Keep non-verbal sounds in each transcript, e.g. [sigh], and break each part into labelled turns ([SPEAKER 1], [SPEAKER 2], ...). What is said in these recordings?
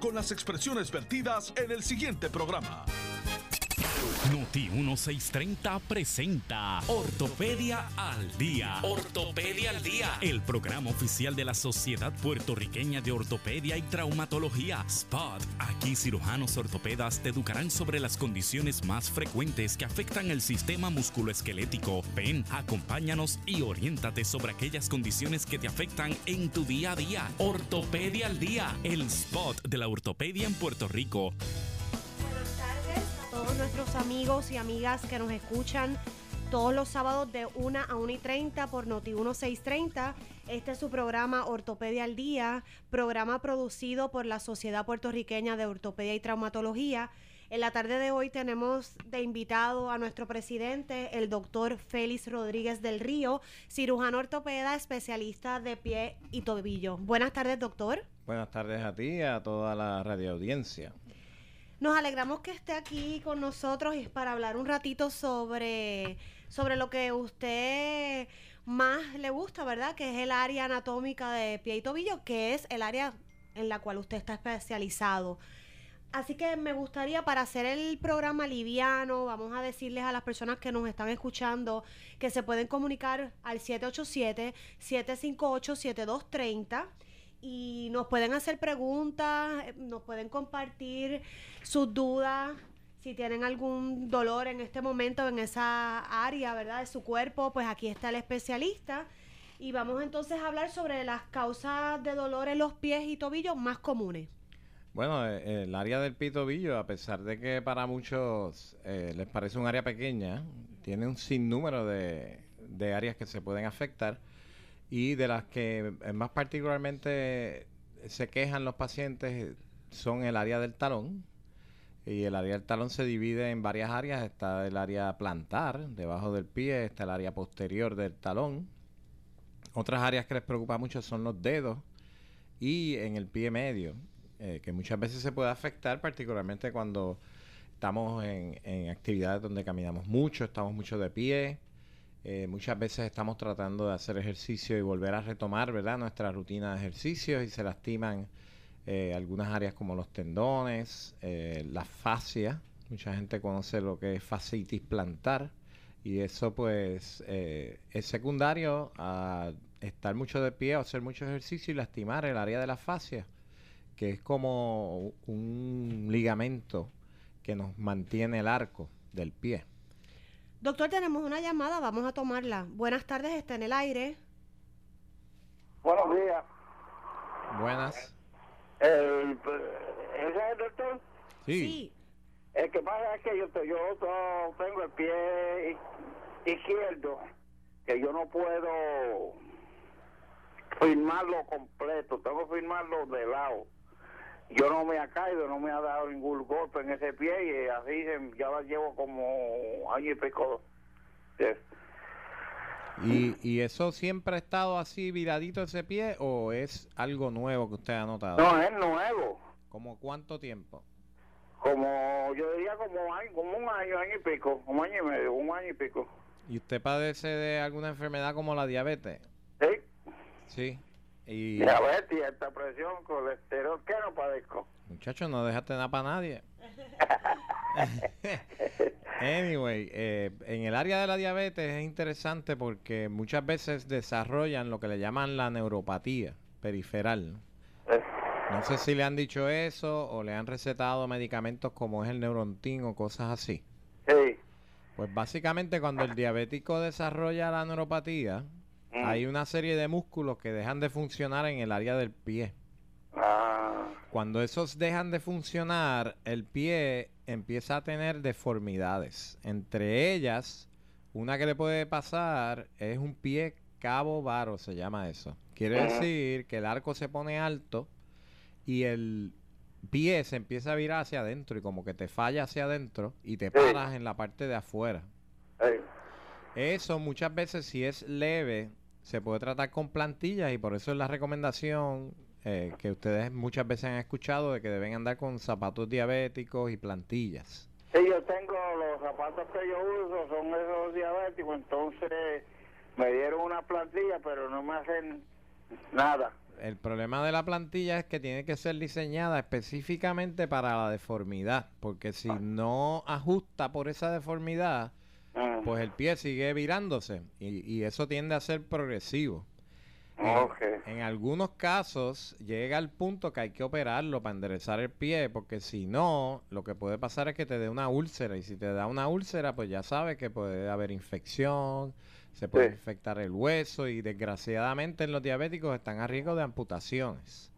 [SPEAKER 1] con las expresiones vertidas en el siguiente programa.
[SPEAKER 2] Noti 1630 presenta Ortopedia al Día. Ortopedia al Día. El programa oficial de la Sociedad Puertorriqueña de Ortopedia y Traumatología, SPOT. Aquí cirujanos ortopedas te educarán sobre las condiciones más frecuentes que afectan el sistema musculoesquelético. Ven, acompáñanos y oriéntate sobre aquellas condiciones que te afectan en tu día a día. Ortopedia al Día. El SPOT de la ortopedia en Puerto Rico
[SPEAKER 3] amigos y amigas que nos escuchan todos los sábados de 1 a 1 y 30 por Noti 1630. Este es su programa Ortopedia al Día, programa producido por la Sociedad Puertorriqueña de Ortopedia y Traumatología. En la tarde de hoy tenemos de invitado a nuestro presidente, el doctor Félix Rodríguez del Río, cirujano ortopeda, especialista de pie y tobillo. Buenas tardes, doctor.
[SPEAKER 4] Buenas tardes a ti y a toda la radioaudiencia.
[SPEAKER 3] Nos alegramos que esté aquí con nosotros y para hablar un ratito sobre, sobre lo que usted más le gusta, ¿verdad? Que es el área anatómica de pie y tobillo, que es el área en la cual usted está especializado. Así que me gustaría para hacer el programa liviano, vamos a decirles a las personas que nos están escuchando que se pueden comunicar al 787-758-7230 y nos pueden hacer preguntas, eh, nos pueden compartir sus dudas, si tienen algún dolor en este momento en esa área, ¿verdad? De su cuerpo, pues aquí está el especialista. Y vamos entonces a hablar sobre las causas de dolor en los pies y tobillos más comunes.
[SPEAKER 4] Bueno, eh, el área del pie y tobillo, a pesar de que para muchos eh, les parece un área pequeña, tiene un sinnúmero de, de áreas que se pueden afectar y de las que más particularmente se quejan los pacientes son el área del talón. Y el área del talón se divide en varias áreas. Está el área plantar, debajo del pie, está el área posterior del talón. Otras áreas que les preocupa mucho son los dedos y en el pie medio, eh, que muchas veces se puede afectar, particularmente cuando estamos en, en actividades donde caminamos mucho, estamos mucho de pie, eh, muchas veces estamos tratando de hacer ejercicio y volver a retomar, ¿verdad? Nuestra rutina de ejercicios y se lastiman eh, algunas áreas como los tendones, eh, la fascia. Mucha gente conoce lo que es fascitis plantar y eso pues es secundario a estar mucho de pie o hacer mucho ejercicio y lastimar el área de la fascia, que es como un ligamento que nos mantiene el arco del pie.
[SPEAKER 3] Doctor, tenemos una llamada, vamos a tomarla. Buenas tardes, está en el aire.
[SPEAKER 5] Buenos días.
[SPEAKER 4] Buenas.
[SPEAKER 5] El, ¿Ese es el doctor?
[SPEAKER 4] Sí.
[SPEAKER 5] El que pasa es que yo, yo tengo el pie izquierdo, que yo no puedo firmarlo completo, tengo que firmarlo de lado yo no me ha caído, no me ha dado ningún golpe en ese pie y así ya la llevo como año y pico.
[SPEAKER 4] ¿Y, ¿Y eso siempre ha estado así viradito ese pie o es algo nuevo que usted ha notado?
[SPEAKER 5] No, es nuevo.
[SPEAKER 4] ¿Como cuánto tiempo?
[SPEAKER 5] Como, yo diría como, año, como un año, año y pico, un año y medio, un año y pico.
[SPEAKER 4] ¿Y usted padece de alguna enfermedad como la diabetes?
[SPEAKER 5] Sí.
[SPEAKER 4] Sí. Y...
[SPEAKER 5] Diabetes, esta presión, colesterol, ¿qué no padezco?
[SPEAKER 4] Muchachos, no dejaste nada para nadie. [laughs] anyway, eh, en el área de la diabetes es interesante porque muchas veces desarrollan lo que le llaman la neuropatía periferal. No sé si le han dicho eso o le han recetado medicamentos como es el Neurontin o cosas así.
[SPEAKER 5] Sí.
[SPEAKER 4] Pues básicamente cuando el diabético desarrolla la neuropatía, Mm. Hay una serie de músculos que dejan de funcionar en el área del pie.
[SPEAKER 5] Ah.
[SPEAKER 4] Cuando esos dejan de funcionar, el pie empieza a tener deformidades. Entre ellas, una que le puede pasar es un pie cabo varo, se llama eso. Quiere decir que el arco se pone alto y el pie se empieza a virar hacia adentro y como que te falla hacia adentro y te paras en la parte de afuera. Eso muchas veces si es leve se puede tratar con plantillas y por eso es la recomendación eh, que ustedes muchas veces han escuchado de que deben andar con zapatos diabéticos y plantillas.
[SPEAKER 5] Sí, yo tengo los zapatos que yo uso, son esos diabéticos, entonces me dieron una plantilla, pero no me hacen nada.
[SPEAKER 4] el problema de la plantilla es que tiene que ser diseñada específicamente para la deformidad, porque si no ajusta por esa deformidad,
[SPEAKER 5] Ah,
[SPEAKER 4] pues el pie sigue virándose y, y eso tiende a ser progresivo.
[SPEAKER 5] ok.
[SPEAKER 4] En algunos casos llega al punto que hay que operarlo para enderezar el pie, porque si no, lo que puede pasar es que te dé una úlcera. Y si te da una úlcera, pues ya sabes que puede haber infección, se puede
[SPEAKER 5] Sí.
[SPEAKER 4] infectar el hueso y desgraciadamente en los diabéticos están a riesgo de amputaciones.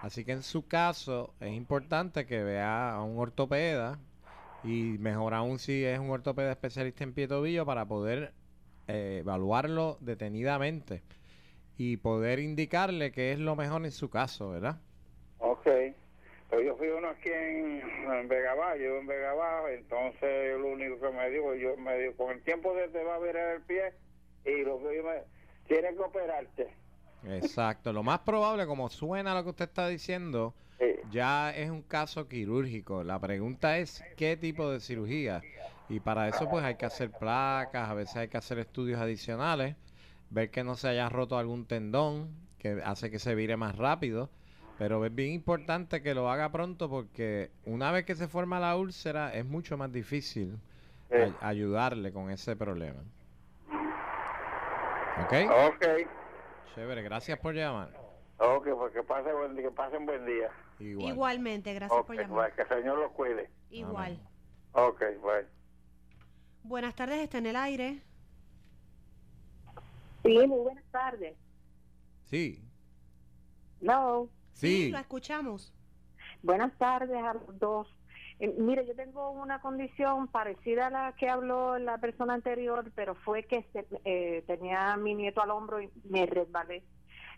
[SPEAKER 4] Así que en su caso es importante que vea a un ortopeda y mejor aún si es un ortopeda especialista en pie tobillo para poder eh, evaluarlo detenidamente y poder indicarle qué es lo mejor en su caso, ¿verdad?
[SPEAKER 5] Ok. Pero yo fui uno aquí en, en Vega Baja, yo en Vega Baja, entonces lo único que me dijo, yo me dijo, con el tiempo de te va a virar el pie y lo que yo me... Tienes que operarte.
[SPEAKER 4] Exacto. Lo más probable, como suena lo que usted está diciendo,
[SPEAKER 5] Sí.
[SPEAKER 4] ya es un caso quirúrgico. La pregunta es qué tipo de cirugía. Y para eso pues hay que hacer placas, a veces hay que hacer estudios adicionales, ver que no se haya roto algún tendón, que hace que se vire más rápido. Pero es bien importante que lo haga pronto porque una vez que se forma la úlcera es mucho más difícil
[SPEAKER 5] Sí.
[SPEAKER 4] ayudarle con ese problema. ¿Ok?
[SPEAKER 5] Ok.
[SPEAKER 4] Chévere, gracias por llamar.
[SPEAKER 5] Ok, pues que pase buen que pasen buen día.
[SPEAKER 4] Igual.
[SPEAKER 3] Igualmente, gracias por llamar.
[SPEAKER 5] pues, que el Señor los cuide.
[SPEAKER 3] Igual.
[SPEAKER 5] Ok, bye.
[SPEAKER 3] Buenas tardes, está en el aire.
[SPEAKER 6] Sí, muy buenas tardes.
[SPEAKER 4] Sí,
[SPEAKER 6] No,
[SPEAKER 4] sí.
[SPEAKER 3] lo escuchamos.
[SPEAKER 6] buenas tardes a los dos. Eh, mire, yo tengo una condición parecida a la que habló la persona anterior, pero fue que se- eh, tenía mi nieto al hombro y me resbalé.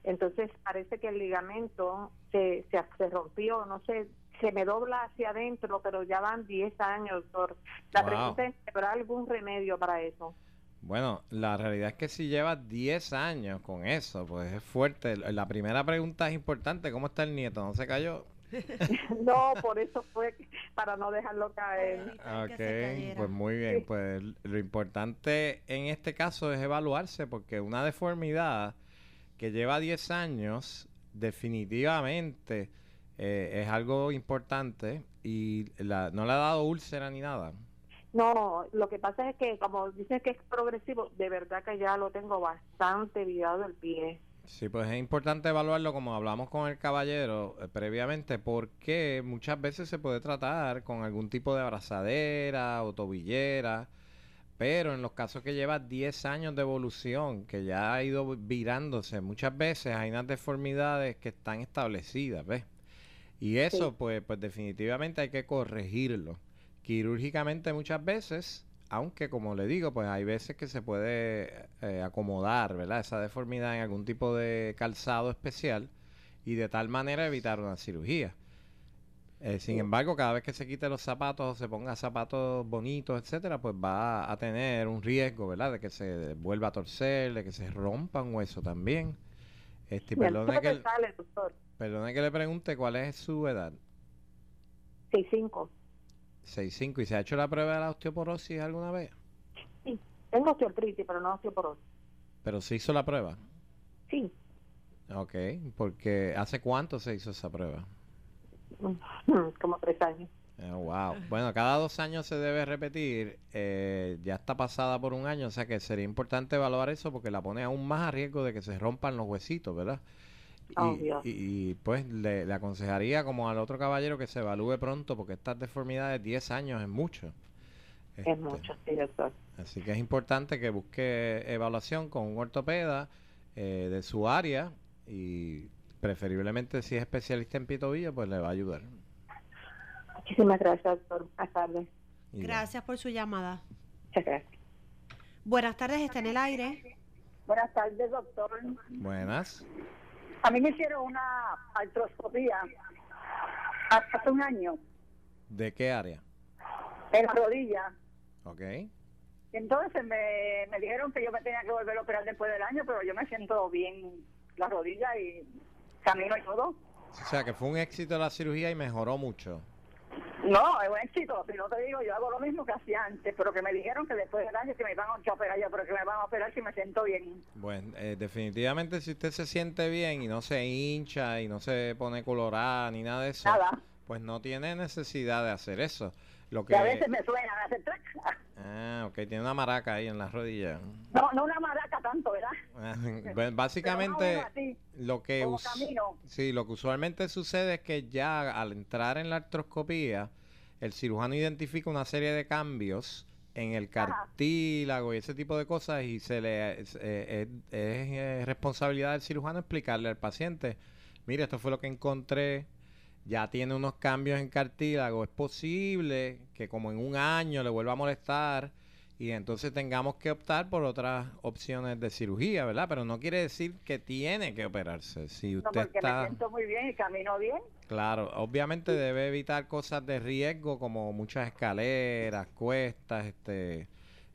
[SPEAKER 6] Entonces parece que el ligamento se, se, se rompió, no sé, se me dobla hacia adentro, pero ya van 10 años, doctor. La
[SPEAKER 4] Wow.
[SPEAKER 6] pregunta es, ¿habrá algún remedio para eso?
[SPEAKER 4] Bueno, la realidad es que si llevas 10 años con eso, pues es fuerte. La primera pregunta es importante, ¿cómo está el nieto? ¿No se cayó? [laughs]
[SPEAKER 6] no, por eso fue para no dejarlo caer.
[SPEAKER 4] Ok, pues muy bien. Pues lo importante en este caso es evaluarse porque una deformidad que lleva 10 años definitivamente eh, es algo importante y la- no le ha dado úlcera ni nada.
[SPEAKER 6] No, lo que pasa es que como dicen que es progresivo, de verdad que ya lo tengo bastante virado el pie.
[SPEAKER 4] Sí, pues es importante evaluarlo como hablamos con el caballero eh, previamente, porque muchas veces se puede tratar con algún tipo de abrazadera o tobillera, pero en los casos que lleva 10 años de evolución, que ya ha ido virándose, muchas veces hay unas deformidades que están establecidas, ¿ves? Y eso, pues, pues definitivamente hay que corregirlo. Quirúrgicamente muchas veces, aunque como le digo, pues hay veces que se puede eh, acomodar, ¿verdad? Esa deformidad en algún tipo de calzado especial y de tal manera evitar una cirugía. Eh, sin embargo, cada vez que se quite los zapatos o se ponga zapatos bonitos, etcétera, pues va a tener un riesgo, ¿verdad? De que se vuelva a torcer, de que se rompa un hueso también. Este, perdone que,
[SPEAKER 6] sale,
[SPEAKER 4] perdone que le pregunte cuál es su edad.
[SPEAKER 6] 6'5".
[SPEAKER 4] 6'5". ¿Y se ha hecho la prueba de la osteoporosis alguna vez?
[SPEAKER 6] Sí, tengo osteoartritis, pero no osteoporosis.
[SPEAKER 4] Pero se hizo la prueba.
[SPEAKER 6] Sí,
[SPEAKER 4] Ok, porque ¿hace cuánto se hizo esa prueba? [laughs]
[SPEAKER 6] como tres años.
[SPEAKER 4] Eh, wow. Bueno, cada dos años se debe repetir. eh, ya está pasada por un año, o sea que sería importante evaluar eso porque la pone aún más a riesgo de que se rompan los huesitos, ¿verdad? Y,
[SPEAKER 6] Oh, Dios.
[SPEAKER 4] y- y, pues le, le aconsejaría como al otro caballero que se evalúe pronto porque estas deformidades 10 años es mucho.
[SPEAKER 6] Es
[SPEAKER 4] Este,
[SPEAKER 6] mucho, sí, doctor.
[SPEAKER 4] Así que es importante que busque evaluación con un ortopeda eh, de su área y preferiblemente si es especialista en tobillo, pues le va a ayudar.
[SPEAKER 6] Muchísimas gracias, doctor. Buenas tardes.
[SPEAKER 3] Gracias por su llamada.
[SPEAKER 6] Muchas gracias.
[SPEAKER 3] Buenas tardes, está en el aire.
[SPEAKER 7] Buenas tardes, doctor.
[SPEAKER 4] Buenas.
[SPEAKER 7] A mí me hicieron una artroscopía hace un año
[SPEAKER 4] ¿De qué área?
[SPEAKER 7] en la rodilla.
[SPEAKER 4] Ok.
[SPEAKER 7] Entonces me, me dijeron que yo me tenía que volver a operar después del año, pero yo me siento bien la rodilla y camino y todo.
[SPEAKER 4] O sea que fue un éxito la cirugía y mejoró mucho.
[SPEAKER 7] No, es un éxito. Si no te digo, yo hago lo mismo que hacía antes, pero que me dijeron que después del año que me iban a operar yo, pero que me van a operar si me siento bien.
[SPEAKER 4] Bueno, eh, definitivamente si usted se siente bien y no se hincha y no se pone colorada ni nada de eso,
[SPEAKER 7] Nada.
[SPEAKER 4] pues no tiene necesidad de hacer eso. Lo
[SPEAKER 7] Que
[SPEAKER 4] que
[SPEAKER 7] a veces me suena, hace trac.
[SPEAKER 4] Ah, ok, tiene una maraca ahí en la rodilla.
[SPEAKER 7] No, no una maraca tanto, ¿verdad?
[SPEAKER 4] Ah,
[SPEAKER 7] más
[SPEAKER 4] básicamente
[SPEAKER 7] así,
[SPEAKER 4] lo que
[SPEAKER 7] como
[SPEAKER 4] us-
[SPEAKER 7] camino.
[SPEAKER 4] sí, lo que usualmente sucede es que ya al entrar en la artroscopía, el cirujano identifica una serie de cambios en el cartílago y ese tipo de cosas y se le es, eh, es- es, eh, responsabilidad del cirujano explicarle al paciente, mire, esto fue lo que encontré, ya tiene unos cambios en cartílago, es posible que como en un año le vuelva a molestar y entonces tengamos que optar por otras opciones de cirugía, ¿verdad? Pero no quiere decir que tiene que operarse. Si
[SPEAKER 7] No,
[SPEAKER 4] usted
[SPEAKER 7] porque me
[SPEAKER 4] está...
[SPEAKER 7] siento muy bien y camino bien.
[SPEAKER 4] Claro, obviamente debe evitar cosas de riesgo como muchas escaleras, cuestas, este,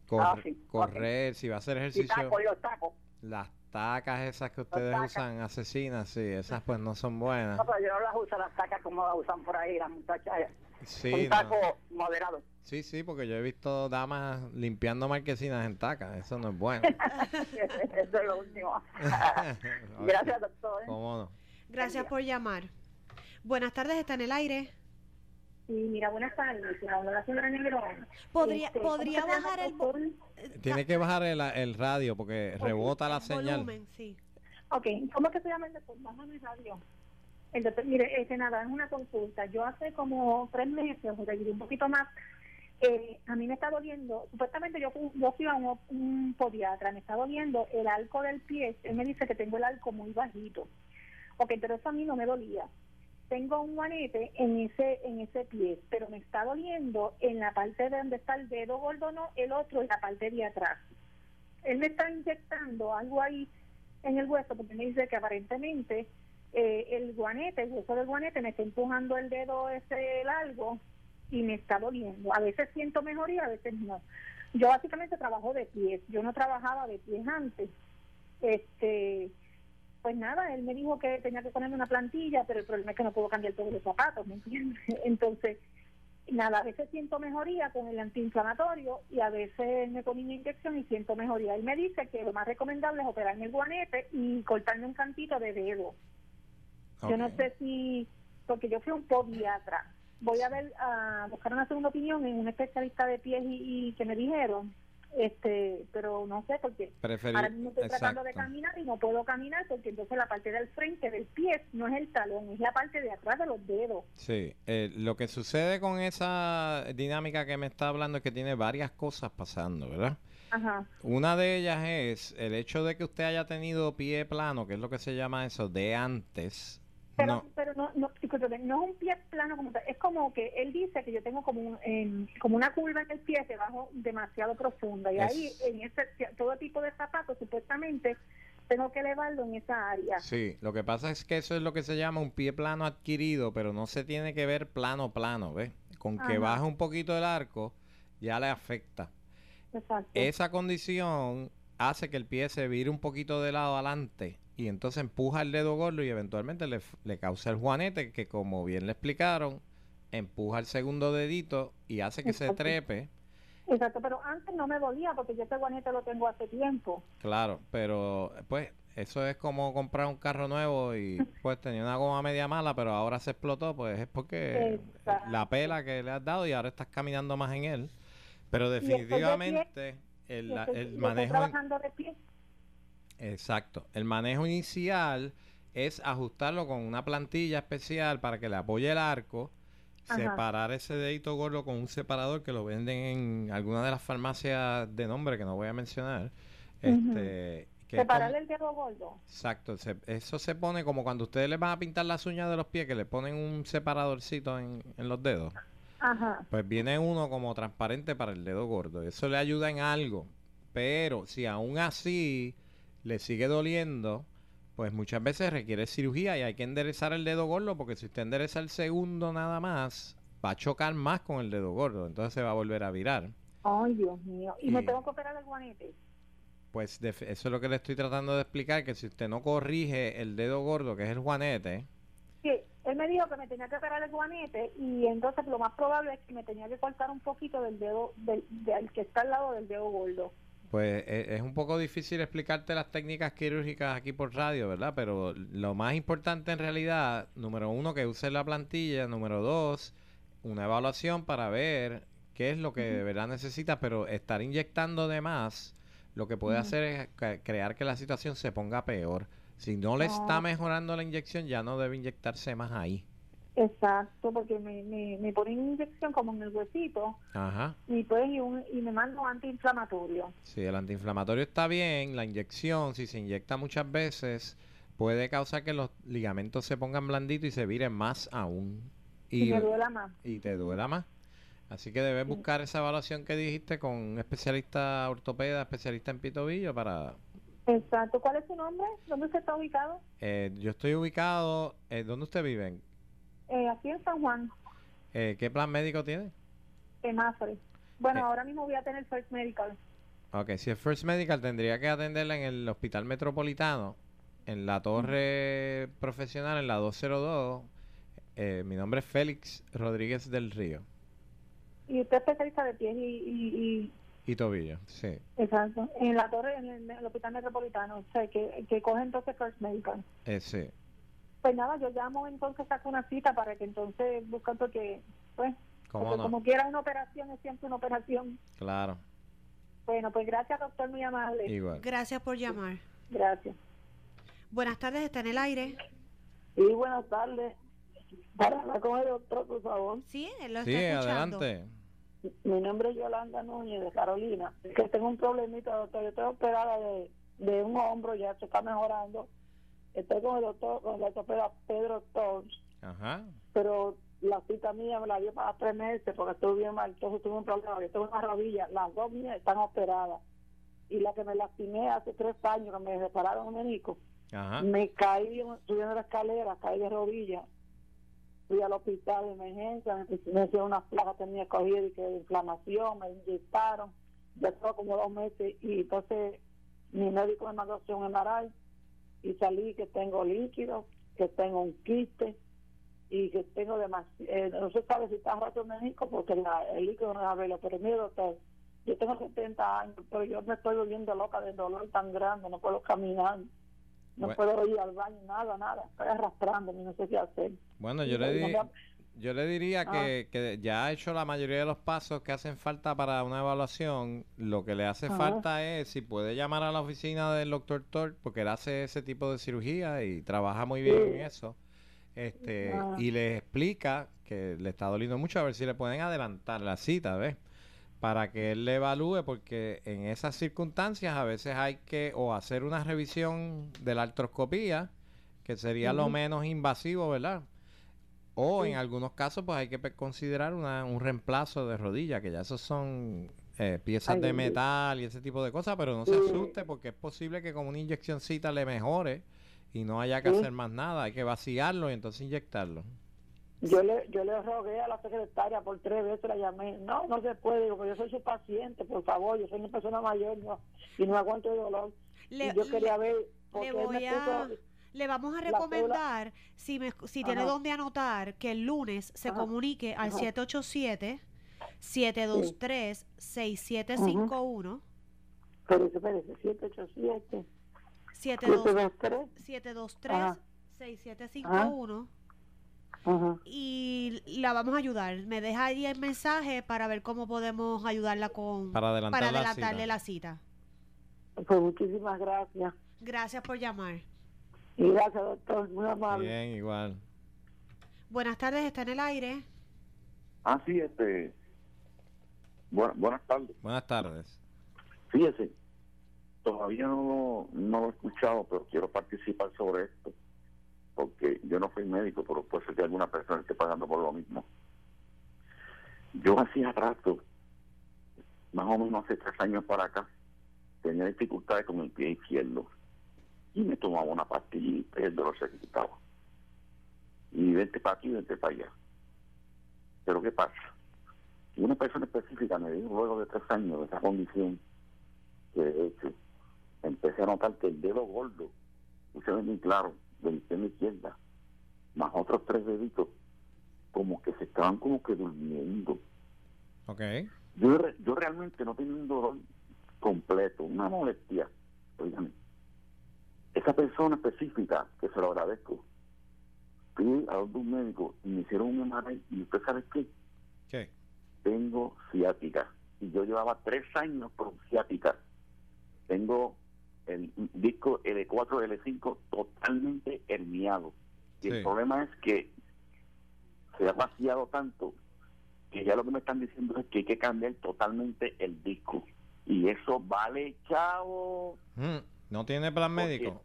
[SPEAKER 4] cor-
[SPEAKER 7] Ah, sí,
[SPEAKER 4] correr, si va a hacer
[SPEAKER 7] Y
[SPEAKER 4] ejercicio,
[SPEAKER 7] tacos, los tacos.
[SPEAKER 4] las tacas esas que ustedes usan, asesinas, sí, esas pues no son buenas.
[SPEAKER 7] No, pero yo no las uso las tacas como las usan por ahí las muchachas.
[SPEAKER 4] Sí,
[SPEAKER 7] un
[SPEAKER 4] no.
[SPEAKER 7] taco moderado.
[SPEAKER 4] sí, sí, porque yo he visto damas limpiando marquesinas en tacas, eso no es bueno. [laughs]
[SPEAKER 7] Eso es lo último. [laughs] Gracias, doctor.
[SPEAKER 4] ¿Cómo no?
[SPEAKER 3] Gracias por llamar. Buenas tardes, está en el aire.
[SPEAKER 6] Sí, mira, buenas tardes. Habla la señora Negrón.
[SPEAKER 3] ¿Podría,
[SPEAKER 6] Este, ¿cómo
[SPEAKER 3] podría bajar el, vo-
[SPEAKER 6] doctor?
[SPEAKER 4] Tiene que bajar el, el radio porque rebota la
[SPEAKER 3] el
[SPEAKER 4] señal.
[SPEAKER 3] volumen? Sí.
[SPEAKER 6] Ok, ¿cómo es que se llama el doctor? Bájame el radio. El doctor, mire, este, nada, es una consulta. Yo hace como tres meses, o sea, un poquito más, eh, a mí me está doliendo, supuestamente yo, fui- yo fui a un, un podiatra, me está doliendo el arco del pie, él me dice que tengo el arco muy bajito. Ok, pero eso a mí no me dolía. Tengo un guanete en ese en ese pie, pero me está doliendo en la parte de donde está el dedo gordo, no, el otro en la parte de atrás. Él me está inyectando algo ahí en el hueso porque me dice que aparentemente eh, el guanete, el hueso del guanete me está empujando el dedo ese largo y me está doliendo. A veces siento mejoría, a veces no. Yo básicamente trabajo de pies, yo no trabajaba de pies antes. Este, pues nada, él me dijo que tenía que ponerme una plantilla, pero el problema es que no puedo cambiar todos los zapatos, ¿me entiendes? [laughs] Entonces, nada, a veces siento mejoría con el antiinflamatorio y a veces me pone una inyección y siento mejoría. Él me dice que lo más recomendable es operarme el guanete y cortarme un cantito de dedo. Yo no sé si, porque yo fui un podiatra, voy a ver, a buscar una segunda opinión en un especialista de pies y, y que me dijeron, este, pero no sé porque ahora mismo estoy tratando de caminar y no puedo caminar porque entonces la parte del frente del pie no es el talón, es la parte de atrás de los dedos.
[SPEAKER 4] Sí, eh, lo que sucede con esa dinámica que me está hablando es que tiene varias cosas pasando, ¿verdad?
[SPEAKER 6] Ajá.
[SPEAKER 4] Una de ellas es el hecho de que usted haya tenido pie plano, que es lo que se llama eso, de antes.
[SPEAKER 6] Pero
[SPEAKER 4] no,
[SPEAKER 6] pero no, no, no es un pie plano como tal, es como que él dice que yo tengo como un, em, como una curva en el pie debajo demasiado profunda y
[SPEAKER 4] Es-
[SPEAKER 6] ahí en ese todo tipo de zapatos supuestamente tengo que elevarlo en esa área.
[SPEAKER 4] Sí, lo que pasa es que eso es lo que se llama un pie plano adquirido, pero no se tiene que ver plano plano, ¿ves? Con que
[SPEAKER 6] Ajá.
[SPEAKER 4] baje un poquito el arco, ya le afecta.
[SPEAKER 6] Exacto.
[SPEAKER 4] Esa condición hace que el pie se vire un poquito de lado adelante y entonces empuja el dedo gordo y eventualmente le, le causa el juanete que como bien le explicaron, empuja el segundo dedito y hace que se trepe.
[SPEAKER 6] Exacto, pero antes no me dolía porque yo ese guanete lo tengo hace tiempo.
[SPEAKER 4] Claro, pero pues eso es como comprar un carro nuevo y [laughs] pues tenía una goma media mala, pero ahora se explotó, pues es porque
[SPEAKER 6] Exacto.
[SPEAKER 4] la pela que le has dado y ahora estás caminando más en él. Pero
[SPEAKER 6] estoy de pie,
[SPEAKER 4] definitivamente el, el
[SPEAKER 6] estoy
[SPEAKER 4] manejo...
[SPEAKER 6] trabajando de pie.
[SPEAKER 4] Exacto. El manejo inicial es ajustarlo con una plantilla especial para que le apoye el arco,
[SPEAKER 6] Ajá.
[SPEAKER 4] separar ese dedito gordo con un separador que lo venden en alguna de las farmacias de nombre que no voy a mencionar. Este, que es
[SPEAKER 6] Separarle
[SPEAKER 4] como-
[SPEAKER 6] el dedo gordo.
[SPEAKER 4] Exacto, se- eso se pone como cuando ustedes les van a pintar las uñas de los pies, que le ponen un separadorcito en, en los dedos.
[SPEAKER 6] Ajá.
[SPEAKER 4] Pues viene uno como transparente para el dedo gordo. Eso le ayuda en algo. Pero si aún así le sigue doliendo, pues muchas veces requiere cirugía y hay que enderezar el dedo gordo porque si usted endereza el segundo nada más, va a chocar más con el dedo gordo. Entonces se va a volver a virar.
[SPEAKER 6] Ay, Dios mío. Y me
[SPEAKER 4] Y-
[SPEAKER 6] tengo que operar el guanete.
[SPEAKER 4] Pues def- eso es lo que le estoy tratando de explicar, que si usted no corrige el dedo gordo, que es el juanete,
[SPEAKER 6] Sí, él me me dijo que me tenía que operar el guanete y entonces lo más probable es que me tenía que cortar un poquito del dedo, del, del que está al lado del dedo gordo.
[SPEAKER 4] Pues e- es un poco difícil explicarte las técnicas quirúrgicas aquí por radio, ¿verdad? Pero lo más importante en realidad, número uno, que use la plantilla, número dos, una evaluación para ver qué es lo que de verdad necesitas, pero estar inyectando de más, lo que puede hacer es crear que la situación se ponga peor. Si no le está
[SPEAKER 6] Ah.
[SPEAKER 4] mejorando la inyección, ya no debe inyectarse más ahí.
[SPEAKER 6] Exacto, porque me, me, me ponen inyección como en el huesito
[SPEAKER 4] Ajá.
[SPEAKER 6] y pues y, un, y me mandan antiinflamatorio.
[SPEAKER 4] Si el antiinflamatorio está bien, la inyección, si se inyecta muchas veces, puede causar que los ligamentos se pongan blanditos y se viren más aún.
[SPEAKER 6] Y, me duela más.
[SPEAKER 4] y te duela más. Así que debes buscar esa evaluación que dijiste con un especialista ortopeda, especialista en pitobillo para...
[SPEAKER 6] Exacto. ¿Cuál es su nombre? ¿Dónde usted está ubicado?
[SPEAKER 4] eh, yo estoy ubicado... Eh, ¿Dónde usted vive?
[SPEAKER 6] Eh, aquí en San Juan,
[SPEAKER 4] Eh, ¿Qué plan médico tiene?
[SPEAKER 6] en Mafre. Bueno,
[SPEAKER 4] Eh.
[SPEAKER 6] ahora mismo voy a tener First Medical.
[SPEAKER 4] Ok, si es First Medical tendría que atenderla en el Hospital Metropolitano, en la torre profesional, en la 202. Eh, mi nombre es Félix Rodríguez del Río.
[SPEAKER 6] Y usted es especialista de pies y, y, y
[SPEAKER 4] Y tobillo, sí.
[SPEAKER 6] exacto, en la torre, en el, en el hospital metropolitano, o sea, que, que coge entonces First Medical.
[SPEAKER 4] Eh, sí.
[SPEAKER 6] Pues nada, yo llamo entonces, saco una cita para que entonces buscan porque, pues,
[SPEAKER 4] ¿Cómo
[SPEAKER 6] porque
[SPEAKER 4] no?
[SPEAKER 6] como quiera una operación es siempre una operación.
[SPEAKER 4] Claro,
[SPEAKER 6] Bueno, pues gracias, doctor, muy amable.
[SPEAKER 4] igual.
[SPEAKER 3] Gracias por llamar.
[SPEAKER 6] Gracias.
[SPEAKER 3] Buenas tardes, está en el aire.
[SPEAKER 6] Sí, buenas tardes. Para hablar con el doctor, por favor.
[SPEAKER 3] Sí, él lo
[SPEAKER 4] Sí,
[SPEAKER 3] está escuchando.
[SPEAKER 4] adelante.
[SPEAKER 6] Mi nombre es Yolanda Núñez, de Carolina. Es que tengo un problemita, doctor. Yo estoy operada de, de un hombro, ya se está mejorando. Estoy con el doctor, con el ortopeda Pedro Torres,
[SPEAKER 4] Ajá.
[SPEAKER 6] pero la cita mía me la dio para tres meses porque estuve bien mal. Entonces tuve un problema. Yo tengo una rodilla, las dos mías están operadas. Y la que me lastimé hace tres años, que me repararon un menico,
[SPEAKER 4] Ajá.
[SPEAKER 6] me caí subiendo la escalera, caí de rodillas. Fui al hospital de emergencia, me, me hicieron unas placas, tenía cogida y que de inflamación, me inyectaron, ya estuvo como dos meses y entonces mi médico me mandó a hacer un MRI y salí que tengo líquido, que tengo un quiste y que tengo demasiado, no se sabe si está roto el menisco porque la- el líquido no es verlo, pero mire doctor, yo tengo 70 años, pero yo me estoy volviendo loca de dolor tan grande, no puedo caminar. No
[SPEAKER 4] Bueno.
[SPEAKER 6] puedo ir al baño, nada, nada. Estoy arrastrándome, no sé qué hacer.
[SPEAKER 4] Bueno, yo le,
[SPEAKER 6] Y no
[SPEAKER 4] di-
[SPEAKER 6] me ha-
[SPEAKER 4] yo le diría que, que ya ha hecho la mayoría de los pasos que hacen falta para una evaluación. Lo que le hace
[SPEAKER 6] Ajá.
[SPEAKER 4] falta es si puede llamar a la oficina del doctor Thor, porque él hace ese tipo de cirugía y trabaja muy bien en eso. Este,
[SPEAKER 6] Ah.
[SPEAKER 4] y le explica que le está doliendo mucho, a ver si le pueden adelantar la cita, ¿ves? Para que él le evalúe, porque en esas circunstancias a veces hay que o hacer una revisión de la artroscopía, que sería lo menos invasivo, ¿verdad? O en algunos casos, pues hay que considerar una- un reemplazo de rodilla, que ya esos son eh, piezas
[SPEAKER 6] Ay,
[SPEAKER 4] de metal y ese tipo de cosas, pero no se
[SPEAKER 6] Sí.
[SPEAKER 4] asuste porque es posible que con una inyeccióncita le mejore y no haya que
[SPEAKER 6] Sí.
[SPEAKER 4] hacer más nada, hay que vaciarlo y entonces inyectarlo.
[SPEAKER 6] Yo le, yo le rogué a la secretaria por tres veces, la llamé. No, no se puede, digo, yo soy su paciente, por favor, yo soy una persona mayor no, y no aguanto el dolor.
[SPEAKER 3] Le,
[SPEAKER 6] y yo quería ver,
[SPEAKER 3] le
[SPEAKER 6] porque él me
[SPEAKER 3] voy a... Le vamos a recomendar, si, me, si tiene donde anotar, que el lunes se
[SPEAKER 6] Ajá.
[SPEAKER 3] comunique al
[SPEAKER 6] Ajá.
[SPEAKER 3] 787-723-6751.
[SPEAKER 6] Espérese, espérese, 787,
[SPEAKER 3] 723
[SPEAKER 6] 723, Ajá.
[SPEAKER 3] 6751
[SPEAKER 6] ajá.
[SPEAKER 3] y la vamos a ayudar. Me deja ahí el mensaje para ver cómo podemos ayudarla con
[SPEAKER 4] Para adelantar
[SPEAKER 3] para
[SPEAKER 4] la
[SPEAKER 3] adelantarle
[SPEAKER 4] cita.
[SPEAKER 3] la cita.
[SPEAKER 6] Pues muchísimas gracias.
[SPEAKER 3] Gracias por llamar.
[SPEAKER 6] Y gracias, doctor, muy amable.
[SPEAKER 4] Bien, igual.
[SPEAKER 3] Buenas tardes, está en el aire.
[SPEAKER 8] Ah, sí, este. Buenas, buenas tardes.
[SPEAKER 4] Buenas tardes.
[SPEAKER 8] Fíjese, todavía no, lo- no lo he escuchado, pero quiero participar sobre esto. Porque yo no soy médico, pero puede ser que alguna persona esté pagando por lo mismo. Yo hacía rato, más o menos hace tres años para acá, tenía dificultades con el pie izquierdo. Y me tomaba una pastillita y el dolor se quitaba. Y vente para aquí, vente para allá. Pero ¿qué pasa? Y una persona específica me dijo luego de tres años de esa condición que de hecho empecé a notar que el dedo gordo, usted ve muy claro, de la izquierda más otros tres deditos, como que se estaban como que durmiendo.
[SPEAKER 4] Ok.
[SPEAKER 8] Yo, yo realmente no tenía un dolor completo, una molestia. Oigan, esa persona específica, que se lo agradezco, fui a donde un médico y me hicieron un MRI y usted sabe qué,
[SPEAKER 4] ¿Qué?
[SPEAKER 8] tengo ciática. Y yo llevaba tres años con ciática. Tengo el disco L4, L5 totalmente herniado. Y
[SPEAKER 4] Sí.
[SPEAKER 8] el problema es que se ha vaciado tanto que ya lo que me están diciendo es que hay que cambiar totalmente el disco. Y eso vale, chavo.
[SPEAKER 4] Mm, ¿No tiene plan
[SPEAKER 8] Porque-
[SPEAKER 4] médico?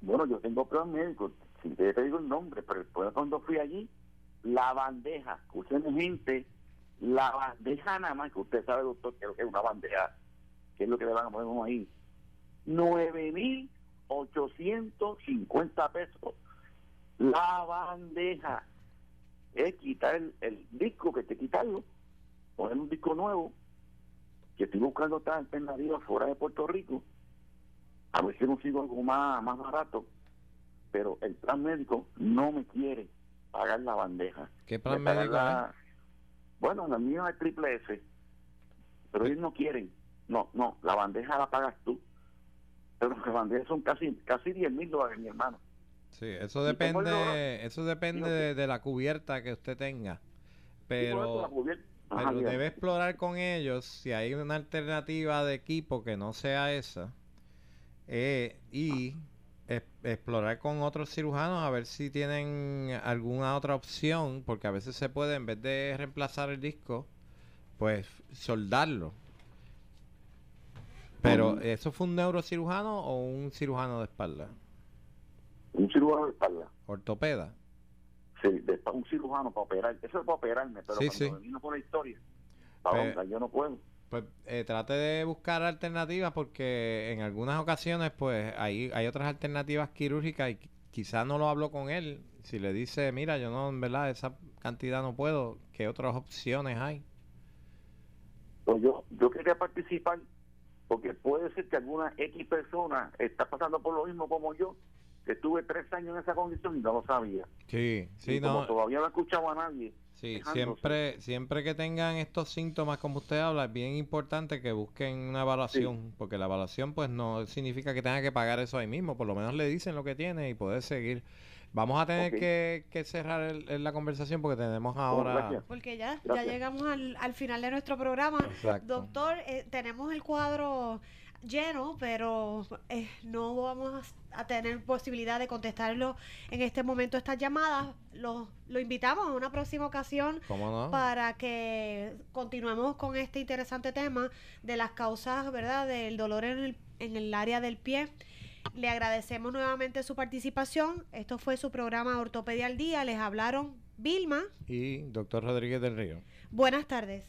[SPEAKER 8] Bueno, yo tengo plan médico, si te digo el nombre, pero después cuando fui allí, la bandeja, escuchen gente, la bandeja nada más, que usted sabe, doctor, que es una bandeja, que es lo que le van a poner ahí, 9.850 pesos. La bandeja es quitar el, el disco, que te quitarlo, poner un disco nuevo, que estoy buscando otras alternativas fuera de Puerto Rico, a ver si consigo algo más, más barato, pero el plan médico no me quiere pagar la bandeja.
[SPEAKER 4] ¿Qué plan
[SPEAKER 8] Me
[SPEAKER 4] médico
[SPEAKER 8] la- Bueno, la mía es triple S, pero ellos no quieren. No, no, la bandeja la pagas tú. Pero las bandejas son casi casi 10 mil dólares, mi hermano.
[SPEAKER 4] Sí, eso depende, eso depende de, de la cubierta que usted tenga. Pero,
[SPEAKER 8] Ajá,
[SPEAKER 4] pero debe explorar con ellos si hay una alternativa de equipo que no sea esa. Eh, y es- explorar con otros cirujanos a ver si tienen alguna otra opción, porque a veces se puede, en vez de reemplazar el disco, pues soldarlo. Pero,
[SPEAKER 8] Ujú.
[SPEAKER 4] ¿eso fue un neurocirujano o un cirujano de espalda?
[SPEAKER 8] Un cirujano de espalda.
[SPEAKER 4] Ortopeda.
[SPEAKER 8] Sí, de, un cirujano para operar. Eso es para operarme, pero
[SPEAKER 4] Sí,
[SPEAKER 8] cuando
[SPEAKER 4] sí.
[SPEAKER 8] me vino por la historia, para onda, yo no puedo.
[SPEAKER 4] Pues eh, trate de buscar alternativas porque en algunas ocasiones pues hay, hay otras alternativas quirúrgicas y qui- quizá no lo hablo con él. Si le dice, mira, yo no, en verdad, esa cantidad no puedo, ¿qué otras opciones hay?
[SPEAKER 8] Pues yo, yo quería participar porque puede ser que alguna X persona está pasando por lo mismo como yo, que estuve tres años en esa condición y no lo sabía.
[SPEAKER 4] Sí, sí,
[SPEAKER 8] y como
[SPEAKER 4] no.
[SPEAKER 8] todavía no he escuchado a nadie.
[SPEAKER 4] Sí, siempre, siempre que tengan estos síntomas como usted habla, es bien importante que busquen una evaluación, porque la evaluación pues no significa que tenga que pagar eso ahí mismo, por lo menos le dicen lo que tiene y poder seguir. Vamos a tener que, que cerrar el- el- la conversación porque tenemos ahora...
[SPEAKER 8] gracias.
[SPEAKER 3] Porque ya, ya llegamos al, al final de nuestro programa.
[SPEAKER 4] Exacto.
[SPEAKER 3] Doctor, eh, tenemos el cuadro lleno, pero eh, no vamos a tener posibilidad de contestarlo en este momento estas llamadas. Lo, lo invitamos a una próxima ocasión para que continuemos con este interesante tema de las causas, ¿verdad?, del dolor en el, en el área del pie. Le agradecemos nuevamente su participación. Esto fue su programa Ortopedia al Día. Les hablaron Vilma.
[SPEAKER 4] Y doctor Rodríguez del Río.
[SPEAKER 3] Buenas tardes.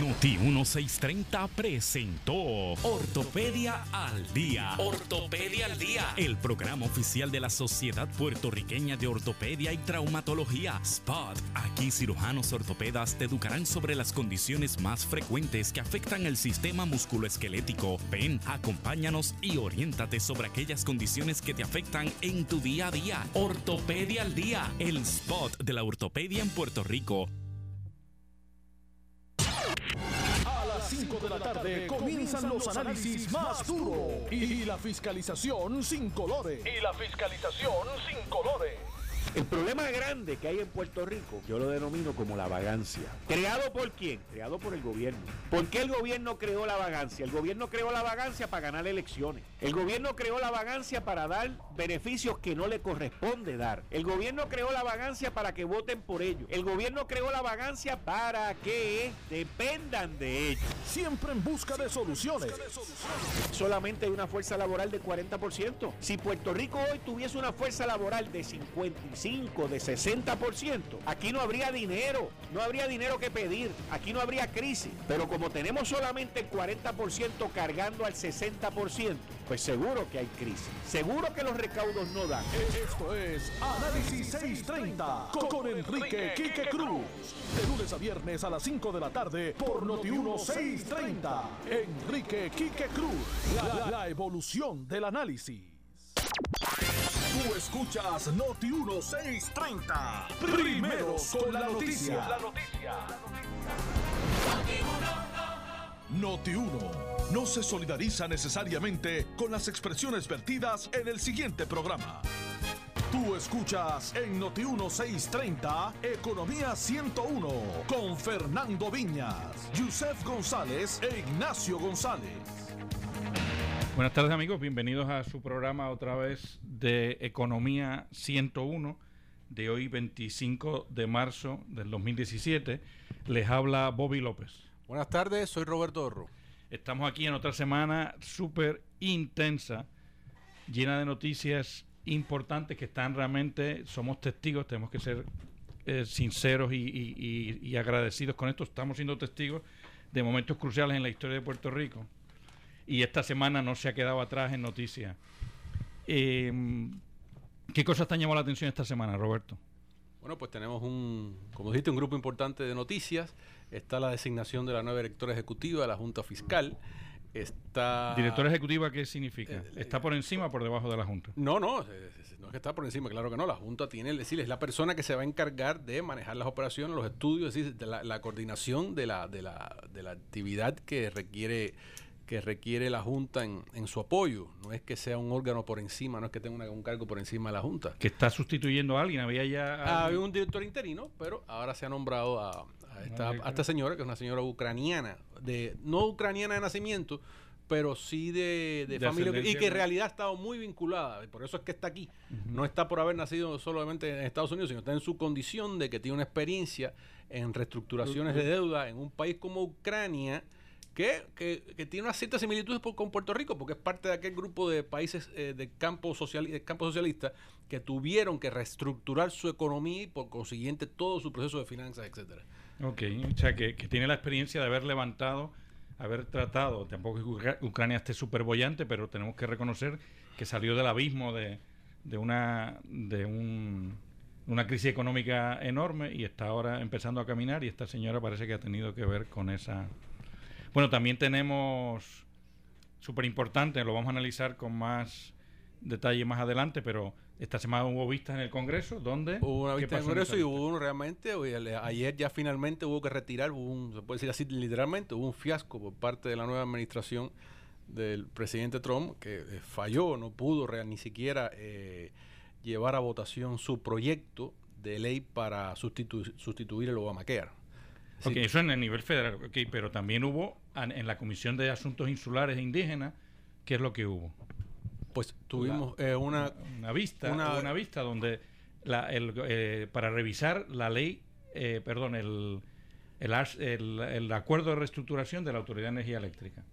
[SPEAKER 2] Noti 1630 presentó Ortopedia al Día. Ortopedia al Día. El programa oficial de la Sociedad Puertorriqueña de Ortopedia y Traumatología. SPOT. Aquí cirujanos ortopedas te educarán sobre las condiciones más frecuentes que afectan el sistema musculoesquelético. Ven, acompáñanos y oriéntate sobre aquellas condiciones que te afectan en tu día a día. Ortopedia al Día. El SPOT de la ortopedia en Puerto Rico.
[SPEAKER 1] A las 5 de la tarde comienzan los análisis más duros y la fiscalización sin colores. Y la fiscalización sin colores.
[SPEAKER 9] El problema grande que hay en Puerto Rico, yo lo denomino como la vagancia. ¿Creado por quién? Creado por el gobierno. ¿Por qué el gobierno creó la vagancia? El gobierno creó la vagancia para ganar elecciones. El gobierno creó la vagancia para dar beneficios que no le corresponde dar. El gobierno creó la vagancia para que voten por ellos. El gobierno creó la vagancia para que dependan de ellos.
[SPEAKER 1] Siempre en busca de soluciones.
[SPEAKER 9] Solamente hay una fuerza laboral de 40%. Si Puerto Rico hoy tuviese una fuerza laboral de 55, de 60%, aquí no habría dinero, no habría dinero que pedir, aquí no habría crisis. Pero como tenemos solamente el 40% cargando al 60%, pues seguro que hay crisis. Seguro que los recaudos no dan.
[SPEAKER 1] Esto es Análisis 630 con, Enrique Quique Cruz. De lunes a viernes a las 5 de la tarde por Noti1 630. Enrique Quique Cruz. La evolución del análisis. Tú escuchas Noti 1630. Primeros con la noticia. La noticia. Noti 1 no se solidariza necesariamente con las expresiones vertidas en el siguiente programa. Tú escuchas en Noti 1630 Economía 101 con Fernando Viñas, Yusef González e Ignacio González.
[SPEAKER 10] Buenas tardes amigos, bienvenidos a su programa otra vez de Economía 101 de hoy 25 de marzo del 2017. Les habla Bobby López.
[SPEAKER 11] Buenas tardes, soy Roberto Orro.
[SPEAKER 10] Estamos aquí en otra semana súper intensa, llena de noticias importantes que están realmente, somos testigos, tenemos que ser eh, sinceros y, y- y- y agradecidos con esto. Estamos siendo testigos de momentos cruciales en la historia de Puerto Rico. Y esta semana no se ha quedado atrás en noticias. Eh, ¿Qué cosas te han llamado la atención esta semana, Roberto?
[SPEAKER 11] Bueno, pues tenemos un, como dijiste, un grupo importante de noticias. Está la designación de la nueva directora ejecutiva de la Junta Fiscal. Está...
[SPEAKER 10] ¿Directora ejecutiva qué significa?
[SPEAKER 11] Eh,
[SPEAKER 10] ¿Está por encima o por debajo de la Junta?
[SPEAKER 11] No, no, no es que está por encima, claro que no. La Junta tiene, es decir, es la persona que se va a encargar de manejar las operaciones, los estudios, es decir, de la, la coordinación de la, de, la, de la actividad que requiere que requiere la Junta en, en su apoyo. No es que sea un órgano por encima, no es que tenga una- un cargo por encima de la Junta.
[SPEAKER 10] Que está sustituyendo a alguien. Había ya.
[SPEAKER 11] Ah, Había un director interino, pero ahora se ha nombrado a, a esta, a esta señora, que es una señora ucraniana, de no ucraniana de nacimiento, pero sí de, de
[SPEAKER 10] De
[SPEAKER 11] familia, y que en realidad ha estado muy vinculada, y por eso es que está aquí. No está por haber nacido solamente en Estados Unidos, sino está en su condición de que tiene una experiencia en reestructuraciones de deuda en un país como Ucrania, que, que- tiene unas ciertas similitudes por- con Puerto Rico, porque es parte de aquel grupo de países eh, de campo, social, socialista que tuvieron que reestructurar su economía y por consiguiente todo su proceso de finanzas, etcétera.
[SPEAKER 10] Ok, o sea, que, tiene la experiencia de haber levantado, haber tratado, tampoco es Ucra- Ucrania esté súper bollante, pero tenemos que reconocer que salió del abismo de, de una de un- una crisis económica enorme y está ahora empezando a caminar y esta señora parece que ha tenido que ver con esa... Bueno, también tenemos, súper importante, lo vamos a analizar con más detalle más adelante, pero esta semana hubo vistas en el Congreso, ¿dónde?
[SPEAKER 11] Hubo una
[SPEAKER 10] ¿Qué
[SPEAKER 11] vista en el
[SPEAKER 10] en
[SPEAKER 11] Congreso y hubo uno realmente, hoy- ale- ayer ya finalmente hubo que retirar, hubo un, se puede decir así literalmente, hubo un fiasco por parte de la nueva administración del presidente Trump que eh, falló, no pudo real, ni siquiera eh, llevar a votación su proyecto de ley para sustitu- sustituir el Obamacare. Es
[SPEAKER 10] Ok,
[SPEAKER 11] decir,
[SPEAKER 10] eso en el nivel federal, ok, pero también hubo en la Comisión de Asuntos Insulares e Indígenas, ¿qué es lo que hubo?
[SPEAKER 11] Pues tuvimos eh, una,
[SPEAKER 10] una vista,
[SPEAKER 11] una-
[SPEAKER 10] una vista donde la, el, eh, para revisar la ley, eh, perdón, el, el, el- acuerdo de reestructuración de la Autoridad de Energía Eléctrica,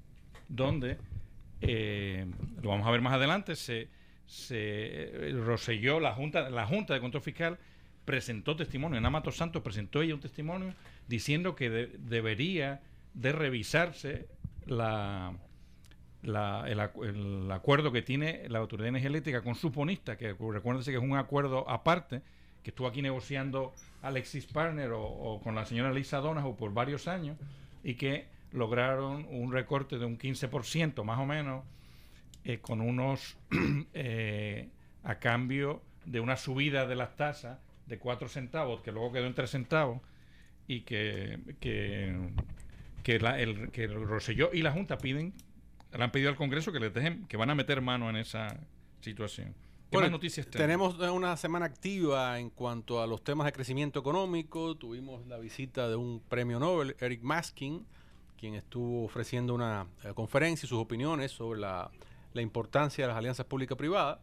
[SPEAKER 10] donde, eh, lo vamos a ver más adelante, se, se roselló la Junta, la Junta de Control Fiscal presentó testimonio, Ana Matos Santos presentó ella un testimonio diciendo que de- debería de revisarse la, el, acu- el acuerdo que tiene la Autoridad de Energía Eléctrica con sus bonistas, que recuérdense que es un acuerdo aparte, que estuvo aquí negociando Alexis Partner o, con la señora Lisa Donahoe por varios años y que lograron un recorte de un 15% más o menos eh, con unos [clears throat] eh, a cambio de una subida de las tasas de 4 centavos que luego quedó en 3 centavos y que, que, la- el, que el Rosselló y la Junta piden le han pedido al Congreso que les dejen que van a meter mano en esa situación ¿Qué
[SPEAKER 11] Bueno,
[SPEAKER 10] más noticias tenemos?
[SPEAKER 11] tenemos una semana activa en cuanto a los temas de crecimiento económico. Tuvimos la visita de un premio Nobel, Eric Maskin, quien estuvo ofreciendo una eh, conferencia y sus opiniones sobre la, la importancia de las alianzas pública-privadas.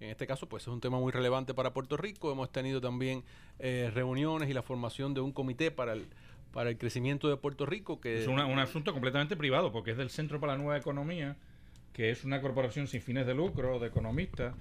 [SPEAKER 11] En este caso, pues es un tema muy relevante para Puerto Rico. Hemos tenido también eh, reuniones y la formación de un comité para el, para el crecimiento de Puerto Rico. Que
[SPEAKER 10] Es una- un asunto completamente privado, porque es del Centro para la Nueva Economía, que es una corporación sin fines de lucro, de economistas,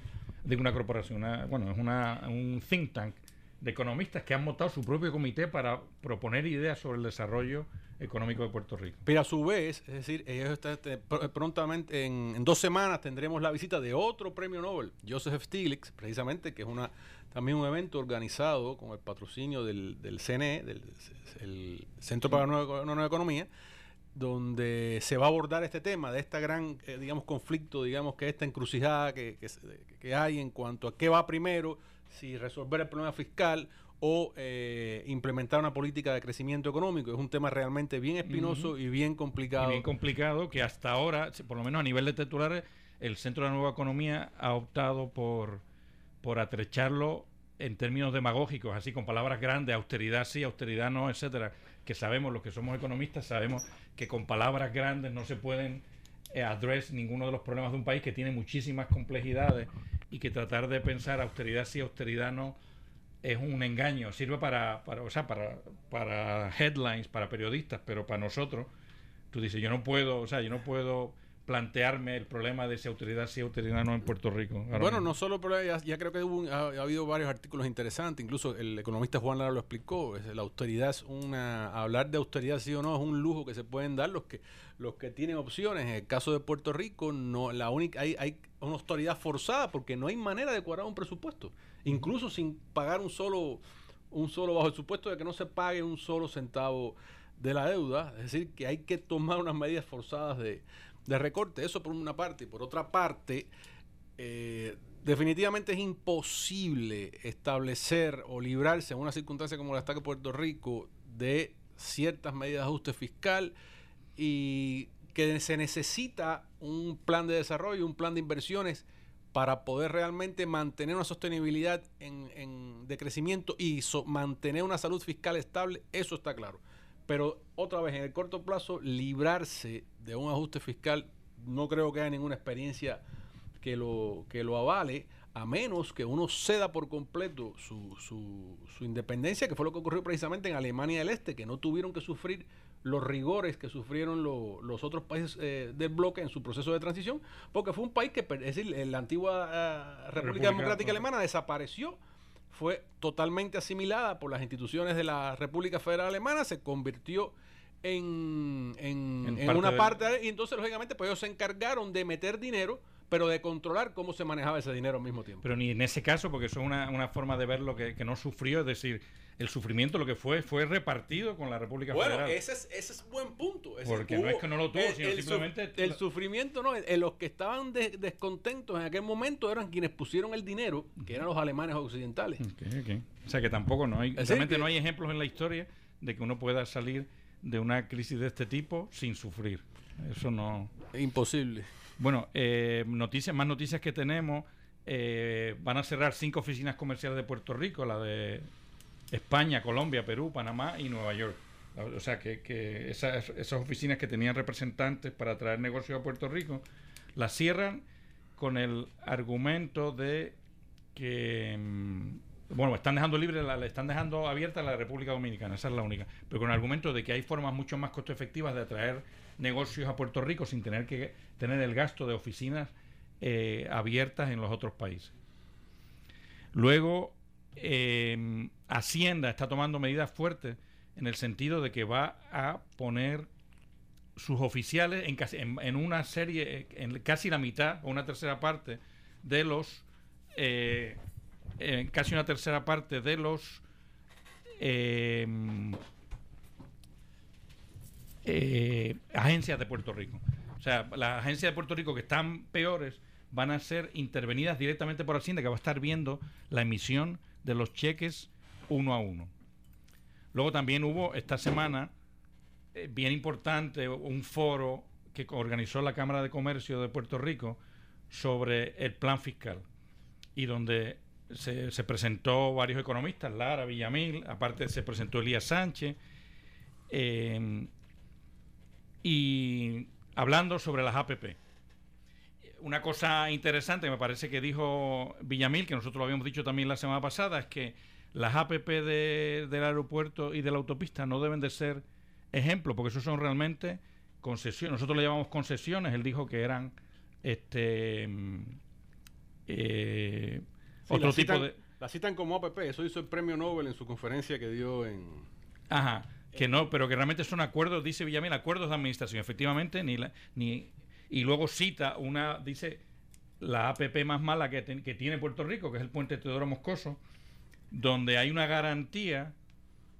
[SPEAKER 10] de una corporación, una- bueno, es una, un think tank de economistas que han montado su propio comité para proponer ideas sobre el desarrollo económico de Puerto Rico.
[SPEAKER 11] Pero a su vez, es decir, ellos están, este, pr- prontamente, en, en dos semanas, tendremos la visita de otro premio Nobel, Joseph Stiglitz, precisamente, que es una también un evento organizado con el patrocinio del, del CNE, del el Centro para la Nueva, una Nueva Economía, donde se va a abordar este tema de este gran, eh, digamos, conflicto, digamos, que esta encrucijada que, que, hay en cuanto a qué va primero, si resolver el problema fiscal o eh, implementar una política de crecimiento económico. Es un tema realmente bien espinoso y bien
[SPEAKER 10] Y
[SPEAKER 11] complicado.
[SPEAKER 10] bien complicado que hasta ahora, por lo menos a nivel de titulares, el Centro de la Nueva Economía ha optado por, por atrecharlo en términos demagógicos, así con palabras grandes, austeridad sí, austeridad no, etcétera, que sabemos, los que somos economistas, sabemos que con palabras grandes no se pueden eh, address ninguno de los problemas de un país que tiene muchísimas complejidades y que tratar de pensar austeridad sí, austeridad no, es un engaño, sirve para, para, o sea, para, para headlines, para periodistas, pero para nosotros, tú dices, yo no puedo, o sea, yo no puedo plantearme el problema de si autoridad sí, autoridad no en Puerto Rico.
[SPEAKER 11] Bueno,
[SPEAKER 10] mismo.
[SPEAKER 11] no solo, pero ya, ya creo que hubo un- ha, ha habido varios artículos interesantes, incluso el economista Juan Lara lo explicó, es- la austeridad es una, hablar de austeridad sí o no es un lujo que se pueden dar los que los que tienen opciones. En el caso de Puerto Rico, no la única hay, hay una austeridad forzada porque no hay manera de cuadrar un presupuesto, incluso sin pagar un solo un solo bajo el supuesto de que no se pague un solo centavo de la deuda, es decir, que hay que tomar unas medidas forzadas de, de recorte, eso por una parte, y por otra parte, eh, definitivamente es imposible establecer o librarse en una circunstancia como la está que Puerto Rico de ciertas medidas de ajuste fiscal y que se necesita un plan de desarrollo, un plan de inversiones para poder realmente mantener una sostenibilidad en, en- de crecimiento y mantener una salud fiscal estable, eso está claro. Pero otra vez, en el corto plazo, librarse de un ajuste fiscal, no creo que haya ninguna experiencia que lo, que lo avale, a menos que uno ceda por completo su, su, su independencia, que fue lo que ocurrió precisamente en Alemania del Este, que no tuvieron que sufrir los rigores que sufrieron lo- los otros países eh, del bloque en su proceso de transición, porque fue un país que, es decir, la antigua eh, República,
[SPEAKER 10] República,
[SPEAKER 11] Democrática. Alemana desapareció, fue totalmente asimilada por las instituciones de la República Federal Alemana, se convirtió en, en,
[SPEAKER 10] En
[SPEAKER 11] en
[SPEAKER 10] parte
[SPEAKER 11] una
[SPEAKER 10] del-
[SPEAKER 11] parte, y entonces lógicamente pues ellos se encargaron de meter dinero, pero de controlar cómo se manejaba ese dinero al mismo tiempo.
[SPEAKER 10] Pero ni en ese caso, porque eso es una, una forma de verlo que, que no sufrió, es decir, el sufrimiento lo que fue fue repartido con la República
[SPEAKER 11] Bueno,
[SPEAKER 10] Federal.
[SPEAKER 11] ese es, ese es buen punto.
[SPEAKER 10] Porque
[SPEAKER 11] decir,
[SPEAKER 10] no es
[SPEAKER 11] hubo-
[SPEAKER 10] que no lo tuvo, sino simplemente-
[SPEAKER 11] el sufrimiento, no. eh, los que estaban de- descontentos en aquel momento eran quienes pusieron el dinero, que eran los alemanes occidentales.
[SPEAKER 10] O sea que tampoco no hay, realmente no hay ejemplos en la historia de que uno pueda salir de una crisis de este tipo sin sufrir. Eso no.
[SPEAKER 11] Imposible.
[SPEAKER 10] Bueno, eh, noticias, más noticias que tenemos. eh, van a cerrar cinco oficinas comerciales de Puerto Rico, la de España, Colombia, Perú, Panamá y Nueva York. O sea que, que esas, esas oficinas que tenían representantes para traer negocios a Puerto Rico, las cierran con el argumento de que mm, bueno, están dejando libre, la, están dejando abierta la República Dominicana, esa es la única, pero con el argumento de que hay formas mucho más costo efectivas de atraer negocios a Puerto Rico sin tener que tener el gasto de oficinas eh, abiertas en los otros países. Luego, eh, Hacienda está tomando medidas fuertes en el sentido de que va a poner sus oficiales en, casi- en, en una serie, eh, en casi la mitad o una tercera parte de los, eh, en casi una tercera parte de los eh, agencias de Puerto Rico. O sea, las agencias de Puerto Rico que están peores van a ser intervenidas directamente por Hacienda, que va a estar viendo la emisión de los cheques uno a uno. Luego también hubo esta semana, eh, bien importante, un foro que organizó la Cámara de Comercio de Puerto Rico sobre el plan fiscal y donde se, se presentó varios economistas, Lara, Villamil, aparte se presentó Elías Sánchez, eh, y hablando sobre las APP. Una cosa interesante que me parece que dijo Villamil, que nosotros lo habíamos dicho también la semana pasada, es que las APP de- del aeropuerto y de la autopista no deben de ser ejemplo, porque eso son realmente concesiones. Nosotros le llamamos concesiones, él dijo que eran este mm, eh,
[SPEAKER 11] Sí,
[SPEAKER 10] otro tipo
[SPEAKER 11] citan-
[SPEAKER 10] de...
[SPEAKER 11] La citan como APP, eso hizo el premio Nobel en su conferencia que dio en...
[SPEAKER 10] Ajá, que no, pero que realmente son acuerdos, dice Villamil, acuerdos de administración, efectivamente, ni la, ni y luego cita una, dice la APP más mala que, que tiene Puerto Rico, que es el puente Teodoro Moscoso, donde hay una garantía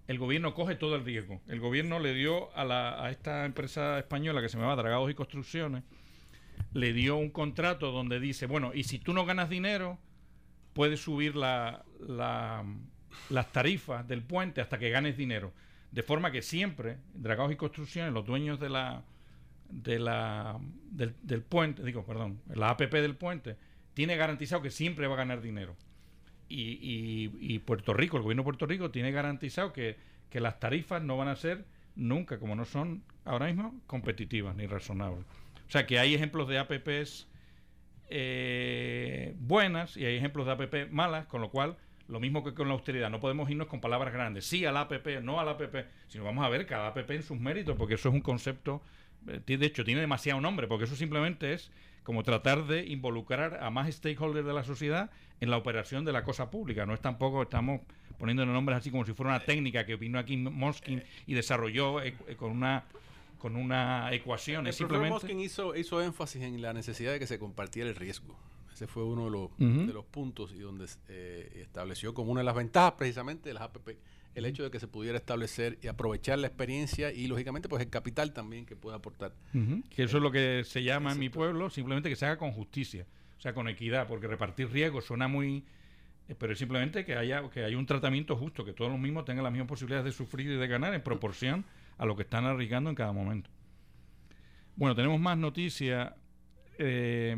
[SPEAKER 10] el gobierno coge todo el riesgo. El gobierno le dio a, la, a esta empresa española que se llamaba Dragados y Construcciones, le dio un contrato donde dice, bueno, y si tú no ganas dinero, puedes subir la, la- las tarifas del puente hasta que ganes dinero. De forma que siempre, Dragados y Construcciones, los dueños de la, de la del, puente, digo, perdón, la APP del puente, tiene garantizado que siempre va a ganar dinero. Y, y- y Puerto Rico, el gobierno de Puerto Rico, tiene garantizado que, que las tarifas no van a ser nunca, como no son ahora mismo, competitivas ni razonables. O sea que hay ejemplos de APPs eh, buenas y hay ejemplos de APP malas, con lo cual, lo mismo que con la austeridad, no podemos irnos con palabras grandes, sí al APP, no al APP, sino vamos a ver cada APP en sus méritos, porque eso es un concepto, eh, de hecho, tiene demasiado nombre, porque eso simplemente es como tratar de involucrar a más stakeholders de la sociedad en la operación de la cosa pública. No es tampoco, estamos poniéndole nombres así como si fuera una técnica que vino aquí Moskin y desarrolló eh, eh, con una con una ecuación.
[SPEAKER 11] El
[SPEAKER 10] Es simplemente
[SPEAKER 11] Moskin hizo, hizo énfasis en la necesidad de que se compartiera el riesgo. Ese fue uno de los, de los puntos y donde eh, estableció como una de las ventajas precisamente de las APP el hecho de que se pudiera establecer y aprovechar la experiencia y lógicamente pues el capital también que puede aportar.
[SPEAKER 10] Que eso es lo que se llama en mi pueblo, simplemente que se haga con justicia, o sea, con equidad, porque repartir riesgos suena muy... eh, Pero es simplemente que haya, que haya un tratamiento justo, que todos los mismos tengan las mismas posibilidades de sufrir y de ganar en proporción a lo que están arriesgando en cada momento. Bueno, tenemos más noticias. eh,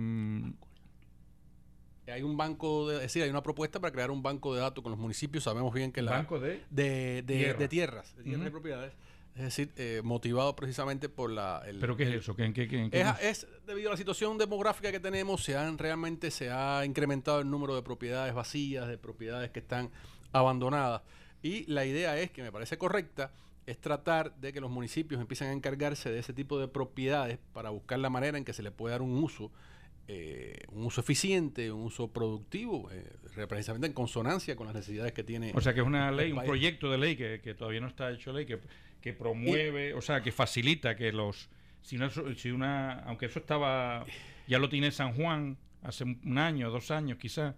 [SPEAKER 11] Hay un banco, de, es decir, hay una propuesta para crear un banco de datos con los municipios. Sabemos bien que la
[SPEAKER 10] Banco de
[SPEAKER 11] de, de-
[SPEAKER 10] tierra.
[SPEAKER 11] de tierras, de tierras y propiedades. Es decir, eh, motivado precisamente por la... el-
[SPEAKER 10] ¿Pero qué es eso? ¿Qué, en qué- qué- en qué
[SPEAKER 11] Es, debido a la situación demográfica que tenemos, se han realmente se ha incrementado el número de propiedades vacías, de propiedades que están abandonadas. Y la idea es, que me parece correcta, es tratar de que los municipios empiecen a encargarse de ese tipo de propiedades para buscar la manera en que se le pueda dar un uso, eh, un uso eficiente, un uso productivo, eh, precisamente en consonancia con las necesidades que tiene.
[SPEAKER 10] O sea, que es una ley, un
[SPEAKER 11] país.
[SPEAKER 10] proyecto de ley que, que todavía no está hecho ley, que, que promueve, o sea, que facilita que los... Si una, si una, aunque eso estaba, ya lo tiene San Juan hace un año, dos años quizás,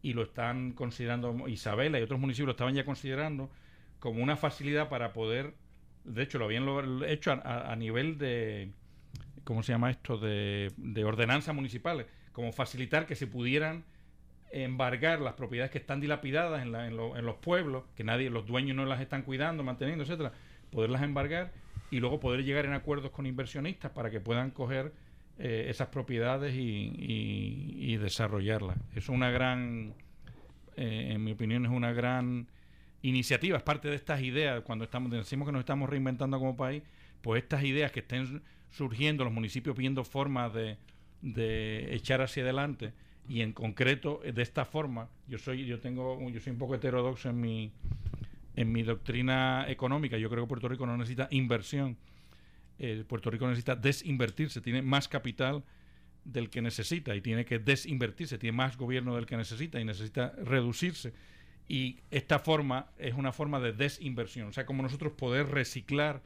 [SPEAKER 10] y lo están considerando, Isabela y otros municipios lo estaban ya considerando como una facilidad para poder, de hecho lo habían hecho a, a- a nivel de, ¿cómo se llama esto? De, de ordenanzas municipales, como facilitar que se pudieran embargar las propiedades que están dilapidadas en, la- en, lo- en los pueblos, que nadie, los dueños no las están cuidando, manteniendo, etcétera, poderlas embargar y luego poder llegar en acuerdos con inversionistas para que puedan coger eh, esas propiedades y, y- y desarrollarlas. Es una gran, eh, en mi opinión, es una gran iniciativa, es parte de estas ideas, cuando estamos decimos que nos estamos reinventando como país, pues estas ideas que estén surgiendo, los municipios viendo formas de, de echar hacia adelante. Y en concreto eh, de esta forma, yo soy yo tengo yo soy un poco heterodoxo en mi en mi doctrina económica, yo creo que Puerto Rico no necesita inversión. Eh, Puerto Rico necesita desinvertirse, tiene más capital del que necesita y tiene que desinvertirse, tiene más gobierno del que necesita y necesita reducirse. Y esta forma es una forma de desinversión, o sea, como nosotros poder reciclar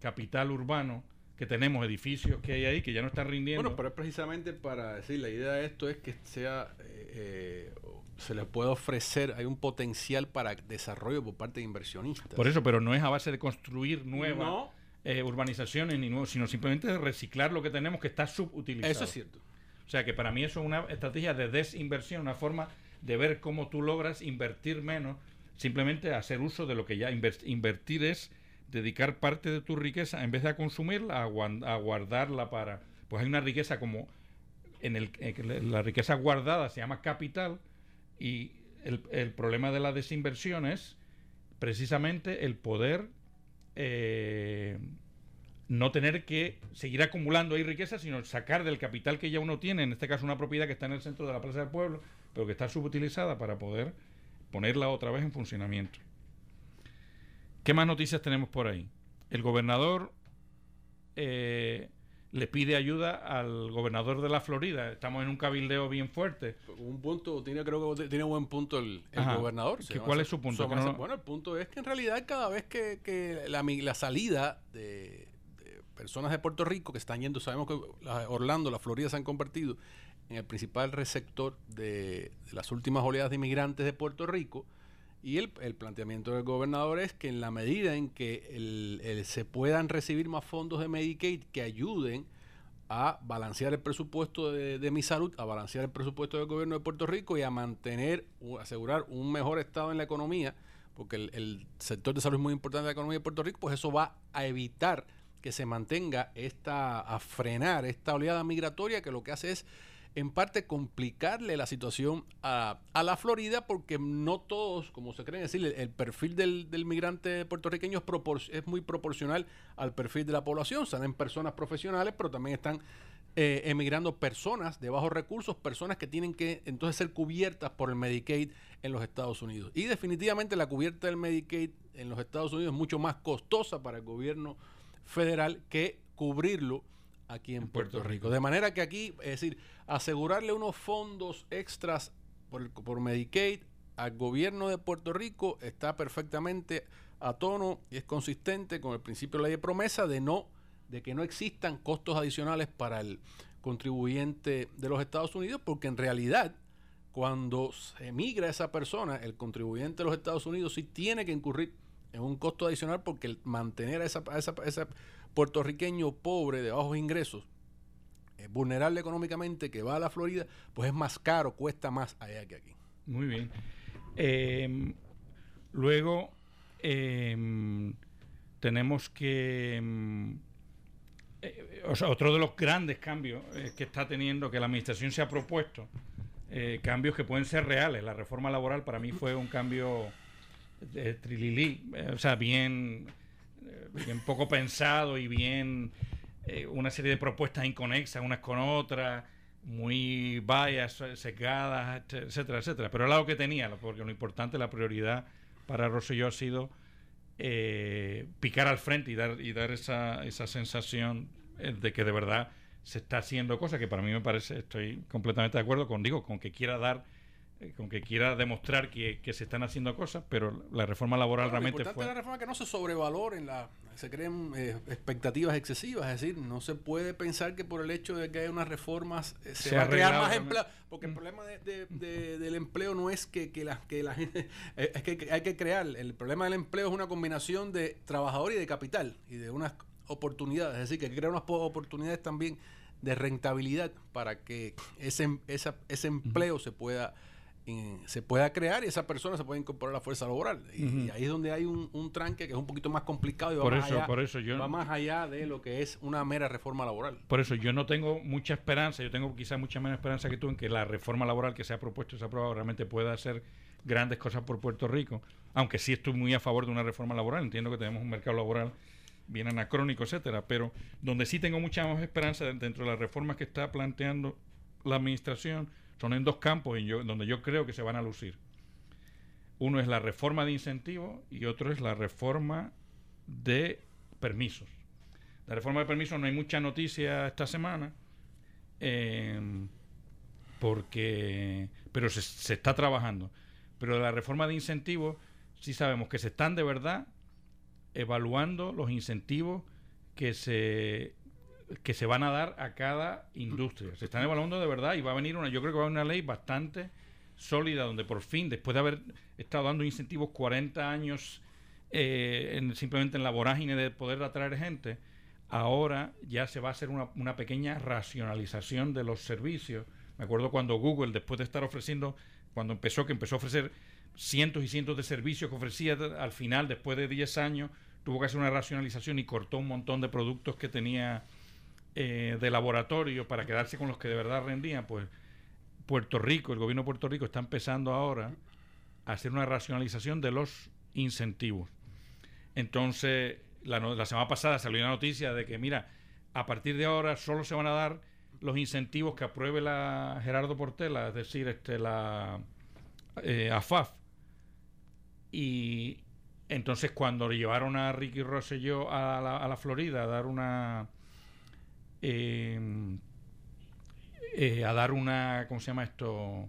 [SPEAKER 10] capital urbano que tenemos, edificios que hay ahí que ya no están rindiendo.
[SPEAKER 11] Bueno, pero es precisamente para decir, la idea de esto es que sea, eh, eh, se le puede ofrecer, hay un potencial para desarrollo por parte de inversionistas.
[SPEAKER 10] Por eso, pero no es a base de construir nuevas
[SPEAKER 11] No.
[SPEAKER 10] eh, urbanizaciones ni nuevos, sino simplemente de reciclar lo que tenemos que está subutilizado.
[SPEAKER 11] Eso es cierto.
[SPEAKER 10] O sea que para mí eso es una estrategia de desinversión, una forma de ver cómo tú logras invertir menos, simplemente hacer uso de lo que ya inver- invertir es dedicar parte de tu riqueza, en vez de consumirla, a, guardarla para... Pues hay una riqueza como... En el, la- la riqueza guardada se llama capital y el, el problema de la desinversión es precisamente el poder eh, no tener que seguir acumulando ahí riqueza, sino sacar del capital que ya uno tiene, en este caso una propiedad que está en el centro de la plaza del pueblo, pero que está subutilizada para poder ponerla otra vez en funcionamiento. ¿Qué más noticias tenemos por ahí? El gobernador eh, le pide ayuda al gobernador de la Florida. Estamos en un cabildeo bien fuerte.
[SPEAKER 11] Un punto, tiene, creo que tiene buen punto el, gobernador.
[SPEAKER 10] ¿Qué-
[SPEAKER 11] se llama
[SPEAKER 10] cuál es su punto? Que no-
[SPEAKER 11] Bueno, el punto es que en realidad cada vez que, que la, salida de, de personas de Puerto Rico que están yendo, sabemos que la- Orlando, la Florida se han convertido en el principal receptor de, de las últimas oleadas de inmigrantes de Puerto Rico, Y el, el planteamiento del gobernador es que en la medida en que el- el- se puedan recibir más fondos de Medicaid que ayuden a balancear el presupuesto de, de mi salud, a balancear el presupuesto del gobierno de Puerto Rico y a mantener, o asegurar un mejor estado en la economía, porque el, el sector de salud es muy importante en la economía de Puerto Rico, pues eso va a evitar que se mantenga esta, a frenar esta oleada migratoria que lo que hace es en parte complicarle la situación a, a la Florida porque no todos, como se cree decir, el, perfil del, del migrante puertorriqueño es muy proporcional al perfil de la población. Salen personas profesionales, pero también están eh, emigrando personas de bajos recursos, personas que tienen que entonces ser cubiertas por el Medicaid en los Estados Unidos. Y definitivamente la cubierta del Medicaid en los Estados Unidos es mucho más costosa para el gobierno federal que cubrirlo aquí en Puerto, Rico. De manera que aquí, es decir, asegurarle unos fondos extras por, por Medicaid al gobierno de Puerto Rico está perfectamente a tono y es consistente con el principio de la ley de promesa de no de que no existan costos adicionales para el contribuyente de los Estados Unidos, porque en realidad cuando se emigra esa persona, el contribuyente de los Estados Unidos sí tiene que incurrir en un costo adicional porque el mantener a esa, a esa- a ese puertorriqueño pobre de bajos ingresos, vulnerable económicamente, que va a la Florida, pues es más caro, cuesta más allá que aquí.
[SPEAKER 10] Muy bien. Eh, luego eh, tenemos que... mm, eh, otro de los grandes cambios eh, que está teniendo, que la administración se ha propuesto, eh, cambios que pueden ser reales. La reforma laboral para mí fue un cambio de trililí, o sea, bien, eh, bien poco pensado y bien eh, una serie de propuestas inconexas unas con otras, muy vallas, secadas, etcétera, etcétera. Pero era lo que tenía, porque lo importante, la prioridad para Rosselló ha sido eh, picar al frente y dar, y dar esa, esa sensación eh, de que de verdad se está haciendo cosas que para mí me parece, estoy completamente de acuerdo con digo, con que quiera dar, eh, con que quiera demostrar que, que se están haciendo cosas, pero la reforma laboral
[SPEAKER 11] Lo
[SPEAKER 10] realmente
[SPEAKER 11] importante
[SPEAKER 10] fue...
[SPEAKER 11] de la reforma es que no se sobrevaloren, la, se creen eh, expectativas excesivas. Es decir, no se puede pensar que por el hecho de que hay unas reformas eh, se,
[SPEAKER 10] Se
[SPEAKER 11] va a crear más empleo. Porque el problema de- de- de- del empleo no es que, que la, que la gente. [laughs] Es que hay que crear. El problema del empleo es una combinación de trabajador y de capital y de unas oportunidades. Es decir, que hay que crear unas po- oportunidades también de rentabilidad para que ese, esa- ese empleo se pueda eh, se pueda crear y esa persona se pueda incorporar a la fuerza laboral. Y, ahí es donde hay un, un tranque que es un poquito más complicado y va,
[SPEAKER 10] Por
[SPEAKER 11] más,
[SPEAKER 10] eso-
[SPEAKER 11] allá,
[SPEAKER 10] por eso yo-
[SPEAKER 11] va más allá de lo que es una mera reforma laboral.
[SPEAKER 10] Por eso yo no tengo mucha esperanza, yo tengo quizás mucha menos esperanza que tú en que la reforma laboral que se ha propuesto y se ha aprobado realmente pueda hacer grandes cosas por Puerto Rico, aunque sí estoy muy a favor de una reforma laboral, entiendo que tenemos un mercado laboral bien anacrónico, etcétera, pero donde sí tengo mucha más esperanza dentro de las reformas que está planteando la administración son en dos campos donde yo creo que se van a lucir. Uno es la reforma de incentivos y otro es la reforma de permisos. La reforma de permisos no hay mucha noticia esta semana, eh, porque pero se, se está trabajando. Pero la reforma de incentivos sí sabemos que se están de verdad evaluando los incentivos que se que se van a dar a cada industria. Se están evaluando de verdad y va a venir una, yo creo que va a haber una ley bastante sólida donde por fin, después de haber estado dando incentivos 40 años eh, en- simplemente en la vorágine de poder atraer gente, ahora ya se va a hacer una, una pequeña racionalización de los servicios. Me acuerdo cuando Google, después de estar ofreciendo, cuando empezó, que empezó a ofrecer cientos y cientos de servicios que ofrecía, al final, después de 10 años, tuvo que hacer una racionalización y cortó un montón de productos que tenía eh, de laboratorio para quedarse con los que de verdad rendían, pues Puerto Rico, el gobierno de Puerto Rico está empezando ahora a hacer una racionalización de los incentivos. Entonces, la, la semana pasada salió una noticia de que, mira, a partir de ahora solo se van a dar los incentivos que apruebe la Gerardo Portela, es decir, este la eh, AFAF. Y entonces cuando llevaron a Ricky Rosselló a la, a la Florida a dar una eh, eh, a dar una ¿cómo se llama esto?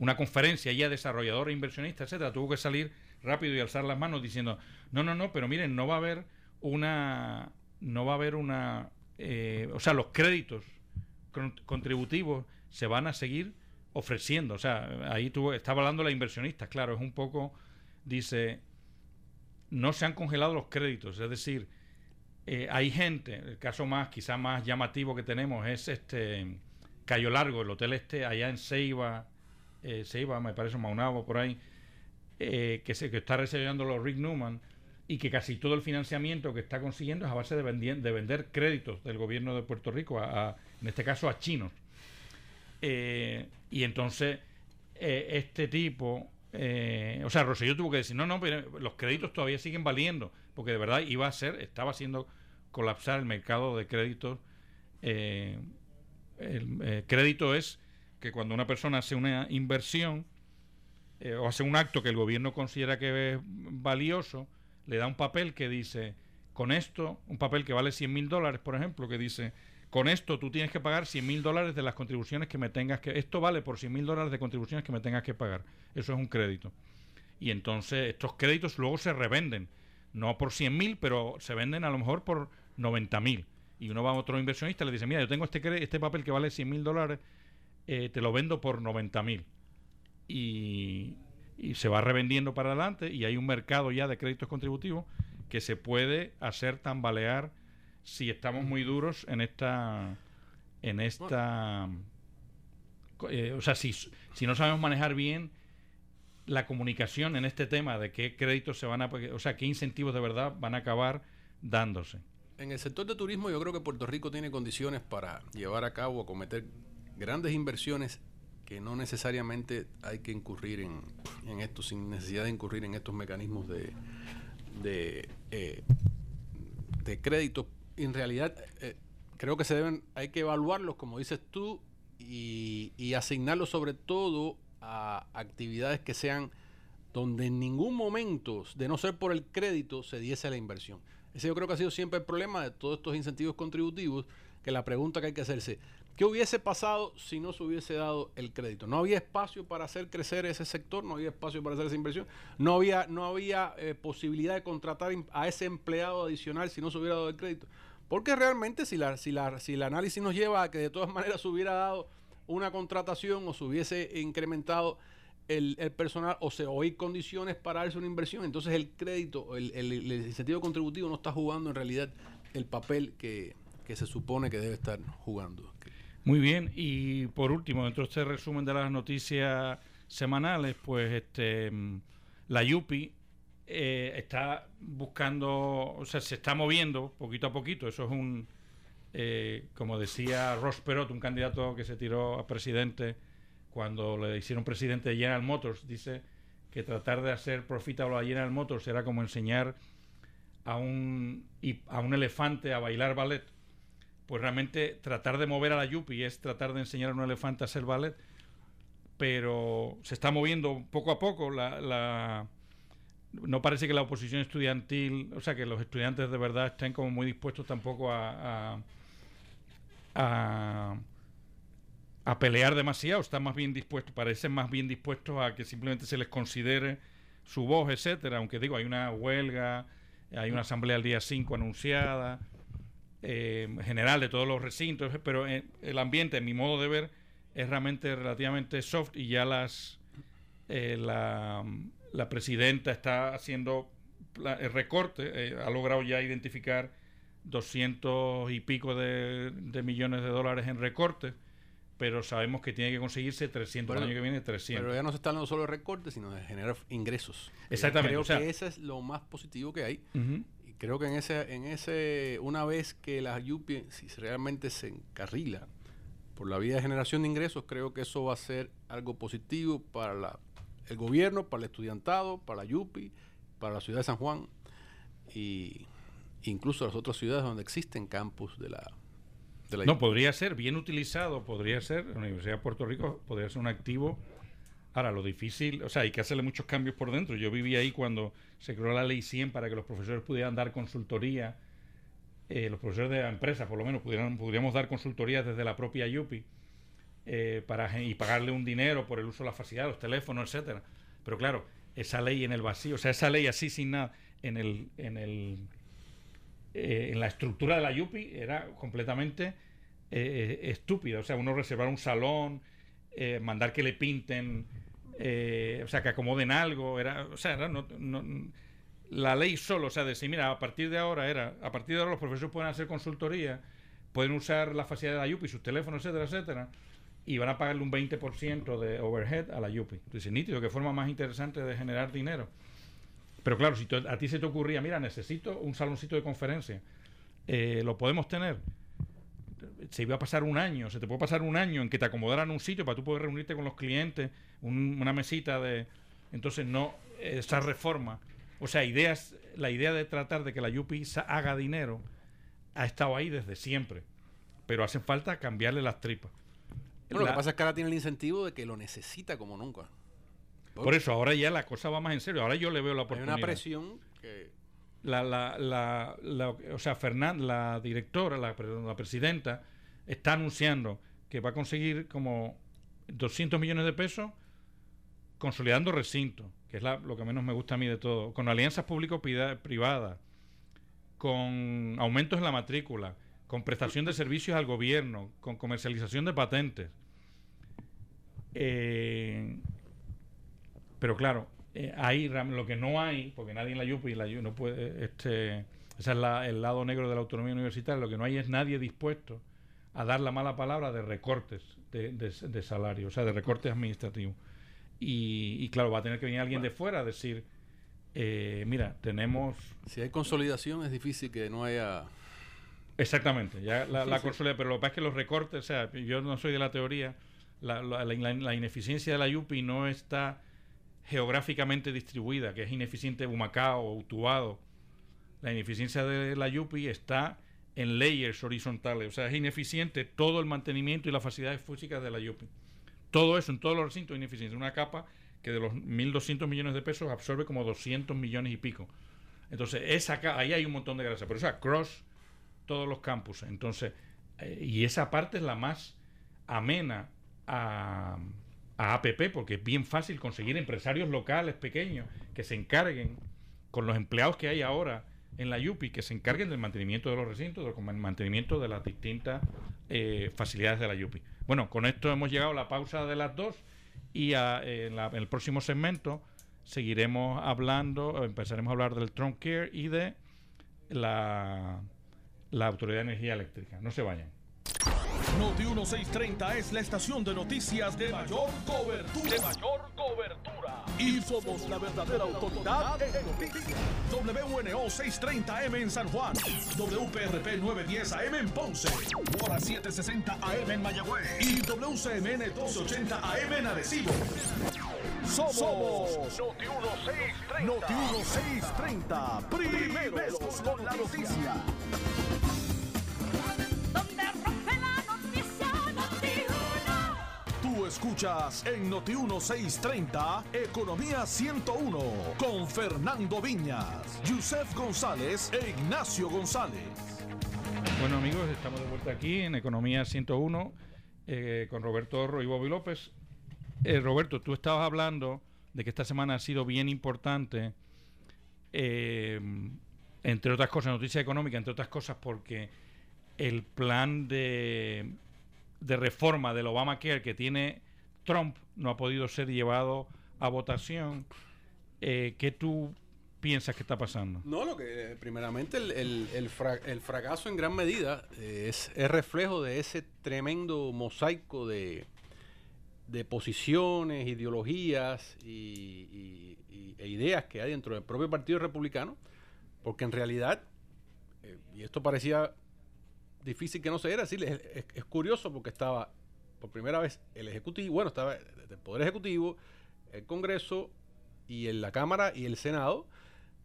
[SPEAKER 10] una conferencia y a desarrolladores, inversionistas, etcétera, tuvo que salir rápido y alzar las manos diciendo no, no, no, pero miren, no va a haber una no va a haber una eh, o sea, los créditos con- contributivos se van a seguir ofreciendo. O sea, ahí tuvo, estaba hablando la inversionista, claro, es un poco dice, no se han congelado los créditos, es decir, eh, hay gente, el caso más, quizá más llamativo que tenemos es este Cayo Largo, el hotel este allá en Ceiba, eh, Ceiba, me parece, Maunabo, por ahí, eh, que, se, que está los Rick Newman y que casi todo el financiamiento que está consiguiendo es a base de, de vender créditos del gobierno de Puerto Rico, a, en este caso a chinos. y entonces, este tipo, o sea, Rosselló tuvo que decir, no, no, pero los créditos todavía siguen valiendo, porque de verdad iba a ser, estaba siendo colapsar el mercado de créditos. Eh, el eh, crédito es que cuando una persona hace una inversión eh, o hace un acto que el gobierno considera que es valioso, le da un papel que dice, con esto, un papel que vale 100 mil dólares, por ejemplo, que dice, con esto tú tienes que pagar 100 mil dólares de las contribuciones que me tengas que... Esto vale por 100 mil dólares de contribuciones que me tengas que pagar. Eso es un crédito. Y entonces estos créditos luego se revenden no por 100 mil, pero se venden a lo mejor por 90 mil. Y uno va a otro inversionista y le dice, mira, yo tengo este, este papel que vale 100 mil dólares, eh, te lo vendo por 90 mil. Y, y se va revendiendo para adelante y hay un mercado ya de créditos contributivos que se puede hacer tambalear si estamos muy duros en esta en esta eh, o sea si, si no sabemos manejar bien la comunicación en este tema de qué créditos se van a, o sea, qué incentivos de verdad van a acabar dándose.
[SPEAKER 11] En el sector de turismo yo creo que Puerto Rico tiene condiciones para llevar a cabo o cometer grandes inversiones que no necesariamente hay que incurrir en, en esto, sin necesidad de incurrir en estos mecanismos de, de, eh, de crédito. En realidad, eh, creo que se deben, hay que evaluarlos, como dices tú, y asignarlos sobre todo a actividades que sean donde en ningún momento, de no ser por el crédito, se diese la inversión. Ese yo creo que ha sido siempre el problema de todos estos incentivos contributivos, que la pregunta que hay que hacerse, ¿qué hubiese pasado si no se hubiese dado el crédito? No había espacio para hacer crecer ese sector, no había espacio para hacer esa inversión, no había, no había eh, posibilidad de contratar a ese empleado adicional si no se hubiera dado el crédito. Porque realmente si, la, si, la, si el análisis nos lleva a que de todas [laughs] maneras se hubiera dado una contratación o se hubiese incrementado el, personal o se o hay condiciones para darse una inversión, entonces el crédito, el, el, incentivo contributivo no está jugando en realidad el papel que, se supone que debe estar jugando.
[SPEAKER 10] Muy bien, y por último, dentro de este resumen de las noticias semanales, pues este la Yupi eh, está buscando, o sea, se está moviendo poquito a poquito, eso es un eh, como decía Ross Perot, un candidato que se tiró a presidente cuando le hicieron presidente de General Motors, dice que tratar de hacer profitable a General Motors era como enseñar a un, a un elefante a bailar ballet. Pues realmente tratar de mover a la Yupi es tratar de enseñar a un elefante a hacer ballet, pero se está moviendo poco a poco la, la no parece que la oposición estudiantil, o sea, que los estudiantes de verdad estén como muy dispuestos tampoco a a, pelear demasiado, están más bien dispuestos, parecen más bien dispuestos a que simplemente se les considere su voz, etcétera, aunque digo, hay una huelga, hay una asamblea el día 5 anunciada, eh, general de todos los recintos, pero eh, el ambiente, en mi modo de ver, es realmente relativamente soft y ya las eh, la, la, presidenta está haciendo el recorte, ha logrado ya identificar 200 y pico de, millones de dólares en recortes, pero sabemos que tiene que conseguirse 300 el año que viene, 300.
[SPEAKER 11] Pero ya no se está hablando solo de recortes, sino de generar ingresos.
[SPEAKER 10] Exactamente.
[SPEAKER 11] Creo que eso es lo más positivo que hay. Y creo que en ese, en ese, una vez que la UPI, si realmente se encarrila por la vía de generación de ingresos, creo que eso va a ser algo positivo para la, el gobierno, para el estudiantado, para la UPI, para la ciudad de San Juan. Y incluso las otras ciudades donde existen campus de la...
[SPEAKER 10] De no, podría ser bien utilizado, podría ser, la Universidad de Puerto Rico podría ser un activo. Ahora, lo difícil, o sea, hay que hacerle muchos cambios por dentro. Yo viví ahí cuando se creó la ley 100 para que los profesores pudieran dar consultoría, eh, los profesores de la empresa por lo menos pudieran, podríamos dar consultoría desde la propia UPI eh, para, y pagarle un dinero por el uso de la facilidad, los teléfonos, etcétera. Pero claro, esa ley en el vacío, o sea, esa ley así sin nada, en el, en el eh, en la estructura de la Yupi era completamente eh, eh, estúpida. O sea, uno reservar un salón, mandar que le pinten eh, o sea, que acomoden algo, era, o sea, era no- la ley solo, o sea, decir, mira, a partir de ahora era, a partir de ahora los profesores pueden hacer consultoría, pueden usar la facilidad de la YUPI, sus teléfonos, etcétera, etcétera, y van a pagarle un 20% de overhead a la YUPI. Entonces, nítido, qué forma más interesante de generar dinero. Pero claro, si a ti se te ocurría, mira, necesito un saloncito de conferencia, eh, lo podemos tener. Se iba a pasar un año, se te puede pasar un año en que te acomodaran un sitio para tú poder reunirte con los clientes, un- una mesita de... Entonces, no, esa reforma, o sea, ideas, la idea de tratar de que la UPI sa- haga dinero ha estado ahí desde siempre, pero hacen falta cambiarle las tripas.
[SPEAKER 11] Bueno, lo
[SPEAKER 10] La-
[SPEAKER 11] que pasa es que ahora tiene el incentivo de que lo necesita como nunca.
[SPEAKER 10] Por eso, ahora ya la cosa va más en serio. Ahora yo le veo la
[SPEAKER 11] Hay
[SPEAKER 10] oportunidad.
[SPEAKER 11] una presión que...
[SPEAKER 10] la, la, la, la- o sea, Fernán, la directora, la, la presidenta, está anunciando que va a conseguir como 200 millones de pesos consolidando recintos, que es la- lo que menos me gusta a mí de todo, con alianzas público-privadas, con aumentos en la matrícula, con prestación de servicios al gobierno, con comercialización de patentes. Eh, pero claro, eh, ahí lo que no hay, porque nadie en la YUPI la no puede, este, ese es la- el lado negro de la autonomía universitaria, lo que no hay es nadie dispuesto a dar la mala palabra de recortes de, de, de salario, o sea, de recortes administrativos. Y, y claro, va a tener que venir alguien de fuera a decir, eh, mira, tenemos...
[SPEAKER 11] Si hay consolidación es difícil que no haya...
[SPEAKER 10] Exactamente, ya la, la
[SPEAKER 11] Sí.
[SPEAKER 10] consolida, pero lo que pasa es que los recortes, o sea, yo no soy de la teoría, la, la- la- la ineficiencia de la YUPI no está geográficamente distribuida, que es ineficiente Humacao Utuado. La ineficiencia de la YUPI está en layers horizontales, o sea, es ineficiente todo el mantenimiento y las facilidades físicas de la YUPI. Todo eso en todos los recintos ineficiente. Una capa que de los 1.200 millones de pesos absorbe como 200 millones y pico. Entonces, esa, ahí hay un montón de grasa, pero eso across todos los campus. Entonces, eh, y esa parte es la más amena a, a APP, porque es bien fácil conseguir empresarios locales pequeños que se encarguen con los empleados que hay ahora en la YUPI, que se encarguen del mantenimiento de los recintos, del man- mantenimiento de las distintas eh, facilidades de la YUPI. Bueno, con esto hemos llegado a la pausa de las dos y a- en, el próximo segmento seguiremos hablando, empezaremos a hablar del Trump Care y de la, la Autoridad de Energía Eléctrica. No se vayan.
[SPEAKER 1] Noti 1630 es la estación de noticias de mayor cobertura. De mayor cobertura. Y somos la verdadera autoridad en noticias. WNO 630M en San Juan. WPRP 910 AM en Ponce. Hora 760 AM en Mayagüez. Y WCMN 1280 AM en Arecibo. Somos, Noti 1630. Noti 1630. Primeros con la noticia.
[SPEAKER 12] Donde
[SPEAKER 1] escuchas en Noti 1630 Economía 101 con Fernando Viñas, Yusef González e Ignacio González.
[SPEAKER 10] Bueno amigos, estamos de vuelta aquí en Economía 101 eh, con Roberto Orro y Bobby López. Eh, Roberto, tú estabas hablando de que esta semana ha sido bien importante, eh, entre otras cosas, noticia económica, entre otras cosas porque el plan de, de reforma del Obamacare que tiene Trump no ha podido ser llevado a votación. Eh, ¿Qué tú piensas que está pasando?
[SPEAKER 11] No, lo que eh, primeramente el, el- fra- el fracaso en gran medida eh, es, es reflejo de ese tremendo mosaico de, de posiciones, ideologías y, e ideas que hay dentro del propio Partido Republicano, porque en realidad, y esto parecía difícil que no se era, es, curioso porque estaba por primera vez el Ejecutivo, bueno, estaba el Poder Ejecutivo, el Congreso y en la Cámara y el Senado.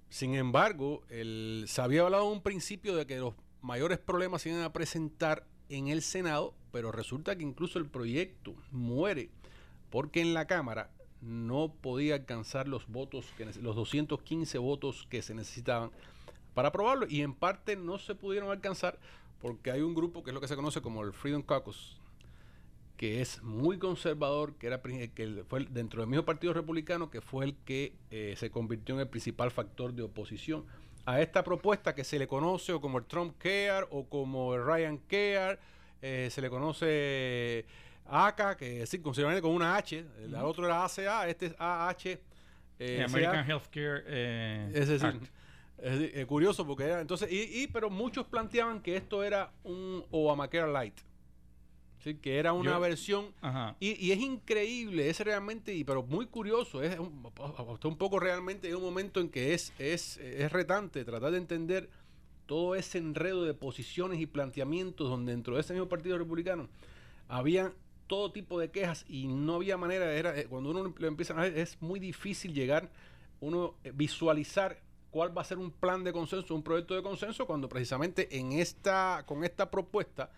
[SPEAKER 11] Sin embargo, el, se había hablado en un principio de que los mayores problemas se iban a presentar en el Senado, pero resulta que incluso el proyecto muere porque en la Cámara no podía alcanzar los votos, que, los 215 votos que se necesitaban para aprobarlo y en parte no se pudieron alcanzar porque hay un grupo que es lo que se conoce como el Freedom Caucus, que es muy conservador, que era que fue dentro del mismo Partido Republicano, que fue el que eh, se convirtió en el principal factor de oposición a esta propuesta que se le conoce o como el Trump Care o como el Ryan Care, eh, se le conoce ACA, que sí, considerablemente con una H, el
[SPEAKER 10] Ujú.
[SPEAKER 11] otro era ACA, este es AH. eh,
[SPEAKER 10] Eh,
[SPEAKER 11] CA.
[SPEAKER 10] American Healthcare eh,
[SPEAKER 11] Es decir,
[SPEAKER 10] Act.
[SPEAKER 11] Es eh, curioso porque era entonces y, y- pero muchos planteaban que esto era un Obamacare Light. Sí, que era una
[SPEAKER 10] Yo-
[SPEAKER 11] versión y, y es increíble, es realmente, y, pero muy curioso, es un poco realmente en un momento en que es, es, es retante tratar de entender todo ese enredo de posiciones y planteamientos donde dentro de ese mismo partido republicano había todo tipo de quejas y no había manera, era, eh, cuando uno lo empieza a ver, es muy difícil llegar, uno eh, visualizar cuál va a ser un plan de consenso, un proyecto de consenso, cuando precisamente en esta, con esta propuesta,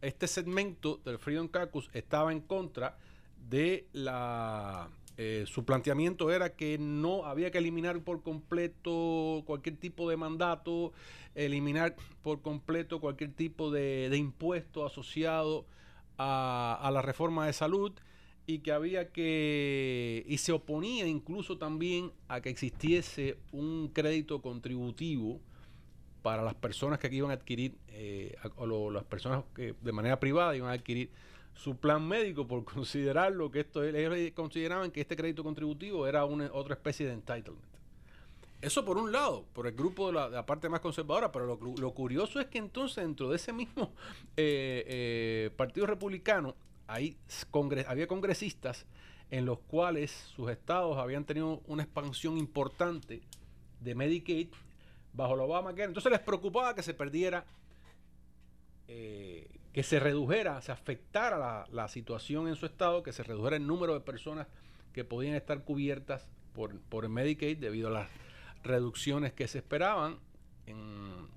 [SPEAKER 11] este segmento del Freedom Caucus estaba en contra de la eh, su planteamiento era que no había que eliminar por completo cualquier tipo de mandato, eliminar por completo cualquier tipo de, impuesto asociado a la reforma de salud y que había que y se oponía incluso también a que existiese un crédito contributivo para las personas que aquí iban a adquirir, eh, a- o lo- las personas que de manera privada iban a adquirir su plan médico por [laughs] considerarlo que esto ellos consideraban que este crédito contributivo era una otra especie de entitlement. Eso por un lado, por el grupo de la, parte más conservadora, pero lo curioso es que entonces dentro de ese mismo [laughs] eh, eh, Partido Republicano había congresistas en los cuales sus estados habían tenido una expansión importante de Medicaid bajo la Obamacare. Entonces les preocupaba que se perdiera, eh, que se redujera, se afectara la, situación en su estado, que se redujera el número de personas que podían estar cubiertas por, por Medicaid debido a las reducciones que se esperaban. En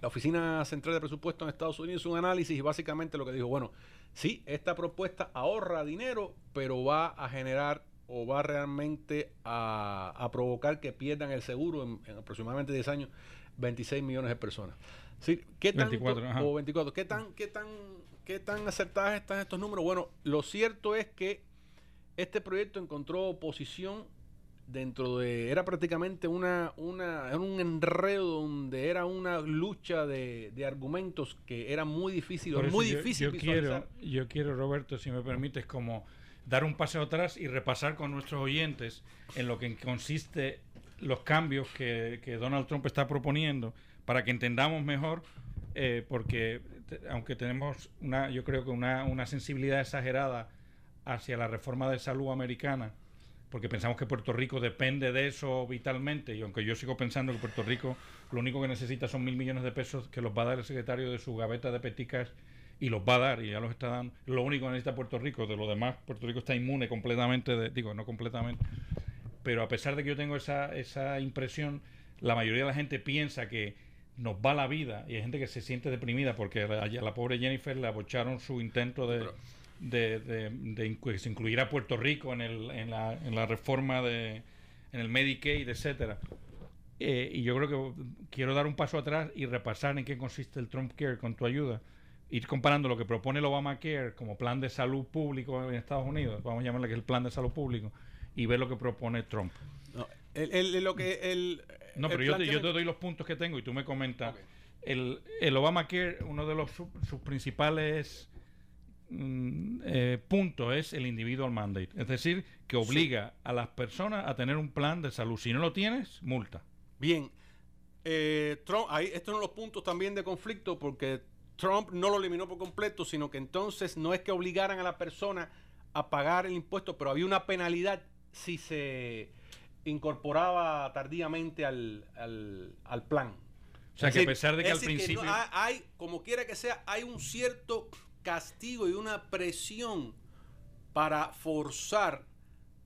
[SPEAKER 11] la Oficina Central de Presupuesto en Estados Unidos hizo un análisis y básicamente lo que dijo, bueno, sí, esta propuesta ahorra dinero, pero va a generar o va realmente a, a provocar que pierdan el seguro en, en aproximadamente 10 años 26 millones de personas. Sí, ¿qué tanto-
[SPEAKER 10] 24, ajá.
[SPEAKER 11] o 24, ¿qué tan, qué tan, qué tan acertadas están estos números? Bueno, lo cierto es que este proyecto encontró oposición dentro de era prácticamente una una era un enredo donde era una lucha de, de argumentos que era muy difícil muy
[SPEAKER 10] yo,
[SPEAKER 11] difícil
[SPEAKER 10] yo
[SPEAKER 11] visualizar.
[SPEAKER 10] quiero, yo quiero, Roberto, si me permites, como dar un paseo atrás y repasar con nuestros oyentes en lo que consiste los cambios que, que Donald Trump está proponiendo para que entendamos mejor, eh, porque aunque tenemos una, yo creo que una, una sensibilidad exagerada hacia la reforma de salud americana, porque pensamos que Puerto Rico depende de eso vitalmente, y aunque yo sigo pensando que Puerto Rico lo único que necesita son mil millones de pesos que los va a dar el secretario de su gaveta de peticas y los va a dar y ya los está dando. Lo único que necesita Puerto Rico, de lo demás, Puerto Rico está inmune completamente, de, digo, no completamente, pero a pesar de que yo tengo esa, esa impresión, la mayoría de la gente piensa que nos va la vida y hay gente que se siente deprimida porque a la, a la pobre Jennifer le abocharon su intento de, de, de- de inclu- que se incluyera a Puerto Rico en, el, en, la, en la reforma de en el Medicaid, etcétera. Eh, y yo creo que quiero dar un paso atrás y repasar en qué consiste el Trump Care con tu ayuda. Ir comparando lo que propone el Obamacare como plan de salud público en Estados Unidos, vamos a llamarle que es el plan de salud público, y ver lo que propone Trump.
[SPEAKER 11] No, el, el- lo que el
[SPEAKER 10] No, pero yo te, yo te doy los puntos que tengo y tú me comentas. El, el Obamacare, uno de los su- sus principales eh, puntos es el individual mandate. Es decir, que obliga a las personas a tener un plan de salud. Si no lo tienes, multa.
[SPEAKER 11] Bien, eh, Trump, ahí, estos son los puntos también de conflicto porque Trump no lo eliminó por completo, sino que entonces no es que obligaran a la persona a pagar el impuesto, pero había una penalidad si se incorporaba tardíamente al, al, al plan.
[SPEAKER 10] O sea,
[SPEAKER 11] Es
[SPEAKER 10] que a pesar de que al principio...
[SPEAKER 11] no hay, como quiera que sea, hay un cierto castigo y una presión para forzar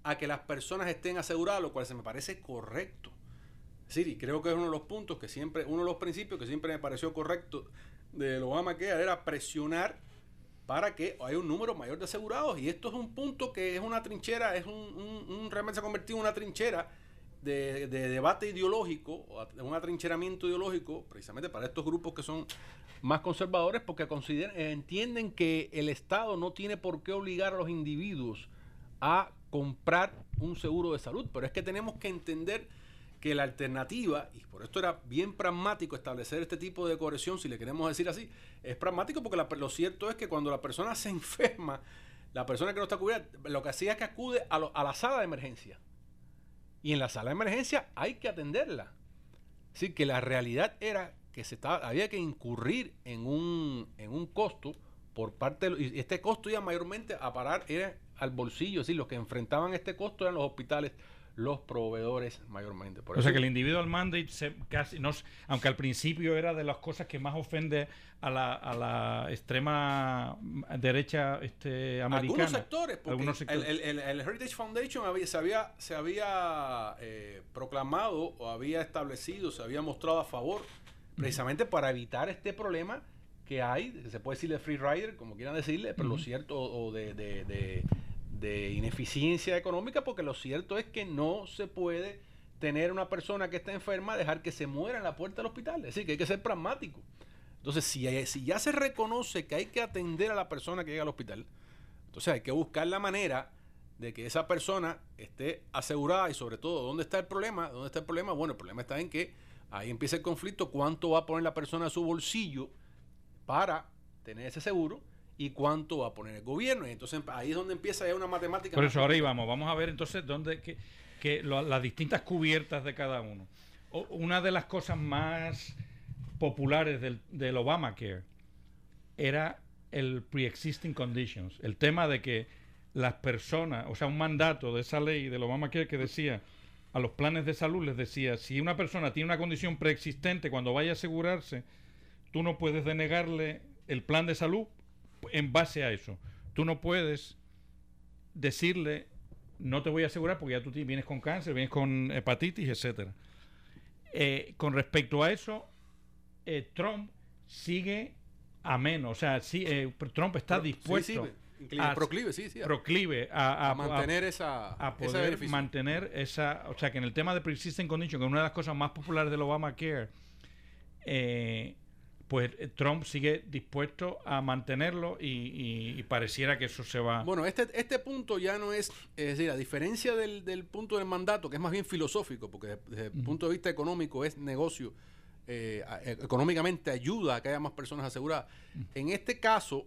[SPEAKER 11] a que las personas estén aseguradas, lo cual se me parece correcto. Decir, y creo que es uno de los puntos que siempre, uno de los principios que siempre me pareció correcto del Obamacare era presionar para que haya un número mayor de asegurados. Y esto es un punto que es una trinchera, es un, realmente se ha convertido en una trinchera de, de debate ideológico, un atrincheramiento ideológico, precisamente para estos grupos que son más conservadores, porque consideran, entienden que el Estado no tiene por qué obligar a los individuos a comprar un seguro de salud. Pero es que tenemos que entender que la alternativa, y por esto era bien pragmático establecer este tipo de corrección, si le queremos decir así, es pragmático porque lo cierto es que cuando la persona se [laughs] enferma, la persona que no está cubierta, lo que hacía es que acude a, lo- a la sala de emergencia. Y en la sala de emergencia hay que atenderla. Decir, que la realidad era que se estaba, había que incurrir en un, en un costo por parte de, y este costo iba mayormente a parar era al bolsillo, es decir, los que enfrentaban este costo eran los hospitales, los proveedores mayormente. Por
[SPEAKER 10] o sea
[SPEAKER 11] eso-
[SPEAKER 10] que el individual mandate se casi no aunque al principio era de las cosas que más ofende a la, a la extrema derecha este americana
[SPEAKER 11] algunos sectores, porque
[SPEAKER 10] Algunos sectores.
[SPEAKER 11] El, el- el Heritage Foundation había- se había, se había eh, proclamado o había establecido, se había mostrado a favor, precisamente para evitar este problema que hay, que se puede decir de free rider, como quieran decirle, pero lo cierto, o o de, de- de- de ineficiencia económica, porque lo cierto es que no se puede tener una persona que está enferma, dejar que se muera en la puerta del hospital. Es decir, que hay que ser pragmático. Entonces, si, hay- si ya se reconoce que hay que atender a la persona que llega al hospital, entonces hay que buscar la manera de que esa persona esté asegurada y sobre todo, ¿dónde está el problema? ¿Dónde está el problema? Bueno, el problema está en que ahí empieza el conflicto, cuánto va a poner la persona a su bolsillo para tener ese seguro y cuánto va a poner el gobierno. Y entonces ahí es donde empieza ya una matemática.
[SPEAKER 10] Por eso ahora íbamos, vamos a ver entonces dónde que, que lo- las distintas cubiertas de cada uno. O- una de las cosas más populares del, del Obamacare era el pre-existing conditions, el tema de que las personas, o sea, un mandato de esa ley del Obamacare que decía a los planes de salud les decía, si una persona tiene una condición preexistente cuando vaya a asegurarse, tú no puedes denegarle el plan de salud en base a eso. Tú no puedes decirle no te voy a asegurar porque ya tú vienes con cáncer, vienes con hepatitis, etcétera. Eh, con respecto a eso, eh, Trump sigue a menos, o sea, sí, eh, Trump está
[SPEAKER 11] sí,
[SPEAKER 10] dispuesto
[SPEAKER 11] sí, incline- proclive, sí, sí, a-
[SPEAKER 10] proclive a,
[SPEAKER 11] a mantener esa-
[SPEAKER 10] a poder mantener esa, o sea, que en el tema de persistent condition, que es una de las cosas más populares del Obamacare, eh, pues eh, Trump sigue dispuesto a mantenerlo y, y- y pareciera que eso se va.
[SPEAKER 11] Bueno, este, este punto ya no es, es decir, a diferencia del, del punto del mandato, que es más bien filosófico, porque desde el punto de vista económico es negocio, eh, a- económicamente ayuda a que haya más personas aseguradas. En este caso,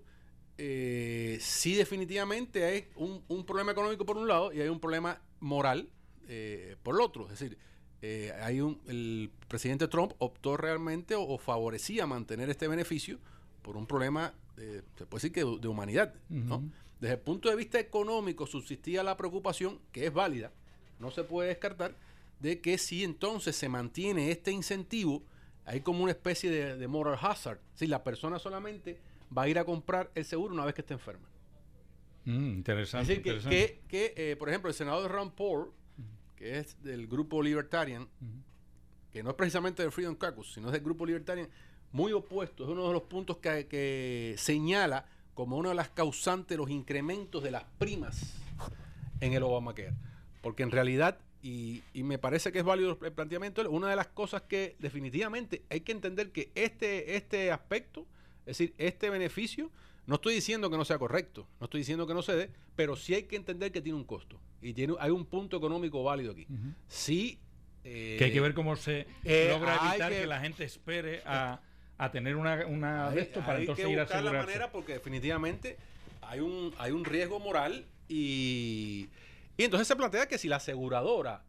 [SPEAKER 11] eh, sí definitivamente hay un, un problema económico por un lado y hay un problema moral eh, por el otro. Es decir, eh, hay un, el presidente Trump optó realmente o, o favorecía mantener este beneficio por un problema, eh, se puede decir que de, de humanidad, ¿no? Desde el punto de vista económico subsistía la preocupación, que es válida, no se puede descartar, de que si entonces se mantiene este incentivo, hay como una especie de, de moral hazard. Si la persona solamente va a ir a comprar el seguro una vez que esté enferma.
[SPEAKER 10] Mm, interesante.
[SPEAKER 11] Es decir, que,
[SPEAKER 10] interesante.
[SPEAKER 11] que- que, eh, por ejemplo, el senador Ron Paul, que es del grupo Libertarian, que no es precisamente del Freedom Caucus, sino es del grupo Libertarian, muy opuesto, es uno de los puntos que, que señala como una de las causantes de los incrementos de las primas en el Obamacare. Porque en realidad, y, y me parece que es válido el planteamiento, una de las cosas que definitivamente hay que entender que este, este aspecto, es decir, este beneficio, no estoy diciendo que no sea correcto, no estoy diciendo que no se dé, pero sí hay que entender que tiene un costo. Y tiene, hay un punto económico válido aquí. Sí. eh,
[SPEAKER 10] que hay que ver cómo se
[SPEAKER 11] eh,
[SPEAKER 10] logra evitar que...
[SPEAKER 11] que-
[SPEAKER 10] la gente espere a, a tener una, una de
[SPEAKER 11] hay,
[SPEAKER 10] esto para
[SPEAKER 11] hay
[SPEAKER 10] entonces
[SPEAKER 11] que
[SPEAKER 10] ir a
[SPEAKER 11] buscar la
[SPEAKER 10] asegurarse.
[SPEAKER 11] manera porque definitivamente hay un, hay un riesgo moral y, y entonces se plantea que si la aseguradora,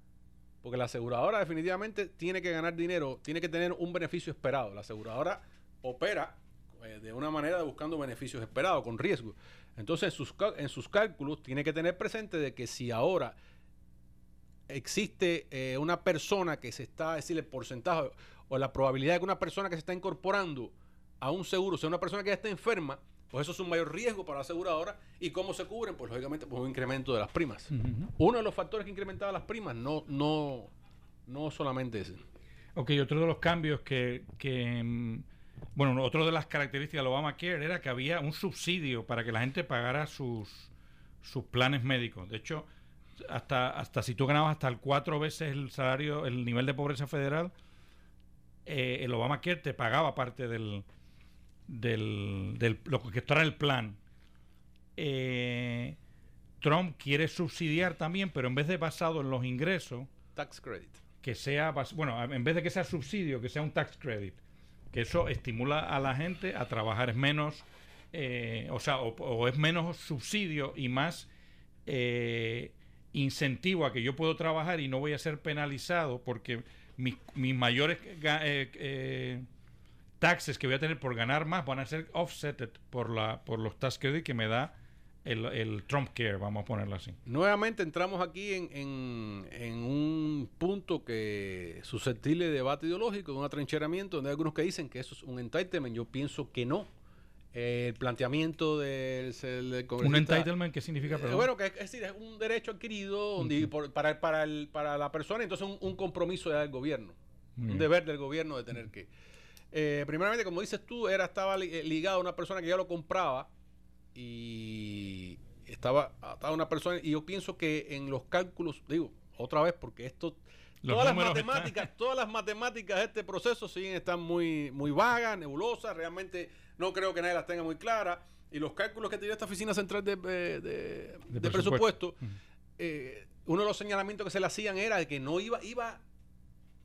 [SPEAKER 11] porque la aseguradora definitivamente tiene que ganar dinero, tiene que tener un beneficio esperado. La aseguradora opera eh, de una manera de buscando beneficios esperados, con riesgo. Entonces en sus, en sus cálculos tiene que tener presente de que si ahora existe eh, una persona que se está, es decir, el porcentaje o la probabilidad de que una persona que se está incorporando a un seguro sea una persona que ya está enferma, pues eso es un mayor riesgo para la aseguradora. ¿Y cómo se cubren? Pues lógicamente por un incremento de las primas. Uno de los factores que incrementaba las primas, no, no, no solamente ese.
[SPEAKER 10] Ok, otro de los cambios que, que, mm, bueno, otro de las características del Obamacare era que había un subsidio para que la gente pagara sus, sus planes médicos. De hecho, hasta, hasta si tú ganabas hasta el cuatro veces el salario, el nivel de pobreza federal, eh, el Obamacare te pagaba parte del, del, del lo que era el plan. Eh, Trump quiere subsidiar también, pero en vez de basado en los ingresos,
[SPEAKER 11] Tax credit.
[SPEAKER 10] que sea, bueno, en vez de que sea subsidio, que sea un tax credit, que eso estimula a la gente a trabajar. Es menos, eh, o sea, o, es menos subsidio y más eh, incentivo a que yo puedo trabajar y no voy a ser penalizado porque mis, mis mayores eh, eh, taxes que voy a tener por ganar más van a ser offset por la por los tax credit que me da el, el Trump Care, vamos a ponerlo así.
[SPEAKER 11] Nuevamente entramos aquí en, en- en un punto que susceptible de debate ideológico, de un atrincheramiento, donde hay algunos que dicen que eso es un entitlement. Yo pienso que no. Eh, el planteamiento del, del
[SPEAKER 10] ¿Un entitlement qué significa?
[SPEAKER 11] Eh, bueno, que es, es decir, es un derecho adquirido donde-
[SPEAKER 10] Ujú.
[SPEAKER 11] por- para, para, el- para la persona, entonces un, un compromiso del gobierno,
[SPEAKER 10] Muy
[SPEAKER 11] un
[SPEAKER 10] bien.
[SPEAKER 11] deber del gobierno de tener que. Eh, primeramente, como dices tú, era estaba li- eh, ligado a una persona que ya lo compraba y estaba atado a una persona y yo pienso que en los cálculos, digo, otra vez porque esto
[SPEAKER 10] Los
[SPEAKER 11] todas las
[SPEAKER 10] están-
[SPEAKER 11] matemáticas, [laughs] todas las matemáticas de este proceso siguen están muy muy vagas, nebulosas, realmente no creo que nadie las tenga muy claras y los cálculos que tiene esta oficina central de, eh, de- de
[SPEAKER 10] De
[SPEAKER 11] presupuesto,
[SPEAKER 10] presupuesto.
[SPEAKER 11] eh, uno de los señalamientos que se le hacían era de que no iba iba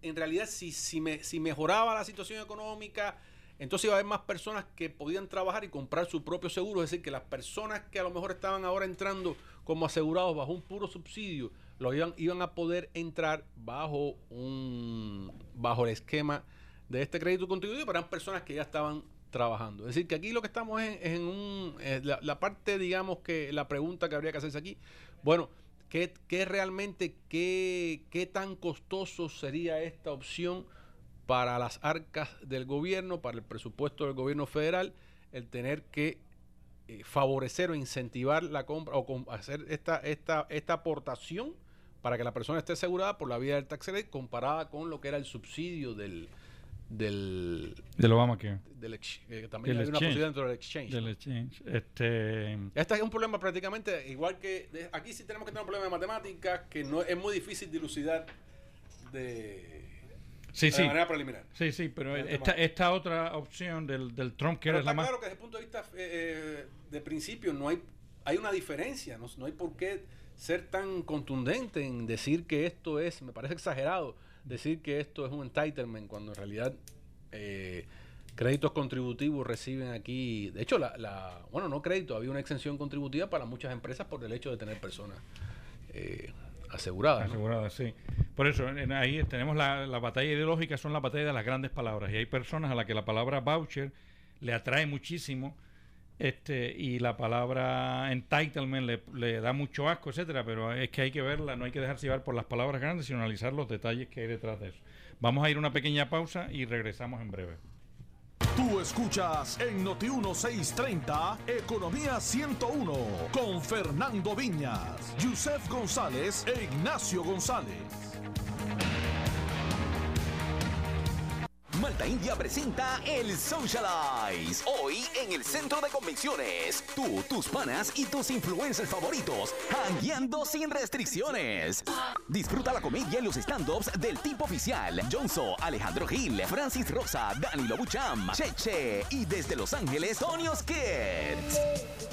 [SPEAKER 11] en realidad si si, me, si mejoraba la situación económica entonces iba a haber más personas que podían trabajar y comprar su propio seguro. Es decir, que las personas que a lo mejor estaban ahora entrando como asegurados bajo un puro subsidio, lo iban, iban a poder entrar bajo un bajo el esquema de este crédito contributivo, pero eran personas que ya estaban trabajando. Es decir, que aquí lo que estamos es, en un... la, la parte, digamos, que la pregunta que habría que hacerse aquí, bueno, ¿qué, qué realmente, qué, qué tan costoso sería esta opción? Para las arcas del gobierno, para el presupuesto del gobierno federal, el tener que eh, favorecer o incentivar la compra o com- hacer esta, esta, esta aportación para que la persona esté asegurada por la vía del tax credit comparada con lo que era el subsidio del del
[SPEAKER 10] Del Obamacare.
[SPEAKER 11] del ex- eh, también
[SPEAKER 10] Del
[SPEAKER 11] hay una posibilidad dentro del exchange.
[SPEAKER 10] Del exchange. Este,
[SPEAKER 11] Este es un problema prácticamente igual que de- aquí sí tenemos que tener un problema de matemáticas que no es muy difícil dilucidar de,
[SPEAKER 10] sí,
[SPEAKER 11] de
[SPEAKER 10] sí.
[SPEAKER 11] manera preliminar.
[SPEAKER 10] Sí, sí, pero esta, esta otra opción del, del Trump Care
[SPEAKER 11] Pero
[SPEAKER 10] es la
[SPEAKER 11] está
[SPEAKER 10] más...
[SPEAKER 11] claro que desde el punto de vista eh, eh, de principio no hay, hay una diferencia, no, no hay por qué ser tan contundente en decir que esto es, me parece exagerado, decir que esto es un entitlement cuando en realidad eh, créditos contributivos reciben aquí, de hecho, la, la- bueno, no crédito, había una exención contributiva para muchas empresas por el hecho de tener personas eh, aseguradas. ¿no?
[SPEAKER 10] Asegurada, sí. Por eso, en- ahí tenemos la, la batalla ideológica, son la batalla de las grandes palabras. Y hay personas a las que la palabra voucher le atrae muchísimo este y la palabra entitlement le, le da mucho asco, etcétera, pero es que hay que verla, no hay que dejarse llevar por las palabras grandes, sino analizar los detalles que hay detrás de eso. Vamos a ir una pequeña pausa y regresamos en breve.
[SPEAKER 1] Tú escuchas en Noti 1630 Economía 101 con Fernando Viñas, Yusef González e Ignacio González.
[SPEAKER 13] Malta India presenta el Socialize. Hoy en el centro de convenciones. Tú, tus panas y tus influencers favoritos. Hangueando sin restricciones. Disfruta la comedia y los stand-ups del tipo oficial. Jonzo, Alejandro Gil, Francis Rosa, Danilo Bucham, Cheche y desde Los Ángeles, Tonios Kids.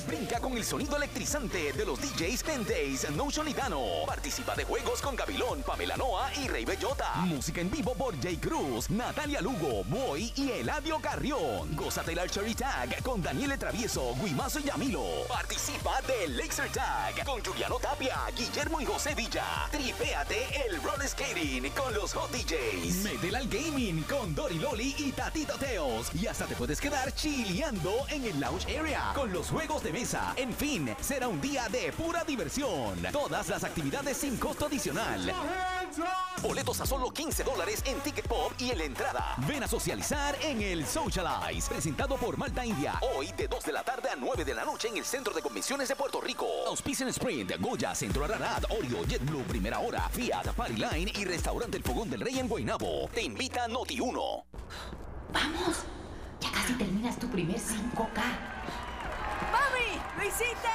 [SPEAKER 13] Brinca con el sonido electrizante de los DJs Pendays, Notion y Dano. Participa de juegos con Gabilón, Pamela Noa y Rey Bellota. Música en vivo por Jay Cruz, Natalia Lugo, Boy y Eladio Carrión. Gózate el Archery Tag con Daniel Travieso, Guimazo y Yamilo. Participa del Laser Tag con Juliano Tapia, Guillermo y José Villa. Tripéate el roller skating con los Hot DJs. Métela al gaming con Dori Loli y Tatito Teos. Y hasta te puedes quedar chileando en el lounge area con los juegos de mesa. En fin, será un día de pura diversión. Todas las actividades sin costo adicional. Boletos a solo 15 dólares en Ticket Pop y en la entrada. Ven a socializar en el Socialize, presentado por Malta India. Hoy de 2 de la tarde a 9 de la noche en el Centro de Convenciones de Puerto Rico. Auspician Sprint, Goya, Centro Ararat, Oreo, JetBlue, Primera Hora, Fiat, Party Line y Restaurante El Fogón del Rey en Guaynabo. Te invita Noti 1.
[SPEAKER 14] Vamos, ya casi terminas tu primer 5K.
[SPEAKER 12] ¡Mami! ¡Lo hiciste!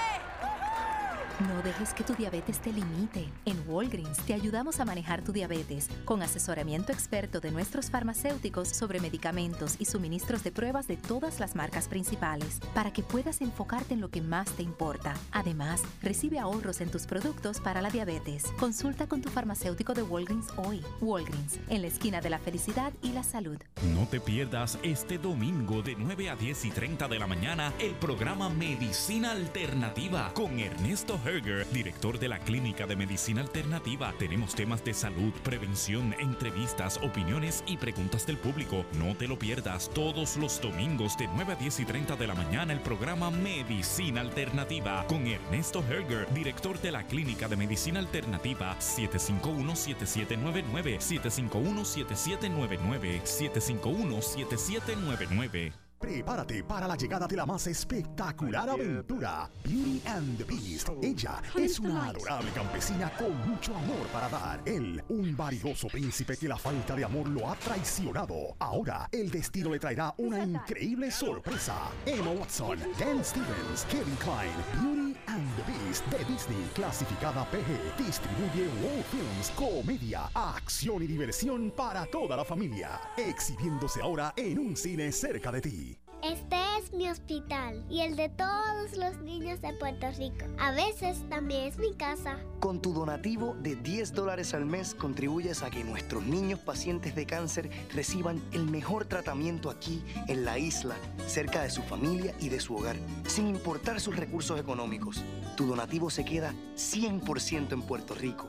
[SPEAKER 15] No dejes que tu diabetes te limite. En Walgreens te ayudamos a manejar tu diabetes con asesoramiento experto de nuestros farmacéuticos sobre medicamentos y suministros de pruebas de todas las marcas principales para que puedas enfocarte en lo que más te importa. Además, recibe ahorros en tus productos para la diabetes. Consulta con tu farmacéutico de Walgreens hoy. Walgreens, en la esquina de la felicidad y la salud.
[SPEAKER 2] No te pierdas este domingo de 9 a 10 y 30 de la mañana el programa Medicina Alternativa con Ernesto Herger, director de la Clínica de Medicina Alternativa. Tenemos temas de salud, prevención, entrevistas, opiniones y preguntas del público. No te lo pierdas todos los domingos de 9 a 10 y 30 de la mañana el programa Medicina Alternativa con Ernesto Herger, director de la Clínica de Medicina Alternativa 751-7799 751-7799 751-7799
[SPEAKER 16] Prepárate para la llegada de la más espectacular aventura, Beauty and the Beast. Ella es una adorable campesina con mucho amor para dar. Él, un validoso príncipe que la falta de amor lo ha traicionado. Ahora, el destino le traerá una increíble sorpresa. Emma Watson, Dan Stevens, Kevin Klein, Beauty and the Beast de Disney, clasificada PG. Distribuye Wow Films, comedia, acción y diversión para toda la familia. Exhibiéndose ahora en un cine cerca de ti.
[SPEAKER 17] Este es mi hospital y el de todos los niños de Puerto Rico. A veces también es mi casa.
[SPEAKER 18] Con tu donativo de 10 dólares al mes contribuyes a que nuestros niños pacientes de cáncer reciban el mejor tratamiento aquí en la isla, cerca de su familia y de su hogar, sin importar sus recursos económicos. Tu donativo se queda 100% en Puerto Rico.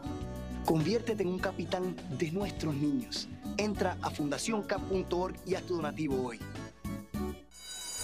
[SPEAKER 18] Conviértete en un capitán de nuestros niños. Entra a fundacioncap.org y haz tu donativo hoy.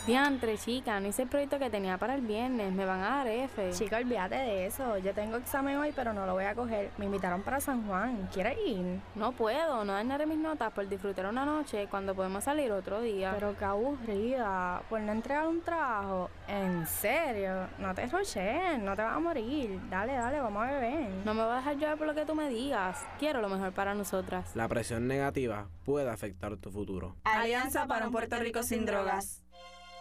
[SPEAKER 19] Diantre, chica, no hice el proyecto que tenía para el viernes. Me van a dar F.
[SPEAKER 20] Chica, olvídate de eso. Yo tengo examen hoy, pero no lo voy a coger. Me invitaron para San Juan. ¿Quieres ir?
[SPEAKER 19] No puedo, no dañaré mis notas por disfrutar una noche cuando podemos salir otro día.
[SPEAKER 20] Pero qué aburrida. Por no entregar un trabajo. En serio. No te roches, no te vas a morir. Dale, dale, vamos a beber.
[SPEAKER 19] No me voy a dejar llevar por lo que tú me digas. Quiero lo mejor para nosotras.
[SPEAKER 21] La presión negativa puede afectar tu futuro.
[SPEAKER 22] Alianza para un Puerto Rico sin drogas.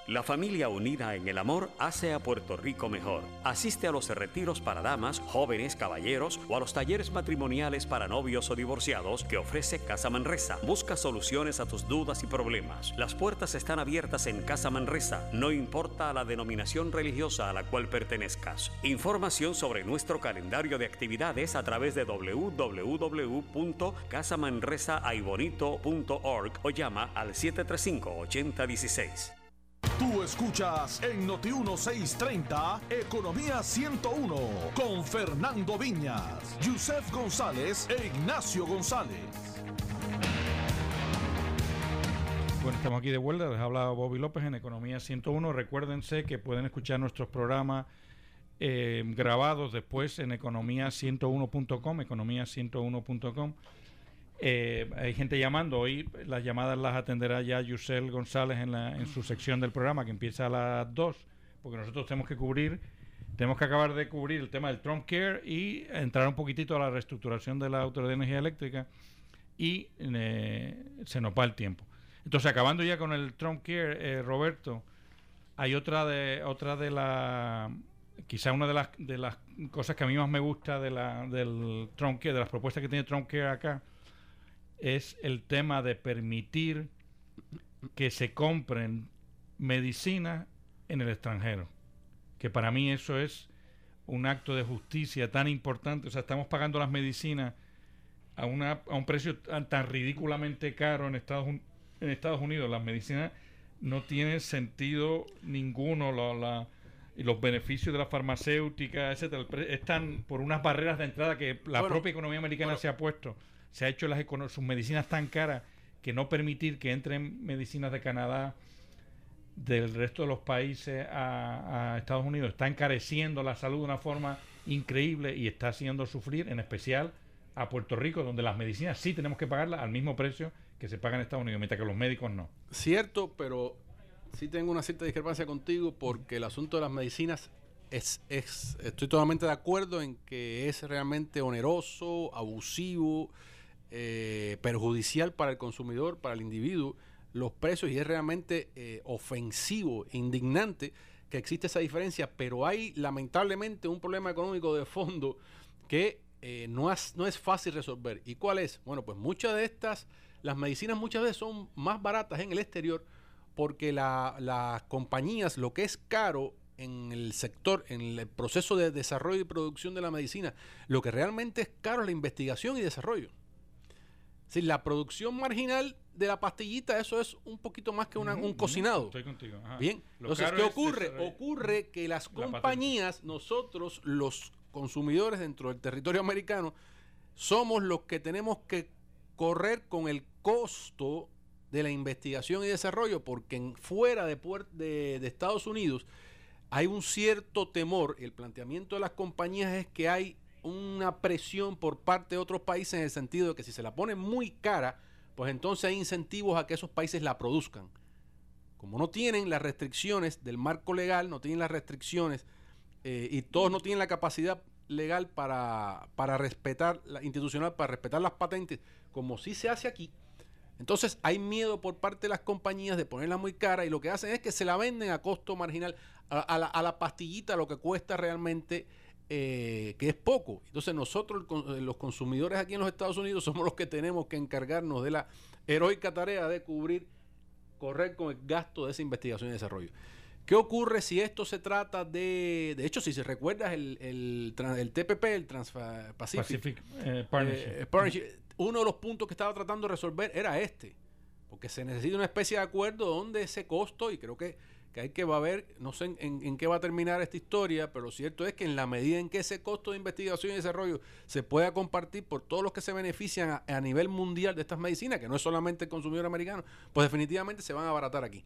[SPEAKER 23] La familia unida en el amor hace a Puerto Rico mejor. Asiste a los retiros para damas, jóvenes, caballeros o a los talleres matrimoniales para novios o divorciados que ofrece Casa Manresa. Busca soluciones a tus dudas y problemas. Las puertas están abiertas en Casa Manresa, no importa la denominación religiosa a la cual pertenezcas. Información sobre nuestro calendario de actividades a través de www.casamanresahaybonito.org o llama al 735-8016.
[SPEAKER 1] Tú escuchas en Noti 1630 Economía 101 con Fernando Viñas, Yusef González e Ignacio González.
[SPEAKER 10] Bueno, estamos aquí de vuelta. Les habla Bobby López en Economía 101. Recuérdense que pueden escuchar nuestros programas eh, grabados después en economía101.com, economía101.com. Eh, hay gente llamando. Hoy las llamadas las atenderá ya Yusel González en, la, en su sección del programa que empieza a las 2, porque nosotros tenemos que cubrir, tenemos que acabar de cubrir el tema del Trump Care y entrar un poquitito a la reestructuración de la Autoridad de Energía Eléctrica y eh, se nos va el tiempo. Entonces, acabando ya con el Trump Care, eh, Roberto, hay otra de otra de la quizá una de las de las cosas que a mí más me gusta de la del Trump Care, de las propuestas que tiene Trump Care acá es el tema de permitir que se compren medicinas en el extranjero. Que para mí eso es un acto de justicia tan importante. O sea, estamos pagando las medicinas a, una, a un precio tan, tan ridículamente caro en Estados, en Estados Unidos. Las medicinas no tienen sentido ninguno. La, la- y los beneficios de la farmacéutica, etcétera, están por unas barreras de entrada que la
[SPEAKER 11] Bueno,
[SPEAKER 10] propia economía americana se ha puesto. Se ha hecho las sus medicinas tan caras que no permitir que entren medicinas de Canadá del resto de los países a, a Estados Unidos está encareciendo la salud de una forma increíble y está haciendo sufrir, en especial a Puerto Rico, donde las medicinas sí tenemos que pagarlas al mismo precio que se paga en Estados Unidos, mientras que los médicos no.
[SPEAKER 11] Cierto, pero sí tengo una cierta discrepancia contigo porque el asunto de las medicinas es, es estoy totalmente de acuerdo en que es realmente oneroso, abusivo, eh, perjudicial para el consumidor, para el individuo, los precios y es realmente eh, ofensivo, indignante que existe esa diferencia, pero hay lamentablemente un problema económico de fondo que eh, no, es, no es fácil resolver. ¿Y cuál es? Bueno, pues muchas de estas, las medicinas muchas veces son más baratas en el exterior porque la- las compañías, lo que es caro en el sector, en el proceso de desarrollo y producción de la medicina, lo que realmente es caro es la investigación y desarrollo. Decir, la producción marginal de la pastillita, eso es un poquito más que una- un cocinado.
[SPEAKER 10] Estoy contigo. ajá.
[SPEAKER 11] Bien,
[SPEAKER 10] Lo
[SPEAKER 11] entonces, ¿qué ocurre?
[SPEAKER 10] desarrollar-
[SPEAKER 11] Ocurre que las compañías, nosotros, los consumidores dentro del territorio americano, somos los que tenemos que correr con el costo de la investigación y desarrollo, porque en- fuera de, de, de Estados Unidos hay un cierto temor, el planteamiento de las compañías es que hay una presión por parte de otros países en el sentido de que si se la pone muy cara, pues entonces hay incentivos a que esos países la produzcan. Como no tienen las restricciones del marco legal, no tienen las restricciones eh, y todos no tienen la capacidad legal para, para respetar, la institucional, para respetar las patentes, como sí se hace aquí, entonces hay miedo por parte de las compañías de ponerla muy cara y lo que hacen es que se la venden a costo marginal, a, a la, a la pastillita, lo que cuesta realmente, eh, que es poco. Entonces nosotros, eh, los consumidores aquí en los Estados Unidos, [laughs] somos los que tenemos que encargarnos de la heroica tarea de cubrir, correr con el gasto de esa investigación y desarrollo. ¿Qué ocurre si esto se trata de, de hecho, si se recuerdas el, el, el TPP, el Trans-Pacific,
[SPEAKER 10] Pacific, eh, Partnership.
[SPEAKER 11] eh, Partnership, uno de los puntos que estaba tratando de resolver era este, porque se necesita una especie de acuerdo donde ese costo, y creo que, que hay que va a ver, no sé en, en- en qué va a terminar esta historia, pero lo cierto es que en la medida en que ese costo de investigación y desarrollo se pueda compartir por todos los que se benefician a, a nivel mundial de estas medicinas, que no es solamente el consumidor americano, pues definitivamente se van a abaratar aquí.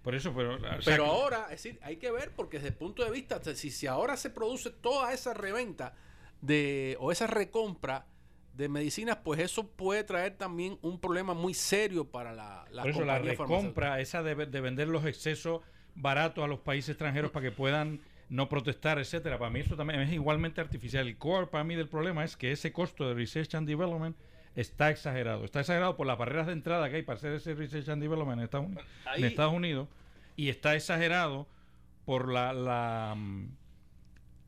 [SPEAKER 10] Por eso, pero. o sea,
[SPEAKER 11] Pero ahora, es decir, hay que ver porque desde el punto de vista, si, si ahora se produce toda esa reventa de o esa recompra de medicinas, pues eso puede traer también un problema muy serio para la, la
[SPEAKER 10] Por eso la recompra, esa de, de vender los excesos baratos a los países extranjeros para que puedan no protestar, etcétera. Para mí eso también es igualmente artificial. El core para mí del problema es que ese costo de research and development está exagerado. Está exagerado por las barreras de entrada que hay para hacer ese research and development en Estados, Uni- en Estados Unidos y está exagerado por la, la, mm,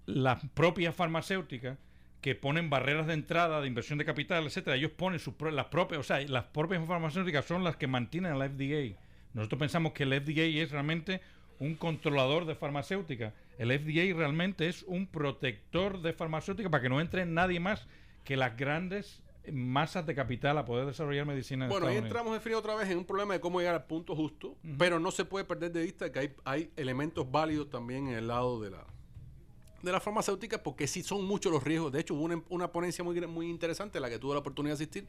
[SPEAKER 10] las propias farmacéuticas que ponen barreras de entrada de inversión de capital, etcétera. Ellos ponen sus las propias, o sea, las propias farmacéuticas son las que mantienen al FDA. Nosotros pensamos que el FDA es realmente un controlador de farmacéutica. El FDA realmente es un protector de farmacéutica para que no entre nadie más que las grandes masas de capital a poder desarrollar medicina en
[SPEAKER 11] Bueno, ahí
[SPEAKER 10] Estados Unidos.
[SPEAKER 11] entramos de frío otra vez en un problema de cómo llegar al punto justo, pero no se puede perder de vista que hay, hay elementos válidos también en el lado de la de la farmacéutica porque sí son muchos los riesgos. De hecho, hubo una, una ponencia muy, muy interesante, la que tuve la oportunidad de asistir,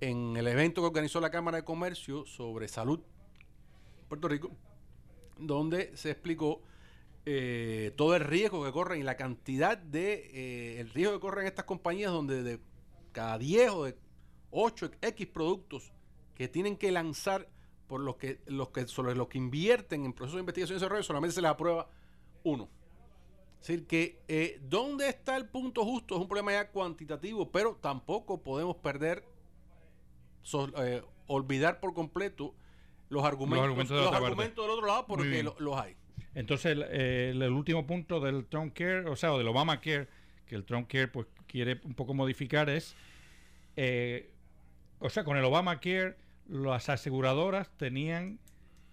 [SPEAKER 11] en el evento que organizó la Cámara de Comercio sobre salud Puerto Rico, donde se explicó eh, todo el riesgo que corren y la cantidad de eh, el riesgo que corren estas compañías donde de cada 10 o de 8 X productos que tienen que lanzar por los que los que sobre los que invierten en procesos de investigación y desarrollo solamente se les aprueba uno. Es decir, que eh, dónde está el punto justo es un problema ya cuantitativo, pero tampoco podemos perder, eh, olvidar por completo los argumentos,
[SPEAKER 10] argumentos de la
[SPEAKER 11] los argumentos del otro lado porque lo- los hay.
[SPEAKER 10] Entonces, el, el- el último punto del Trump Care, o sea, o del Obamacare, que el Trump Care pues quiere un poco modificar es, eh, o sea, con el Obamacare las aseguradoras tenían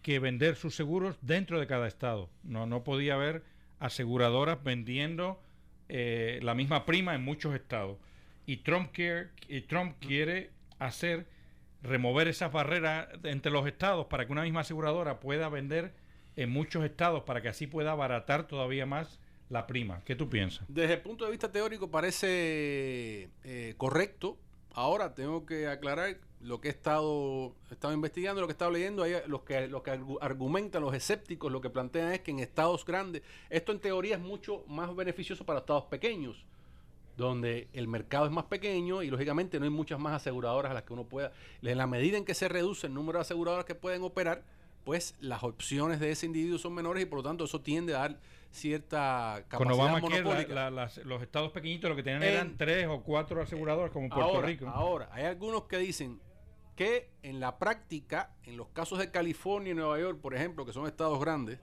[SPEAKER 10] que vender sus seguros dentro de cada estado. No, no podía haber aseguradoras vendiendo eh, la misma prima en muchos estados. Y Trump, Care, y Trump quiere hacer remover esas barreras entre los estados para que una misma aseguradora pueda vender en muchos estados para que así pueda abaratar todavía más la prima. ¿Qué tú piensas?
[SPEAKER 11] Desde el punto de vista teórico parece eh, correcto. Ahora tengo que aclarar lo que he estado, he estado investigando, lo que he estado leyendo. Hay los que, los que argu- argumentan, los escépticos, lo que plantean es que en estados grandes, esto en teoría es mucho más beneficioso para estados pequeños, donde el mercado es más pequeño y lógicamente no hay muchas más aseguradoras a las que uno pueda. En la medida en que se reduce el número de aseguradoras que pueden operar, pues las opciones de ese individuo son menores y por lo tanto eso tiende a dar cierta
[SPEAKER 10] Con
[SPEAKER 11] capacidad
[SPEAKER 10] Obamacare, la-
[SPEAKER 11] monopólica.
[SPEAKER 10] la- las- los estados pequeñitos lo que tenían
[SPEAKER 11] En-
[SPEAKER 10] eran tres o cuatro aseguradoras como Puerto
[SPEAKER 11] ahora,
[SPEAKER 10] Rico.
[SPEAKER 11] Ahora, hay algunos que dicen que en la práctica, en los casos de California y Nueva York, por ejemplo, que son estados grandes,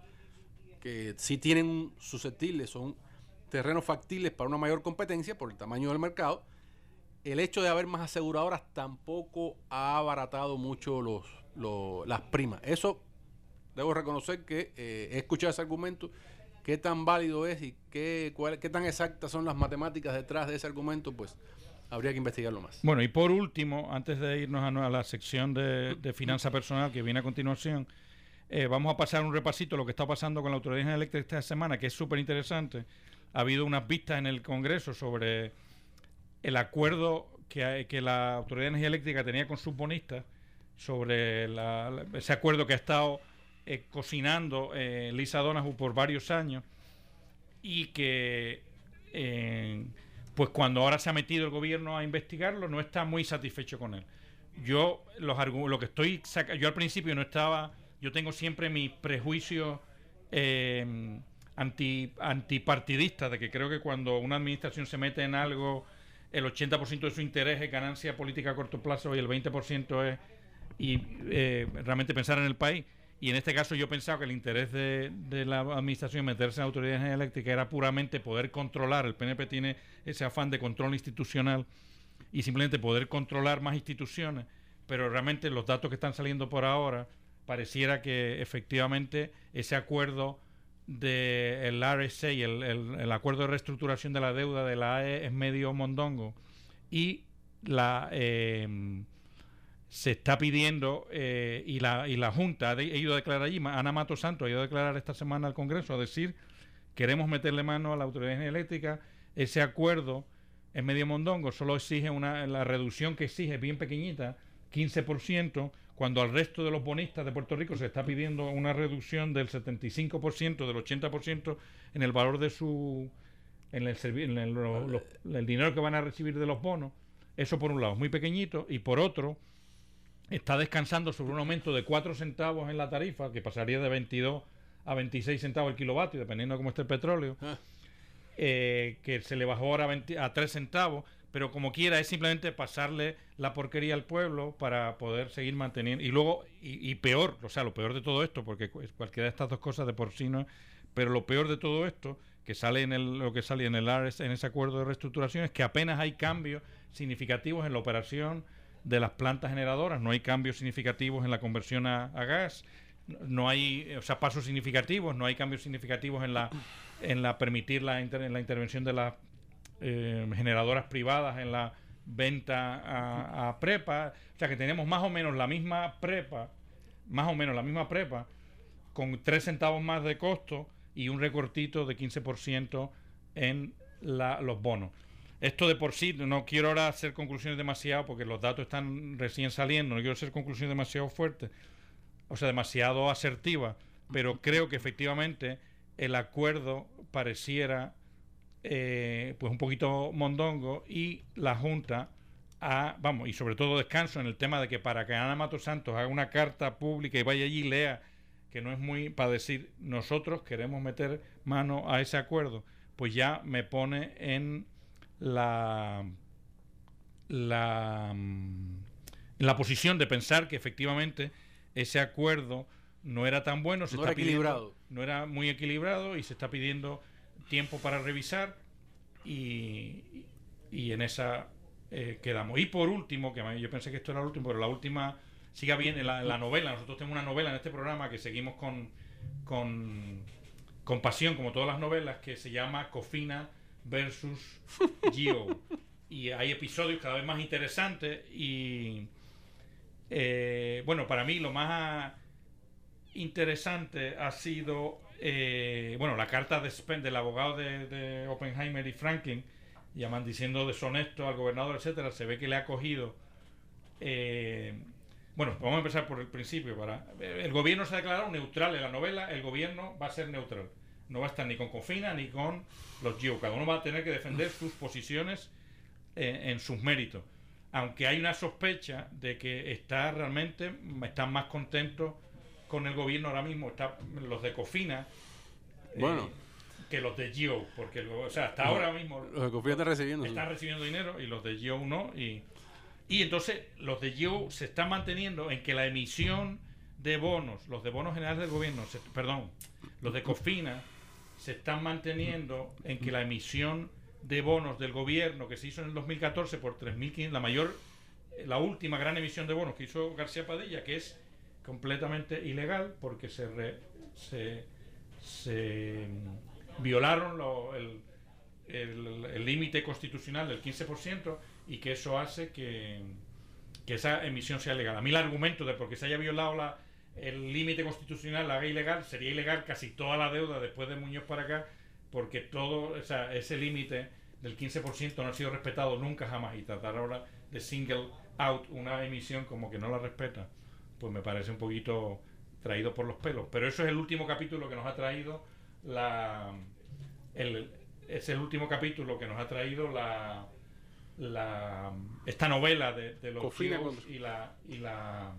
[SPEAKER 11] que sí tienen susceptibles, son terrenos factibles para una mayor competencia por el tamaño del mercado. El hecho de haber más aseguradoras tampoco ha abaratado mucho los, los- las primas. Eso debo reconocer que eh, he escuchado ese argumento. Qué tan válido es y qué, cuál- qué tan exactas son las matemáticas detrás de ese argumento, pues habría que investigarlo más.
[SPEAKER 10] Bueno, y por último, antes de irnos a, la sección de, finanza personal que viene a continuación, eh, vamos a pasar un repasito de lo que está pasando con la Autoridad Eléctrica esta semana, que es súper interesante. Ha habido unas vistas en el Congreso sobre el acuerdo que, la Autoridad de Energía Eléctrica tenía con sus bonistas sobre la- ese acuerdo que ha estado eh, cocinando eh, Lisa Donahu por varios años y que eh, pues cuando ahora se ha metido el gobierno a investigarlo no está muy satisfecho con él. Yo los lo que estoy yo al principio no estaba, yo tengo siempre mis prejuicios eh, anti antipartidistas de que creo que cuando una administración se mete en algo el 80% de su interés es ganancia política a corto plazo y el 20% es y eh, realmente pensar en el país. Y en este caso yo pensaba que el interés de, la administración meterse en la autoridad de energía eléctrica era puramente poder controlar. El PNP tiene ese afán de control institucional y simplemente poder controlar más instituciones. Pero realmente los datos que están saliendo por ahora pareciera que efectivamente ese acuerdo del RSA, el, el, el acuerdo de reestructuración de la deuda de la AE es medio mondongo. Y la eh, se está pidiendo eh, y la y la Junta ha de- ha ido a declarar allí, Ana Mato Santos ha ido a declarar esta semana al Congreso a decir queremos meterle mano a la Autoridad de Eléctrica, ese acuerdo es medio mondongo, solo exige una la reducción que exige bien pequeñita, 15%, cuando al resto de los bonistas de Puerto Rico se está pidiendo una reducción del 75%, del 80% en el valor de su en el, en el, lo- lo- el dinero que van a recibir de los bonos. Eso por un lado es muy pequeñito y por otro está descansando sobre un aumento de 4 centavos en la tarifa, que pasaría de 22 a 26 centavos el kilovatio, dependiendo de cómo esté el petróleo, eh, que se le bajó ahora a, 20 a 3 centavos, pero como quiera es simplemente pasarle la porquería al pueblo para poder seguir manteniendo. Y luego, y, peor, o sea, lo peor de todo esto, porque cu- cualquiera de estas dos cosas de por sí no, pero lo peor de todo esto, que sale en el, lo que sale en el ARES, en ese acuerdo de reestructuración, es que apenas hay cambios significativos en la operación de las plantas generadoras, no hay cambios significativos en la conversión a, a gas, no- hay, o sea, pasos significativos, no hay cambios significativos en la, en la permitir la, inter- en la intervención de las eh, generadoras privadas en la venta a, prepa, o sea que tenemos más o menos la misma prepa, más o menos la misma prepa, con 3 centavos más de costo y un recortito de 15% en la- los bonos. Esto de por sí, no quiero ahora hacer conclusiones demasiado porque los datos están recién saliendo, no quiero hacer conclusiones demasiado fuertes, o sea, demasiado asertivas, pero creo que efectivamente el acuerdo pareciera eh, pues un poquito mondongo y la Junta ha, vamos, y sobre todo descanso en el tema de que para que Ana Mato Santos haga una carta pública y vaya allí y lea que no es muy para decir nosotros queremos meter mano a ese acuerdo, pues ya me pone en la la mm, en la posición de pensar que efectivamente ese acuerdo no era tan bueno, se
[SPEAKER 11] No
[SPEAKER 10] está
[SPEAKER 11] era
[SPEAKER 10] pidiendo-
[SPEAKER 11] equilibrado.
[SPEAKER 10] no era muy equilibrado y se está pidiendo tiempo para revisar y, y en esa eh, quedamos. Y por último, que yo pensé que esto era lo último, pero la última siga bien en la, en la novela. Nosotros tenemos una novela en este programa que seguimos con, con, con pasión, como todas las novelas, que se llama Cofina versus [laughs] Gio. y hay episodios cada vez más interesantes y eh, bueno, para mí lo más interesante ha sido eh, bueno la carta del abogado de, Oppenheimer y Franklin llaman diciendo deshonesto al gobernador etcétera se ve que le ha cogido eh, bueno vamos a empezar por el principio para el gobierno se ha declarado neutral en la novela el gobierno va a ser neutral. No va a estar ni con Cofina ni con los GIO. Cada uno va a tener que defender sus posiciones eh, en sus méritos. Aunque hay una sospecha de que está realmente están más contentos con el gobierno ahora mismo está los de Cofina eh,
[SPEAKER 11] Bueno.
[SPEAKER 10] que los de Gio porque el o sea hasta ahora mismo
[SPEAKER 11] los de Cofina están recibiendo, sí.
[SPEAKER 10] están recibiendo dinero y los de Gio no y y entonces los de Gio se están manteniendo en que la emisión de bonos los de bonos generales del gobierno se- perdón Los de Cofina se están manteniendo en que la emisión de bonos del gobierno que se hizo en el 2014 por 3.500, la mayor, la última gran emisión de bonos que hizo García Padilla, que es completamente ilegal porque se re- se, mm, violaron lo- el límite constitucional del 15% y que eso hace que, que esa emisión sea legal. A mí el argumento de porque se haya violado la, el límite constitucional la haga ilegal, sería ilegal casi toda la deuda después de Muñoz para acá, porque todo o sea, ese límite del 15% no ha sido respetado nunca jamás y tratar ahora de single out una emisión como que no la respeta, pues me parece un poquito traído por los pelos. Pero eso es el último capítulo que nos ha traído la... El, es el último capítulo que nos ha traído la, la esta novela de, de los
[SPEAKER 11] contra-
[SPEAKER 10] y la y la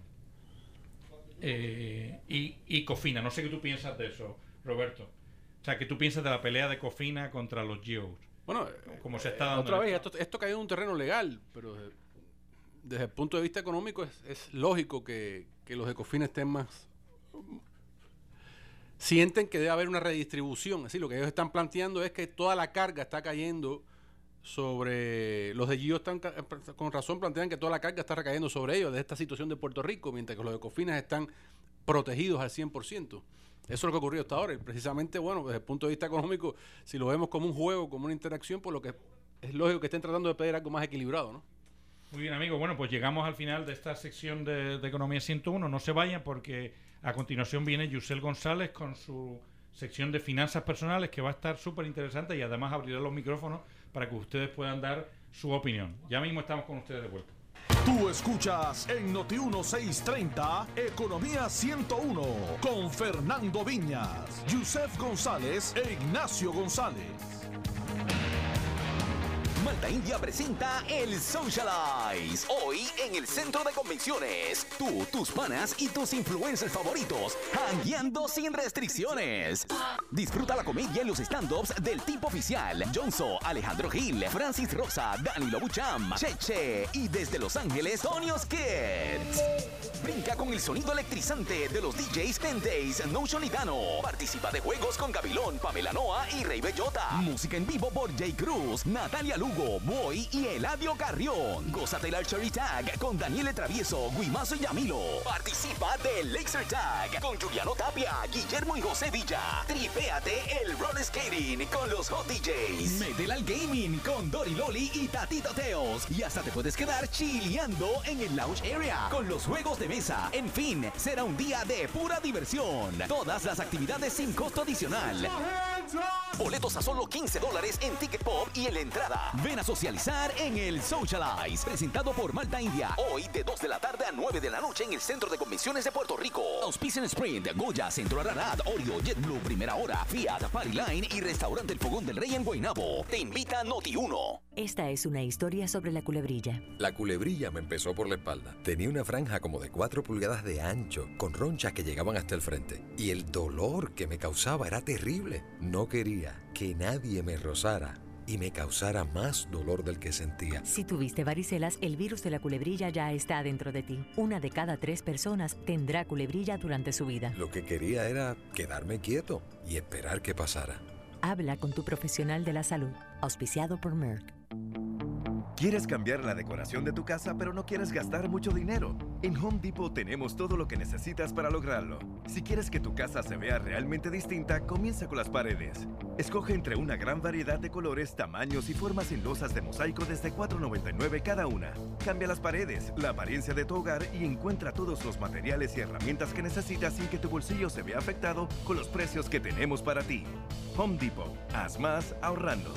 [SPEAKER 10] eh, y, y Cofina. No sé qué tú piensas de eso, Roberto. O sea, que tú piensas de la pelea de Cofina contra los Geos.
[SPEAKER 11] Bueno,
[SPEAKER 10] como se está dando
[SPEAKER 11] Otra vez, esto, esto cayó en un terreno legal, pero desde, el punto de vista económico es, es lógico que, que los ecofines estén más... Sienten que debe haber una redistribución. Así, lo que ellos están planteando es que toda la carga está cayendo sobre... Los de Gio están ca- con razón plantean que toda la carga está recayendo sobre ellos de esta situación de Puerto Rico, mientras que los ecofines están protegidos al 100%. Eso es lo que ocurrió hasta ahora. Y precisamente, bueno, desde el punto de vista económico, si lo vemos como un juego, como una interacción, pues lo que es lógico que estén tratando de pedir algo más equilibrado, ¿no?
[SPEAKER 10] Muy bien, amigos. Bueno, pues llegamos al final de esta sección de, de Economía 101. No se vayan porque a continuación viene Yusel González con su sección de finanzas personales que va a estar súper interesante y además abrirá los micrófonos para que ustedes puedan dar su opinión. Ya mismo estamos con ustedes de vuelta.
[SPEAKER 1] Tú escuchas en Noti 1630 Economía 101 con Fernando Viñas, Yusef González e Ignacio González.
[SPEAKER 13] Malta India presenta el Socialize. Hoy en el centro de convenciones. Tú, tus panas y tus influencers favoritos. Hangueando sin restricciones. Disfruta la comedia y los stand-ups del tipo oficial. Jonzo, Alejandro Gil, Francis Rosa, Danilo Bucham, Cheche y desde Los Ángeles, Tonyos Kids. Brinca con el sonido electrizante de los DJs Pendays, Notion y Dano. Participa de juegos con Gabilón, Pamela Noa y Rey Bellota. Música en vivo por Jay Cruz, Natalia Lugo, Boy y Eladio Carrión. Gózate el Archery Tag con Daniel Travieso, Guimazo y Yamilo. Participa del Laser Tag con Juliano Tapia, Guillermo y José Villa. Tripéate el roller skating con los Hot DJs. Métela al gaming con Dori Loli y Tatito Teos. Y hasta te puedes quedar chileando en el lounge area con los juegos de mesa. En fin, será un día de pura diversión. Todas las actividades sin costo adicional. Boletos a solo 15 dólares en Ticket Pop y en la entrada. Ven a socializar en el Socialize, presentado por Malta India. Hoy de 2 de la tarde a 9 de la noche en el Centro de Convenciones de Puerto Rico. Auspician Sprint, Goya, Centro Ararat, Oreo, JetBlue, Primera Hora, Fiat, Party Line y Restaurante El Fogón del Rey en Guaynabo. Te invita Noti 1.
[SPEAKER 24] Esta es una historia sobre la culebrilla.
[SPEAKER 25] La culebrilla me empezó por la espalda. Tenía una franja como de 4 pulgadas de ancho, con ronchas que llegaban hasta el frente. Y el dolor que me causaba era terrible. No quería que nadie me rozara y me causara más dolor del que sentía.
[SPEAKER 24] Si tuviste varicelas, el virus de la culebrilla ya está dentro de ti. Una de cada tres personas tendrá culebrilla durante su vida.
[SPEAKER 25] Lo que quería era quedarme quieto y esperar que pasara.
[SPEAKER 24] Habla con tu profesional de la salud, auspiciado por Merck.
[SPEAKER 26] ¿Quieres cambiar la decoración de tu casa pero no quieres gastar mucho dinero? En Home Depot tenemos todo lo que necesitas para lograrlo. Si quieres que tu casa se vea realmente distinta, comienza con las paredes. Escoge entre una gran variedad de colores, tamaños y formas en losas de mosaico desde $4.99 cada una. Cambia las paredes, la apariencia de tu hogar y encuentra todos los materiales y herramientas que necesitas sin que tu bolsillo se vea afectado con los precios que tenemos para ti. Home Depot. Haz más ahorrando.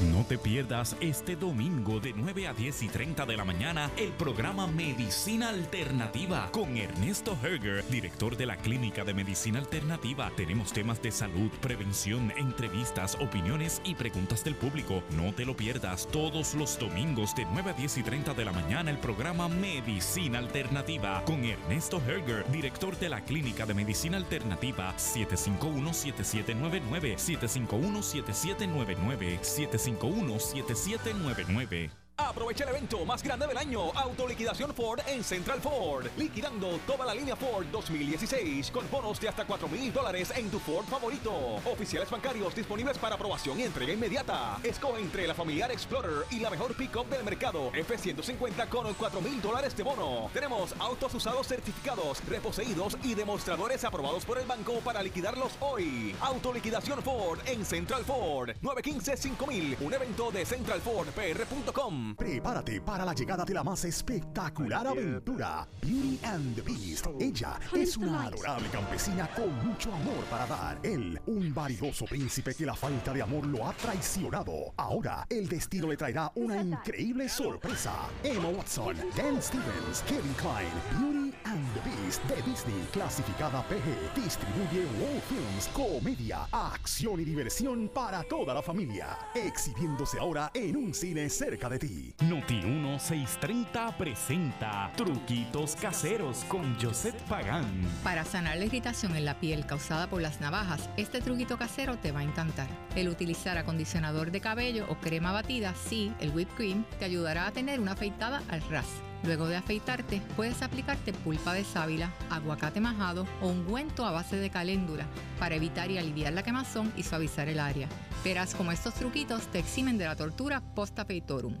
[SPEAKER 2] No te pierdas este domingo de 9 a 10 y 30 de la mañana el programa Medicina Alternativa con Ernesto Herger, director de la Clínica de Medicina Alternativa. Tenemos temas de salud, prevención, entrevistas, opiniones y preguntas del público. No te lo pierdas todos los domingos de 9 a 10 y 30 de la mañana el programa Medicina Alternativa con Ernesto Herger, director de la Clínica de Medicina Alternativa 751-7799 751-7799 751-7799
[SPEAKER 13] Aprovecha el evento más grande del año, Autoliquidación Ford en Central Ford. Liquidando toda la línea Ford 2016 con bonos de hasta 4 mil dólares en tu Ford favorito. Oficiales bancarios disponibles para aprobación y entrega inmediata. Escoge entre la familiar Explorer y la mejor pickup del mercado. F-150 con 4 mil dólares de bono. Tenemos autos usados certificados, reposeídos y demostradores aprobados por el banco para liquidarlos hoy. Autoliquidación Ford en Central Ford. 915-5000. Un evento de centralfordpr.com.
[SPEAKER 16] Prepárate para la llegada de la más espectacular aventura, Beauty and the Beast. Ella es una adorable campesina con mucho amor para dar. Él, un validoso príncipe que la falta de amor lo ha traicionado. Ahora, el destino le traerá una increíble sorpresa. Emma Watson, Dan Stevens, Kevin Klein, Beauty and the Beast de Disney, clasificada PG. Distribuye World Films, comedia, acción y diversión para toda la familia. Exhibiéndose ahora en un cine cerca de ti.
[SPEAKER 2] Noti 1630 presenta Truquitos Caseros con Joseph Pagán.
[SPEAKER 27] Para sanar la irritación en la piel causada por las navajas, este truquito casero te va a encantar. El utilizar acondicionador de cabello o crema batida, sí, el whipped cream, te ayudará a tener una afeitada al ras. Luego de afeitarte, puedes aplicarte pulpa de sábila, aguacate majado o ungüento a base de caléndula para evitar y aliviar la quemazón y suavizar el área. Verás como estos truquitos te eximen de la tortura post-afeitorum.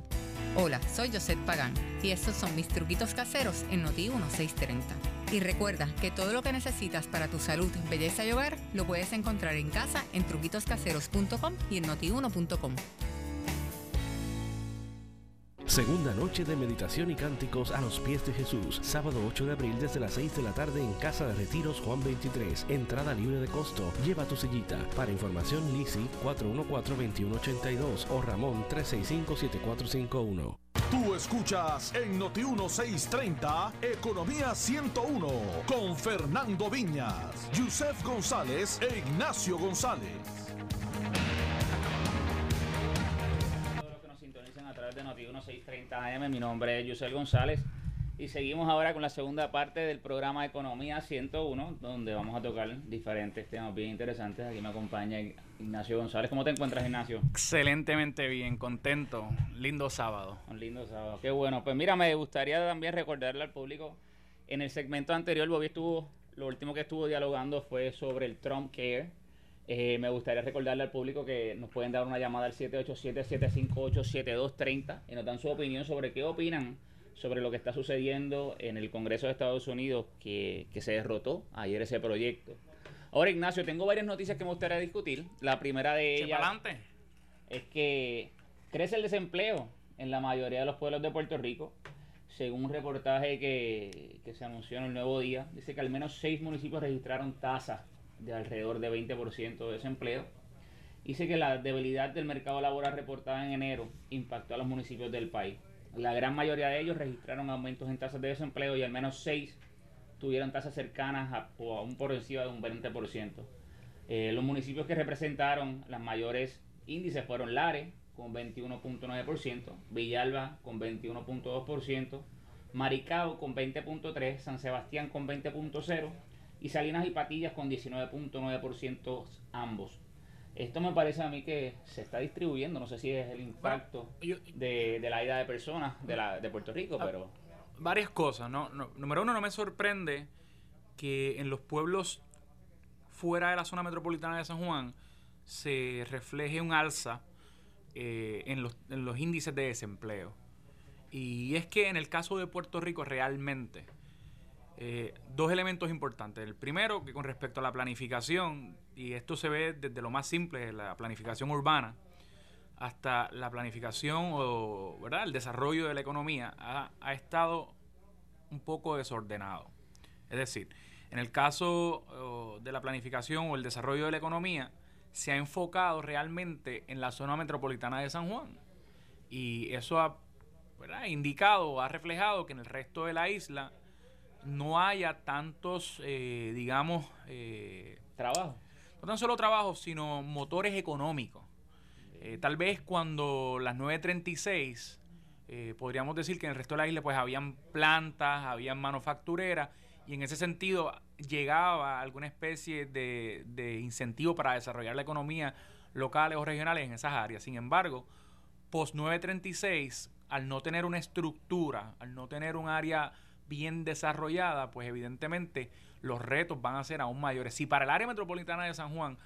[SPEAKER 27] Hola, soy Josette Pagán y estos son mis truquitos caseros en Noti 1630. Y recuerda que todo lo que necesitas para tu salud, belleza y hogar lo puedes encontrar en casa en truquitoscaseros.com y en notiuno.com.
[SPEAKER 28] Segunda noche de meditación y cánticos a los pies de Jesús. Sábado 8 de abril desde las 6 de la tarde en Casa de Retiros Juan 23. Entrada libre de costo. Lleva tu sillita. Para información Lisi 414-2182 o Ramón 365-7451.
[SPEAKER 1] Tú escuchas en Noti 1630 Economía 101 con Fernando Viñas, Yusef González e Ignacio González.
[SPEAKER 29] De Noti 1630 AM. Mi nombre es Yusel González y seguimos ahora con la segunda parte del programa Economía 101, donde vamos a tocar diferentes temas bien interesantes. Aquí me acompaña Ignacio González. ¿Cómo te encuentras, Ignacio?
[SPEAKER 30] Excelentemente bien, contento. Lindo sábado.
[SPEAKER 29] Un lindo sábado. Qué bueno. Pues mira, me gustaría también recordarle al público. En el segmento anterior, Bobby estuvo, lo último que estuvo dialogando fue sobre el Trump Care. Eh, me gustaría recordarle al público que nos pueden dar una llamada al 787-758-7230 y nos dan su opinión sobre qué opinan sobre lo que está sucediendo en el Congreso de Estados Unidos que, que se derrotó ayer ese proyecto. Ahora, Ignacio, tengo varias noticias que me gustaría discutir. La primera de ellas es que crece el desempleo en la mayoría de los pueblos de Puerto Rico. Según un reportaje que, que se anunció en el Nuevo Día, dice que al menos seis municipios registraron tasas de alrededor de 20% de desempleo. Dice que la debilidad del mercado laboral reportada en enero impactó a los municipios del país. La gran mayoría de ellos registraron aumentos en tasas de desempleo y al menos seis tuvieron tasas cercanas a, o aún por encima de un 20%. Eh, los municipios que representaron las mayores índices fueron Lares con 21.9%, Villalba con 21.2%, Maricao con 20.3%, San Sebastián con 20.0% y Salinas y Patillas con 19.9% ambos. Esto me parece a mí que se está distribuyendo, no sé si es el impacto de, de la ida de personas de, la, de Puerto Rico, pero...
[SPEAKER 30] Varias cosas, ¿no? No- Número uno, no me sorprende que en los pueblos fuera de la zona metropolitana de San Juan se refleje un alza eh, en, los, en los índices de desempleo. Y es que en el caso de Puerto Rico realmente, eh, dos elementos importantes. El primero, que con respecto a la planificación, y esto se ve desde lo más simple, la planificación urbana, hasta la planificación o ¿verdad? el desarrollo de la economía, ha, ha estado un poco desordenado. Es decir, en el caso de la planificación o el desarrollo de la economía, se ha enfocado realmente en la zona metropolitana de San Juan. Y eso ha ¿verdad? indicado, ha reflejado que en el resto de la isla no haya tantos, eh, digamos, eh,
[SPEAKER 29] trabajo.
[SPEAKER 30] No tan solo trabajos, sino motores económicos. Eh, tal vez cuando las 9.36, eh, podríamos decir que en el resto de la isla pues habían plantas, habían manufactureras, y en ese sentido llegaba alguna especie de, de incentivo para desarrollar la economía locales o regionales en esas áreas. Sin embargo, post 936, al no tener una estructura, al no tener un área bien desarrollada, pues evidentemente los retos van a ser aún mayores. Si para el área metropolitana de San Juan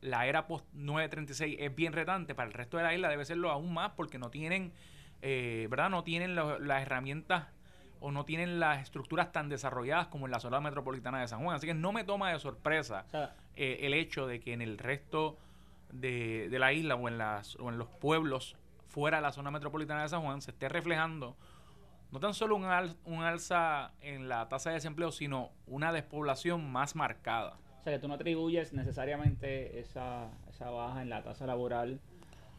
[SPEAKER 30] la era post 936 es bien retante, para el resto de la isla debe serlo aún más porque no tienen, eh, ¿verdad? No tienen lo- las herramientas o no tienen las estructuras tan desarrolladas como en la zona metropolitana de San Juan. Así que no me toma de sorpresa eh, el hecho de que en el resto de, de la isla o en, las, o en los pueblos fuera de la zona metropolitana de San Juan se esté reflejando no tan solo un, al- un alza en la tasa de desempleo, sino una despoblación más marcada.
[SPEAKER 29] O sea, que tú no atribuyes necesariamente esa, esa baja en la tasa laboral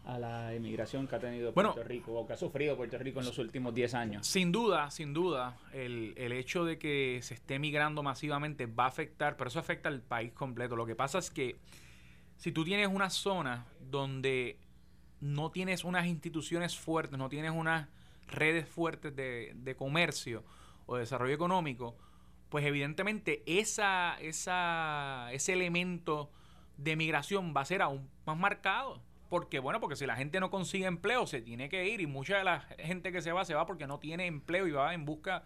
[SPEAKER 29] a la inmigración que ha tenido
[SPEAKER 30] Bueno.
[SPEAKER 29] Puerto Rico o que ha sufrido Puerto Rico en los últimos 10 años.
[SPEAKER 30] Sin duda, sin duda, el, el hecho de que se esté migrando masivamente va a afectar, pero eso afecta al país completo. Lo que pasa es que si tú tienes una zona donde no tienes unas instituciones fuertes, no tienes unas redes fuertes de, de comercio o de desarrollo económico, pues evidentemente esa, esa, ese elemento de migración va a ser aún más marcado. Porque, bueno, porque si la gente no consigue empleo, se tiene que ir y mucha de la gente que se va, se va porque no tiene empleo y va en busca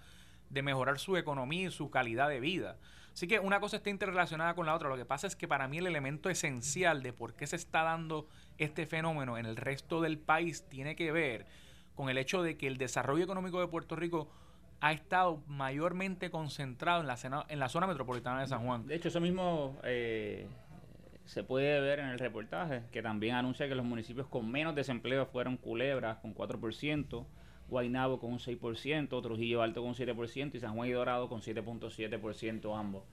[SPEAKER 30] de mejorar su economía y su calidad de vida. Así que una cosa está interrelacionada con la otra. Lo que pasa es que para mí el elemento esencial de por qué se está dando este fenómeno en el resto del país tiene que ver con el hecho de que el desarrollo económico de Puerto Rico ha estado mayormente concentrado en la, zona- en la zona metropolitana de San Juan.
[SPEAKER 29] De hecho, eso mismo eh, se puede ver en el reportaje, que también anuncia que los municipios con menos desempleo fueron Culebra con 4%, Guaynabo con un 6%, Trujillo Alto con un 7% y San Juan y Dorado con 7.7% ambos.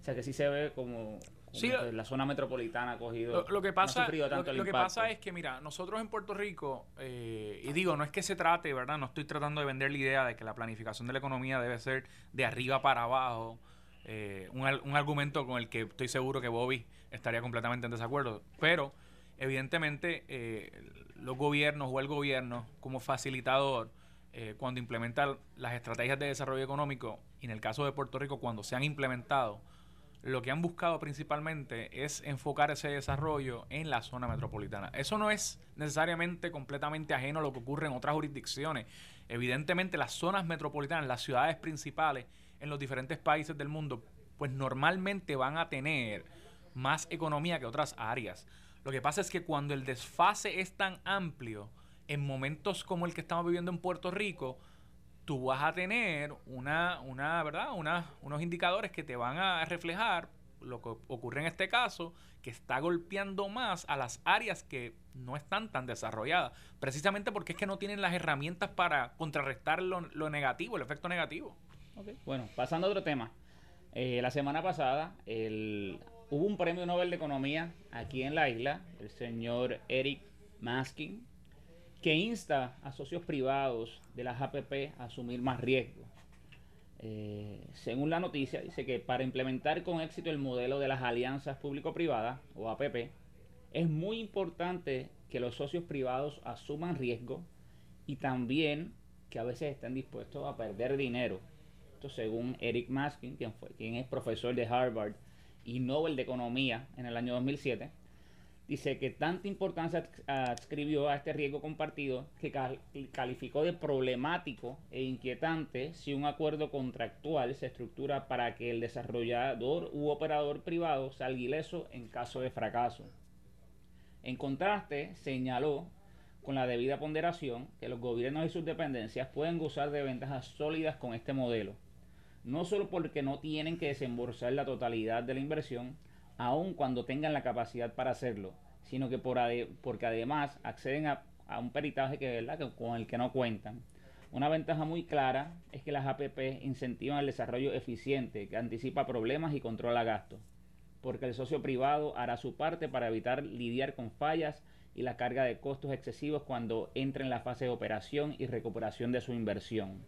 [SPEAKER 29] O sea que sí se ve como
[SPEAKER 30] Sí,
[SPEAKER 29] que
[SPEAKER 30] lo-
[SPEAKER 29] la zona metropolitana ha cogido,
[SPEAKER 30] Lo, lo que
[SPEAKER 29] no ha
[SPEAKER 30] pasa, lo,
[SPEAKER 29] tanto el
[SPEAKER 30] lo que pasa es que, mira, nosotros en Puerto Rico, eh, y digo, no es que se trate, ¿verdad? No estoy tratando de vender la idea de que la planificación de la economía debe ser de arriba para abajo, eh, un, un argumento con el que estoy seguro que Bobby estaría completamente en desacuerdo. Pero, evidentemente, eh, los gobiernos o el gobierno como facilitador, eh, cuando implementa las estrategias de desarrollo económico, y en el caso de Puerto Rico, cuando se han implementado, lo que han buscado principalmente es enfocar ese desarrollo en la zona metropolitana. Eso no es necesariamente completamente ajeno a lo que ocurre en otras jurisdicciones. Evidentemente las zonas metropolitanas, las ciudades principales en los diferentes países del mundo, pues normalmente van a tener más economía que otras áreas. Lo que pasa es que cuando el desfase es tan amplio, en momentos como el que estamos viviendo en Puerto Rico, tú vas a tener una, una ¿verdad? Unos indicadores que te van a reflejar lo que ocurre en este caso, que está golpeando más a las áreas que no están tan desarrolladas, precisamente porque es que no tienen las herramientas para contrarrestar lo, lo negativo, el efecto negativo.
[SPEAKER 29] Bueno, pasando a otro tema. Eh, la semana pasada el- hubo un premio Nobel de Economía aquí en la isla, el señor Eric Maskin, que insta a socios privados de las APP a asumir más riesgo. Eh, según la noticia, dice que para implementar con éxito el modelo de las alianzas público-privadas, o APP, es muy importante que los socios privados asuman riesgo y también que a veces estén dispuestos a perder dinero. Esto según Eric Maskin, quien, fue, quien es profesor de Harvard y Nobel de Economía en el año 2007, dice que tanta importancia ads- adscribió a este riesgo compartido que cal- calificó de problemático e inquietante si un acuerdo contractual se estructura para que el desarrollador u operador privado salga ileso en caso de fracaso. En contraste, señaló con la debida ponderación que los gobiernos y sus dependencias pueden gozar de ventajas sólidas con este modelo, no solo porque no tienen que desembolsar la totalidad de la inversión, aun cuando tengan la capacidad para hacerlo, sino que por porque además acceden a, un peritaje que, ¿verdad? con el que no cuentan. Una ventaja muy clara es que las APP incentivan el desarrollo eficiente que anticipa problemas y controla gastos porque el socio privado hará su parte para evitar lidiar con fallas y la carga de costos excesivos cuando entre en la fase de operación y recuperación de su inversión.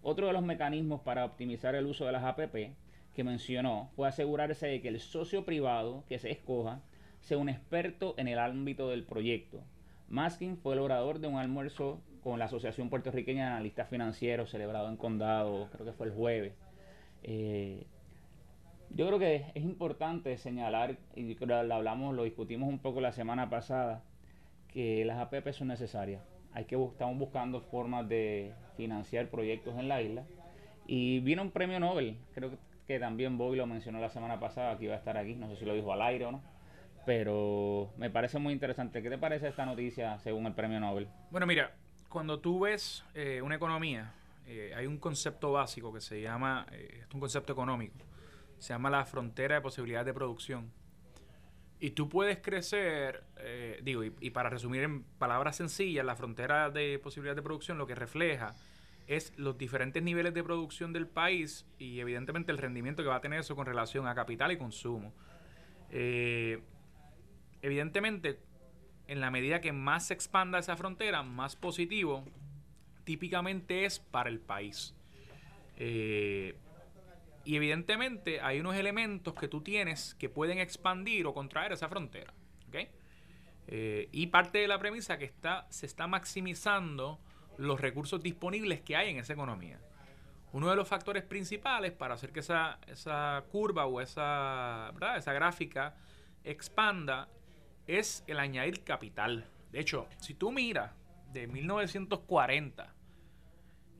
[SPEAKER 29] Otro de los mecanismos para optimizar el uso de las APP que mencionó fue asegurarse de que el socio privado que se escoja sea un experto en el ámbito del proyecto. Maskin fue el orador de un almuerzo con la Asociación Puertorriqueña de Analistas Financieros celebrado en Condado, creo que fue el jueves. Eh, yo creo que es importante señalar, y lo hablamos, lo discutimos un poco la semana pasada, que las APP son necesarias. hay que estamos buscando formas de financiar proyectos en la isla. Y vino un premio Nobel, creo que, que también Bobby lo mencionó la semana pasada, que iba a estar aquí, no sé si lo dijo al aire o no, pero me parece muy interesante. ¿Qué te parece esta noticia según el premio Nobel?
[SPEAKER 30] Bueno, mira, cuando tú ves eh, una economía, eh, hay un concepto básico que se llama, eh, es un concepto económico, se llama la frontera de posibilidades de producción. Y tú puedes crecer, digo, y, y para resumir en palabras sencillas, la frontera de posibilidades de producción lo que refleja es los diferentes niveles de producción del país y evidentemente el rendimiento que va a tener eso con relación a capital y consumo. Eh, evidentemente, en la medida que más se expanda esa frontera, más positivo típicamente es para el país. Eh, y evidentemente hay unos elementos que tú tienes que pueden expandir o contraer esa frontera. ¿ok? Eh, y parte de la premisa que está, se está maximizando los recursos disponibles que hay en esa economía. Uno de los factores principales para hacer que esa, esa curva o esa, ¿verdad? esa gráfica expanda es el añadir capital. De hecho, si tú miras de 1940,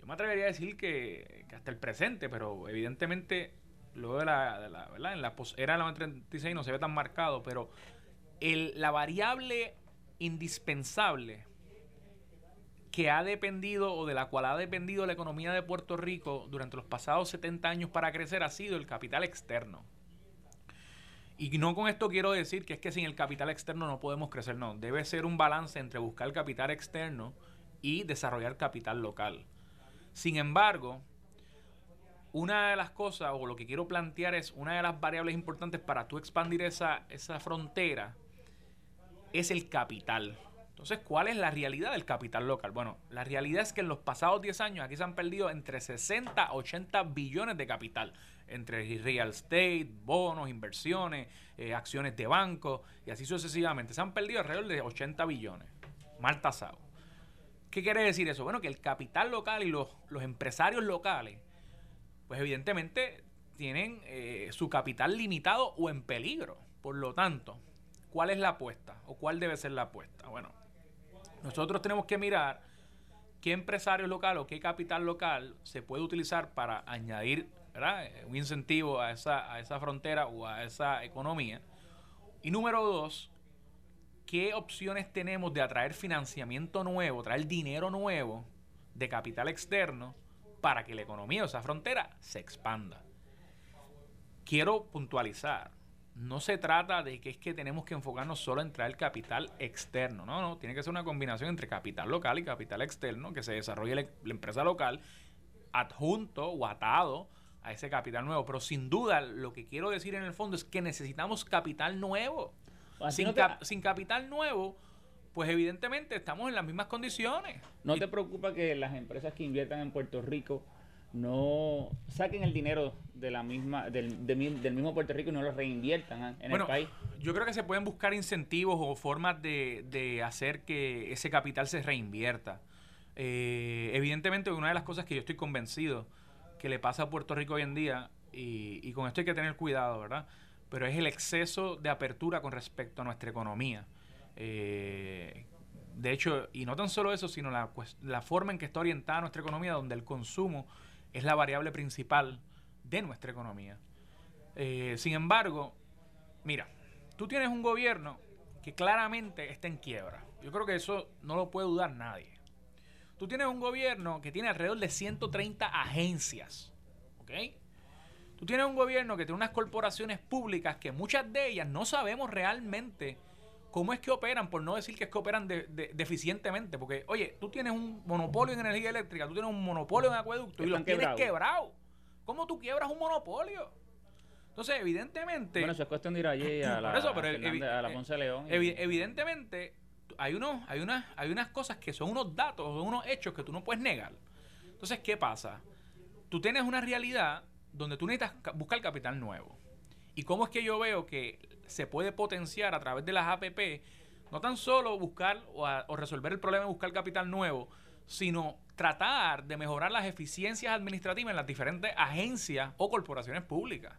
[SPEAKER 30] yo me atrevería a decir que, que hasta el presente, pero evidentemente luego de la, de la- ¿verdad? en la era la 36 no se ve tan marcado, pero el, la variable indispensable que ha dependido o de la cual ha dependido la economía de Puerto Rico durante los pasados 70 años para crecer ha sido el capital externo. Y no con esto quiero decir que es que sin el capital externo no podemos crecer, no. Debe ser un balance entre buscar capital externo y desarrollar capital local. Sin embargo, una de las cosas, o lo que quiero plantear es, una de las variables importantes para tú expandir esa, esa frontera es el capital. Entonces, ¿cuál es la realidad del capital local? Bueno, la realidad es que en los pasados 10 años aquí se han perdido entre 60 a 80 billones de capital, entre real estate, bonos, inversiones, eh, acciones de banco y así sucesivamente. Se han perdido alrededor de 80 billones, mal tasado. ¿Qué quiere decir eso? Bueno, que el capital local y los, los empresarios locales, pues evidentemente tienen eh, su capital limitado o en peligro. Por lo tanto, ¿cuál es la apuesta? ¿O cuál debe ser la apuesta? Bueno, nosotros tenemos que mirar qué empresario local o qué capital local se puede utilizar para añadir. Eh, un incentivo a esa, a esa frontera o a esa economía. Y número dos, ¿qué opciones tenemos de atraer financiamiento nuevo, traer dinero nuevo de capital externo para que la economía de esa frontera se expanda? Quiero puntualizar, no se trata de que es que tenemos que enfocarnos solo en traer capital externo, no, no, tiene que ser una combinación entre capital local y capital externo, que se desarrolle la, la empresa local adjunto o atado a ese capital nuevo. Pero sin duda, lo que quiero decir en el fondo es que necesitamos capital nuevo.
[SPEAKER 29] A ti
[SPEAKER 30] Sin,
[SPEAKER 29] no te-
[SPEAKER 30] cap- sin capital nuevo, pues evidentemente estamos en las mismas condiciones.
[SPEAKER 29] ¿No te preocupa que las empresas que inviertan en Puerto Rico no saquen el dinero de la misma del, de del mismo Puerto Rico y no lo reinviertan ah, en
[SPEAKER 30] bueno,
[SPEAKER 29] el país?
[SPEAKER 30] yo creo que se pueden buscar incentivos o formas de, de hacer que ese capital se reinvierta. Eh, evidentemente, una de las cosas que yo estoy convencido que le pasa a Puerto Rico hoy en día, y, y con esto hay que tener cuidado, ¿verdad? Pero es el exceso de apertura con respecto a nuestra economía. Eh, de hecho, y no tan solo eso, sino la, la forma en que está orientada nuestra economía, donde el consumo es la variable principal de nuestra economía. Eh, sin embargo, mira, tú tienes un gobierno que claramente está en quiebra. Yo creo que eso no lo puede dudar nadie. Tú tienes un gobierno que tiene alrededor de 130 agencias. ¿Ok? Tú tienes un gobierno que tiene unas corporaciones públicas que muchas de ellas no sabemos realmente cómo es que operan, por no decir que es que operan de- de- deficientemente. Porque, oye, tú tienes un monopolio en energía eléctrica, tú tienes un monopolio en acueducto y los tienes
[SPEAKER 29] quebrados.
[SPEAKER 30] ¿Cómo tú quiebras un monopolio? Entonces, evidentemente.
[SPEAKER 29] Bueno, eso es cuestión de ir allí a la,
[SPEAKER 30] Por eso, pero
[SPEAKER 29] a
[SPEAKER 30] evi-
[SPEAKER 29] Fernández- a la Ponce de León. y-
[SPEAKER 30] evi- evidentemente, hay, unos, hay, unas, hay unas cosas que son unos datos, son unos hechos que tú no puedes negar. Entonces, ¿qué pasa? Tú tienes una realidad donde tú necesitas ca- buscar capital nuevo. ¿Y cómo es que yo veo que se puede potenciar a través de las APP, no tan solo buscar o, a- o resolver el problema de buscar capital nuevo, sino tratar de mejorar las eficiencias administrativas en las diferentes agencias o corporaciones públicas?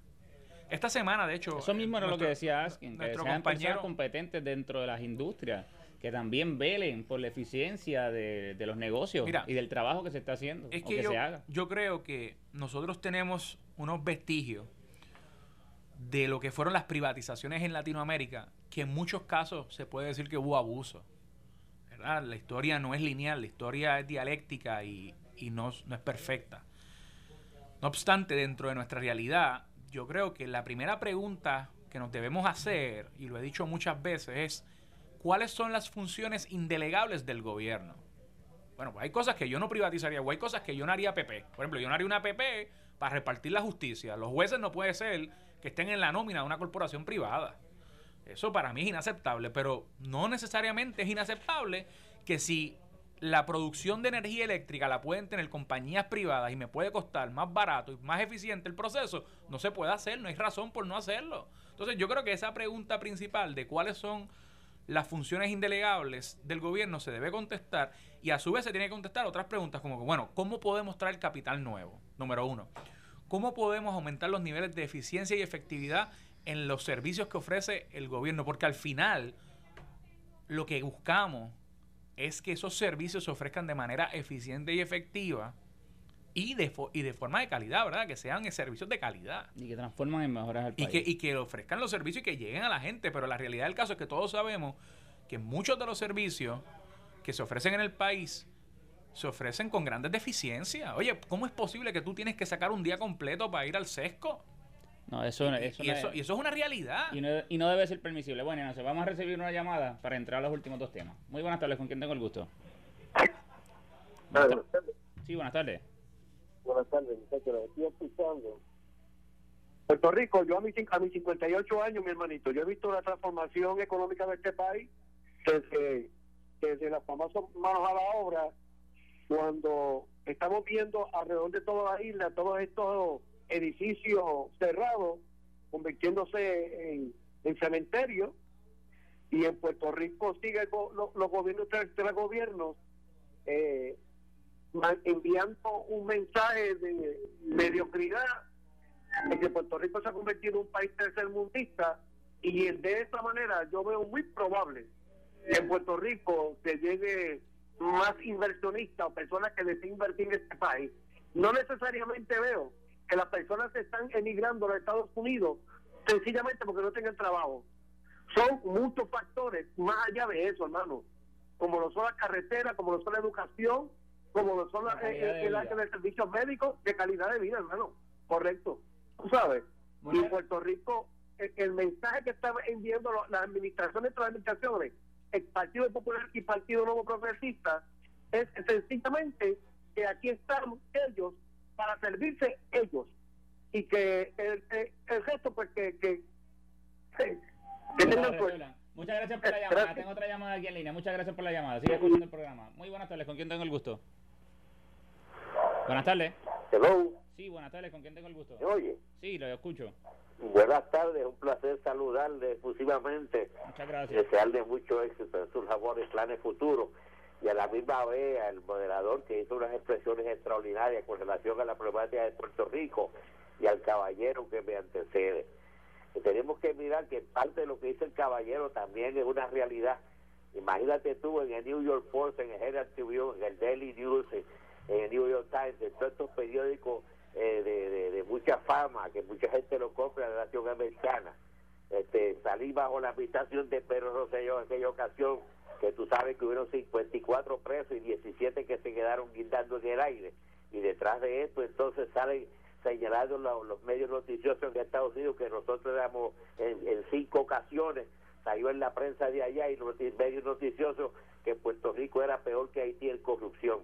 [SPEAKER 30] Esta semana, de hecho...
[SPEAKER 29] Eso mismo era lo que decía Askin, que
[SPEAKER 30] nuestro
[SPEAKER 29] sean
[SPEAKER 30] compañero-
[SPEAKER 29] competentes dentro de las industrias, que también velen por la eficiencia de, de los negocios
[SPEAKER 30] Mira,
[SPEAKER 29] y del trabajo que se está haciendo
[SPEAKER 30] Es
[SPEAKER 29] o
[SPEAKER 30] que,
[SPEAKER 29] que
[SPEAKER 30] yo,
[SPEAKER 29] se haga.
[SPEAKER 30] yo creo que nosotros tenemos unos vestigios de lo que fueron las privatizaciones en Latinoamérica, que en muchos casos se puede decir que hubo abuso. ¿verdad? La historia no es lineal, la historia es dialéctica y, y no, no es perfecta. No obstante, dentro de nuestra realidad, yo creo que la primera pregunta que nos debemos hacer, y lo he dicho muchas veces, es cuáles son las funciones indelegables del gobierno. Bueno, pues hay cosas que yo no privatizaría, o hay cosas que yo no haría PP. Por ejemplo, yo no haría una PP para repartir la justicia. Los jueces no puede ser que estén en la nómina de una corporación privada. Eso para mí es inaceptable, pero no necesariamente es inaceptable que si la producción de energía eléctrica la pueden tener compañías privadas y me puede costar más barato y más eficiente el proceso, no se puede hacer, no hay razón por no hacerlo. Entonces yo creo que esa pregunta principal de cuáles son las funciones indelegables del gobierno se debe contestar y a su vez se tiene que contestar otras preguntas como que, bueno, ¿cómo podemos traer capital nuevo? Número uno. ¿Cómo podemos aumentar los niveles de eficiencia y efectividad en los servicios que ofrece el gobierno? Porque al final lo que buscamos es que esos servicios se ofrezcan de manera eficiente y efectiva y de, fo- y de forma de calidad, ¿verdad? Que sean servicios de calidad.
[SPEAKER 29] Y que transforman en mejoras al
[SPEAKER 30] Y
[SPEAKER 29] país.
[SPEAKER 30] que, y que ofrezcan los servicios y que lleguen a la gente. Pero la realidad del caso es que todos sabemos que muchos de los servicios que se ofrecen en el país se ofrecen con grandes deficiencias. Oye, ¿cómo es posible que tú tienes que sacar un día completo para ir al sesco?
[SPEAKER 29] No, eso,
[SPEAKER 30] Y-
[SPEAKER 29] eso
[SPEAKER 30] y
[SPEAKER 29] no
[SPEAKER 30] eso-
[SPEAKER 29] es-
[SPEAKER 30] y eso es una realidad.
[SPEAKER 29] Y no, y no debe ser permisible. Bueno, Ignacio, vamos a recibir una llamada para entrar a los últimos dos temas. Muy buenas tardes, ¿con quién tengo el gusto?
[SPEAKER 31] Buenas tardes.
[SPEAKER 29] Sí, buenas tardes.
[SPEAKER 31] Buenas tardes, muchachos. los Estoy escuchando. Puerto Rico, yo a mis, a mis 58 años, mi hermanito, yo he visto la transformación económica de este país desde, desde las famosas manos a la obra, cuando estamos viendo alrededor de toda la isla todos estos edificios cerrados convirtiéndose en, en cementerios y en Puerto Rico sigue los gobiernos tras gobiernos eh, enviando un mensaje de mediocridad de que Puerto Rico se ha convertido en un país tercermundista y de esta manera yo veo muy probable que en Puerto Rico se llegue más inversionistas o personas que deseen invertir en este país. No necesariamente veo que las personas se están emigrando a los Estados Unidos sencillamente porque no tengan trabajo. Son muchos factores más allá de eso, hermano. Como lo son las carreteras, como lo son la educación, como lo son la-
[SPEAKER 29] La calidad
[SPEAKER 31] eh,
[SPEAKER 29] de
[SPEAKER 31] el área de servicios médicos, de calidad de vida, hermano. Correcto. Tú sabes. Y en Puerto Rico, el, el mensaje que están enviando las administraciones, las administraciones, el Partido Popular y Partido Nuevo Progresista, es sencillamente que aquí están ellos para servirse ellos. Y que el, el, el resto, pues que, que, que, que tengan suerte.
[SPEAKER 29] Resuelvan. Muchas gracias por la
[SPEAKER 31] Eh,
[SPEAKER 29] llamada.
[SPEAKER 31] gracias.
[SPEAKER 29] Tengo otra llamada aquí en línea. Muchas gracias por la llamada. Sigue escuchando el programa. Muy buenas tardes, ¿con quién tengo el gusto? Buenas tardes.
[SPEAKER 32] Hello,
[SPEAKER 29] Sí, buenas tardes, ¿con quién tengo el gusto?
[SPEAKER 32] ¿me oye?
[SPEAKER 29] Sí, lo escucho.
[SPEAKER 32] Buenas tardes, un placer saludarle efusivamente.
[SPEAKER 29] Muchas gracias.
[SPEAKER 32] Desearle mucho éxito en sus labores, planes futuros. Y a la misma vez al moderador que hizo unas expresiones extraordinarias con relación a la problemática de Puerto Rico y al caballero que me antecede. Y tenemos que mirar que parte de lo que dice el caballero también es una realidad. Imagínate tú en el New York Post, en el Herald Tribune, en el Daily News, en el New York Times, en todos estos periódicos eh, de, de- de mucha fama, que mucha gente lo compra en la nación americana. Este, salí bajo la habitación de Pedro Rosselló en aquella ocasión, que tú sabes que hubieron 54 presos y 17 que se quedaron guindando en el aire. Y detrás de esto entonces salen señalando lo- los medios noticiosos de Estados Unidos que nosotros éramos en, en cinco ocasiones, salió en la prensa de allá y los medios noticiosos que Puerto Rico era peor que Haití en corrupción.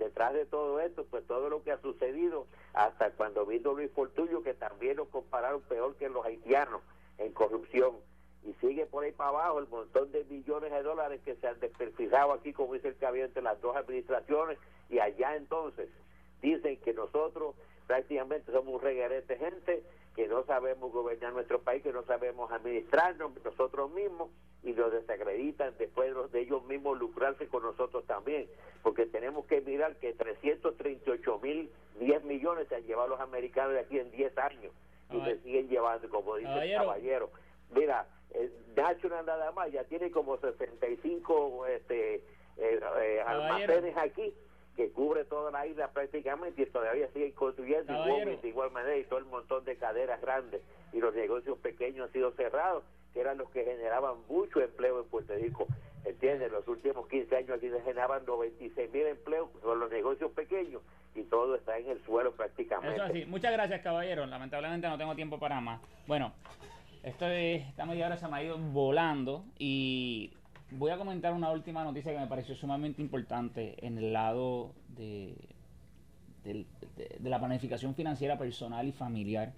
[SPEAKER 32] Detrás de todo esto, pues todo lo que ha sucedido, hasta cuando vino Luis Fortuño, que también nos compararon peor que los haitianos en corrupción. Y sigue por ahí para abajo el montón de millones de dólares que se han desperfijado aquí, como dice el caballero, entre las dos administraciones. Y allá entonces dicen que nosotros prácticamente somos un reguerete gente, que no sabemos gobernar nuestro país, que no sabemos administrarnos nosotros mismos y nos desacreditan después de los- de ellos mismos lucrarse con nosotros también, porque tenemos que mirar que 338 mil 10 millones se han llevado los americanos de aquí en 10 años y se siguen llevando, como dice
[SPEAKER 29] Caballero.
[SPEAKER 32] el caballero. Mira, eh, no nada más, ya tiene como 65 este, eh, eh, almacenes aquí que cubre toda la isla prácticamente y todavía siguen construyendo igual, de igual manera y todo el montón de caderas grandes y los negocios pequeños han sido cerrados que eran los que generaban mucho empleo en Puerto Rico. ¿Entiendes? Los últimos 15 años aquí se generaban 96 mil empleos con los negocios pequeños y todo está en el suelo prácticamente.
[SPEAKER 29] Eso así. Muchas gracias, caballero. Lamentablemente no tengo tiempo para más. Bueno, esto de esta media hora se me ha ido volando y voy a comentar una última noticia que me pareció sumamente importante en el lado de, de, la planificación financiera personal y familiar.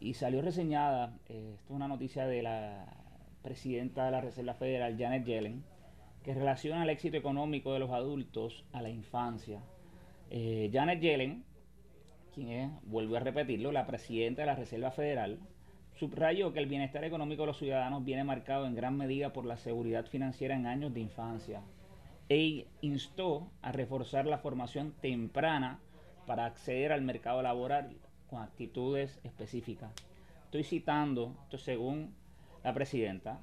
[SPEAKER 29] Y salió reseñada, eh, esto es una noticia de la presidenta de la Reserva Federal, Janet Yellen, que relaciona el éxito económico de los adultos a la infancia. Eh, Janet Yellen, quien es, vuelvo a repetirlo, la presidenta de la Reserva Federal, subrayó que el bienestar económico de los ciudadanos viene marcado en gran medida por la seguridad financiera en años de infancia e instó a reforzar la formación temprana para acceder al mercado laboral con actitudes específicas. Estoy citando, esto según la presidenta,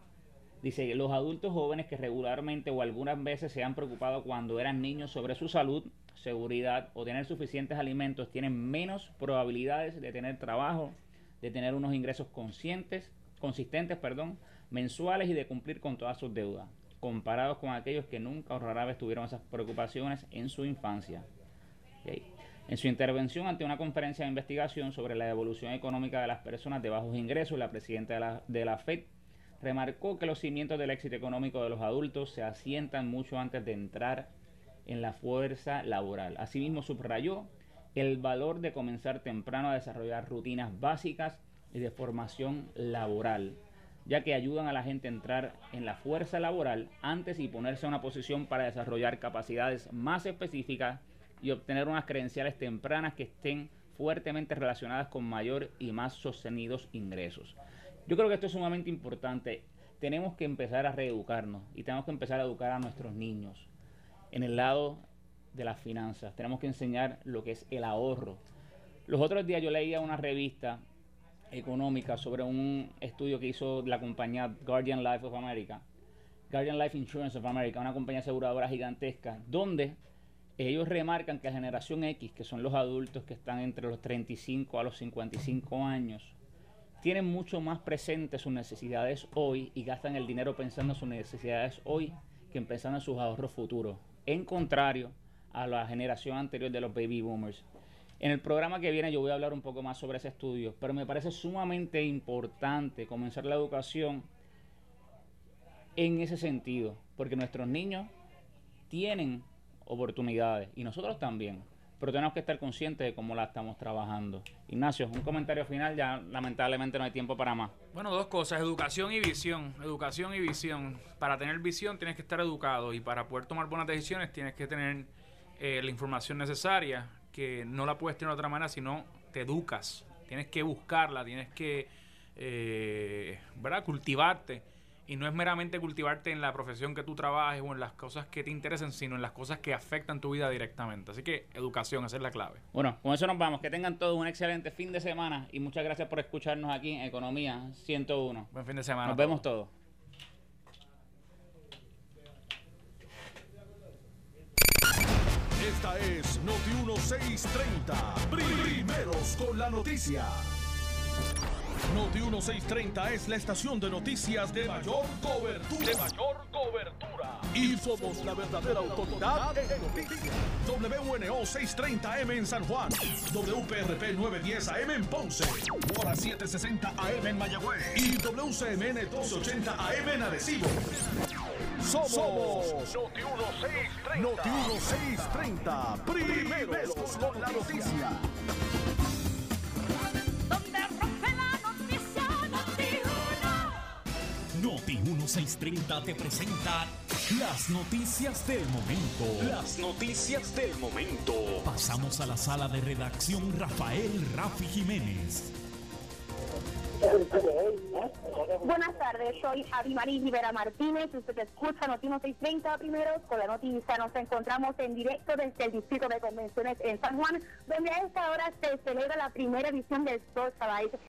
[SPEAKER 29] Dice, los adultos jóvenes que regularmente o algunas veces se han preocupado cuando eran niños sobre su salud, seguridad o tener suficientes alimentos tienen menos probabilidades de tener trabajo, de tener unos ingresos conscientes, consistentes, perdón, mensuales y de cumplir con todas sus deudas, comparados con aquellos que nunca o rara vez tuvieron esas preocupaciones en su infancia. En su intervención ante una conferencia de investigación sobre la evolución económica de las personas de bajos ingresos, la presidenta de la, de la FED remarcó que los cimientos del éxito económico de los adultos se asientan mucho antes de entrar en la fuerza laboral. Asimismo, subrayó el valor de comenzar temprano a desarrollar rutinas básicas y de formación laboral, ya que ayudan a la gente a entrar en la fuerza laboral antes y ponerse en una posición para desarrollar capacidades más específicas y obtener unas credenciales tempranas que estén fuertemente relacionadas con mayor y más sostenidos ingresos. Yo creo que esto es sumamente importante. Tenemos que empezar a reeducarnos y tenemos que empezar a educar a nuestros niños en el lado de las finanzas. Tenemos que enseñar lo que es el ahorro. Los otros días yo leía una revista económica sobre un estudio que hizo la compañía Guardian Life of America, Guardian Life Insurance of America, una compañía aseguradora gigantesca, donde ellos remarcan que la generación X, que son los adultos que están entre los 35 a los 55 años, tienen mucho más presentes sus necesidades hoy y gastan el dinero pensando en sus necesidades hoy que pensando en sus ahorros futuros. En contrario a la generación anterior de los baby boomers. En el programa que viene yo voy a hablar un poco más sobre ese estudio, pero me parece sumamente importante comenzar la educación en ese sentido, porque nuestros niños tienen oportunidades y nosotros también pero tenemos que estar conscientes de cómo la estamos trabajando. Ignacio, un comentario final, ya lamentablemente no hay tiempo para más.
[SPEAKER 30] Bueno, dos cosas, educación y visión. Educación y visión. Para tener visión tienes que estar educado y para poder tomar buenas decisiones tienes que tener eh, la información necesaria, que no la puedes tener de otra manera, sino te educas. Tienes que buscarla, tienes que eh, ¿verdad? cultivarte y no es meramente cultivarte en la profesión que tú trabajes o en las cosas que te interesen, sino en las cosas que afectan tu vida directamente. Así que educación, esa es la clave.
[SPEAKER 29] Bueno, con eso nos vamos. Que tengan todos un excelente fin de semana y muchas gracias por escucharnos aquí en Economía 101.
[SPEAKER 30] Buen fin de semana.
[SPEAKER 29] Nos vemos todos.
[SPEAKER 1] Esta es Noti 1630. Primeros con la noticia. Noti 1630 es la estación de noticias de mayor cobertura. De mayor cobertura. Y somos la verdadera autoridad en noticias. WNO 630M en San Juan. WPRP 910 AM en Ponce. Hora 760 AM en Mayagüez. Y WCMN 1280 AM en Arecibo. Somos, Noti 1630. Noti 1630. Primeros con la noticia.
[SPEAKER 2] Noti 1630 te presenta las noticias del momento.
[SPEAKER 13] Las noticias del momento.
[SPEAKER 2] Pasamos a la sala de redacción Rafael Rafi Jiménez.
[SPEAKER 33] Buenas tardes, soy Abimarí Rivera Martínez. Usted escucha Noticias 630 primero con la noticia. Nos encontramos en directo desde el Distrito de Convenciones en San Juan, donde a esta hora se celebra la primera edición del Sport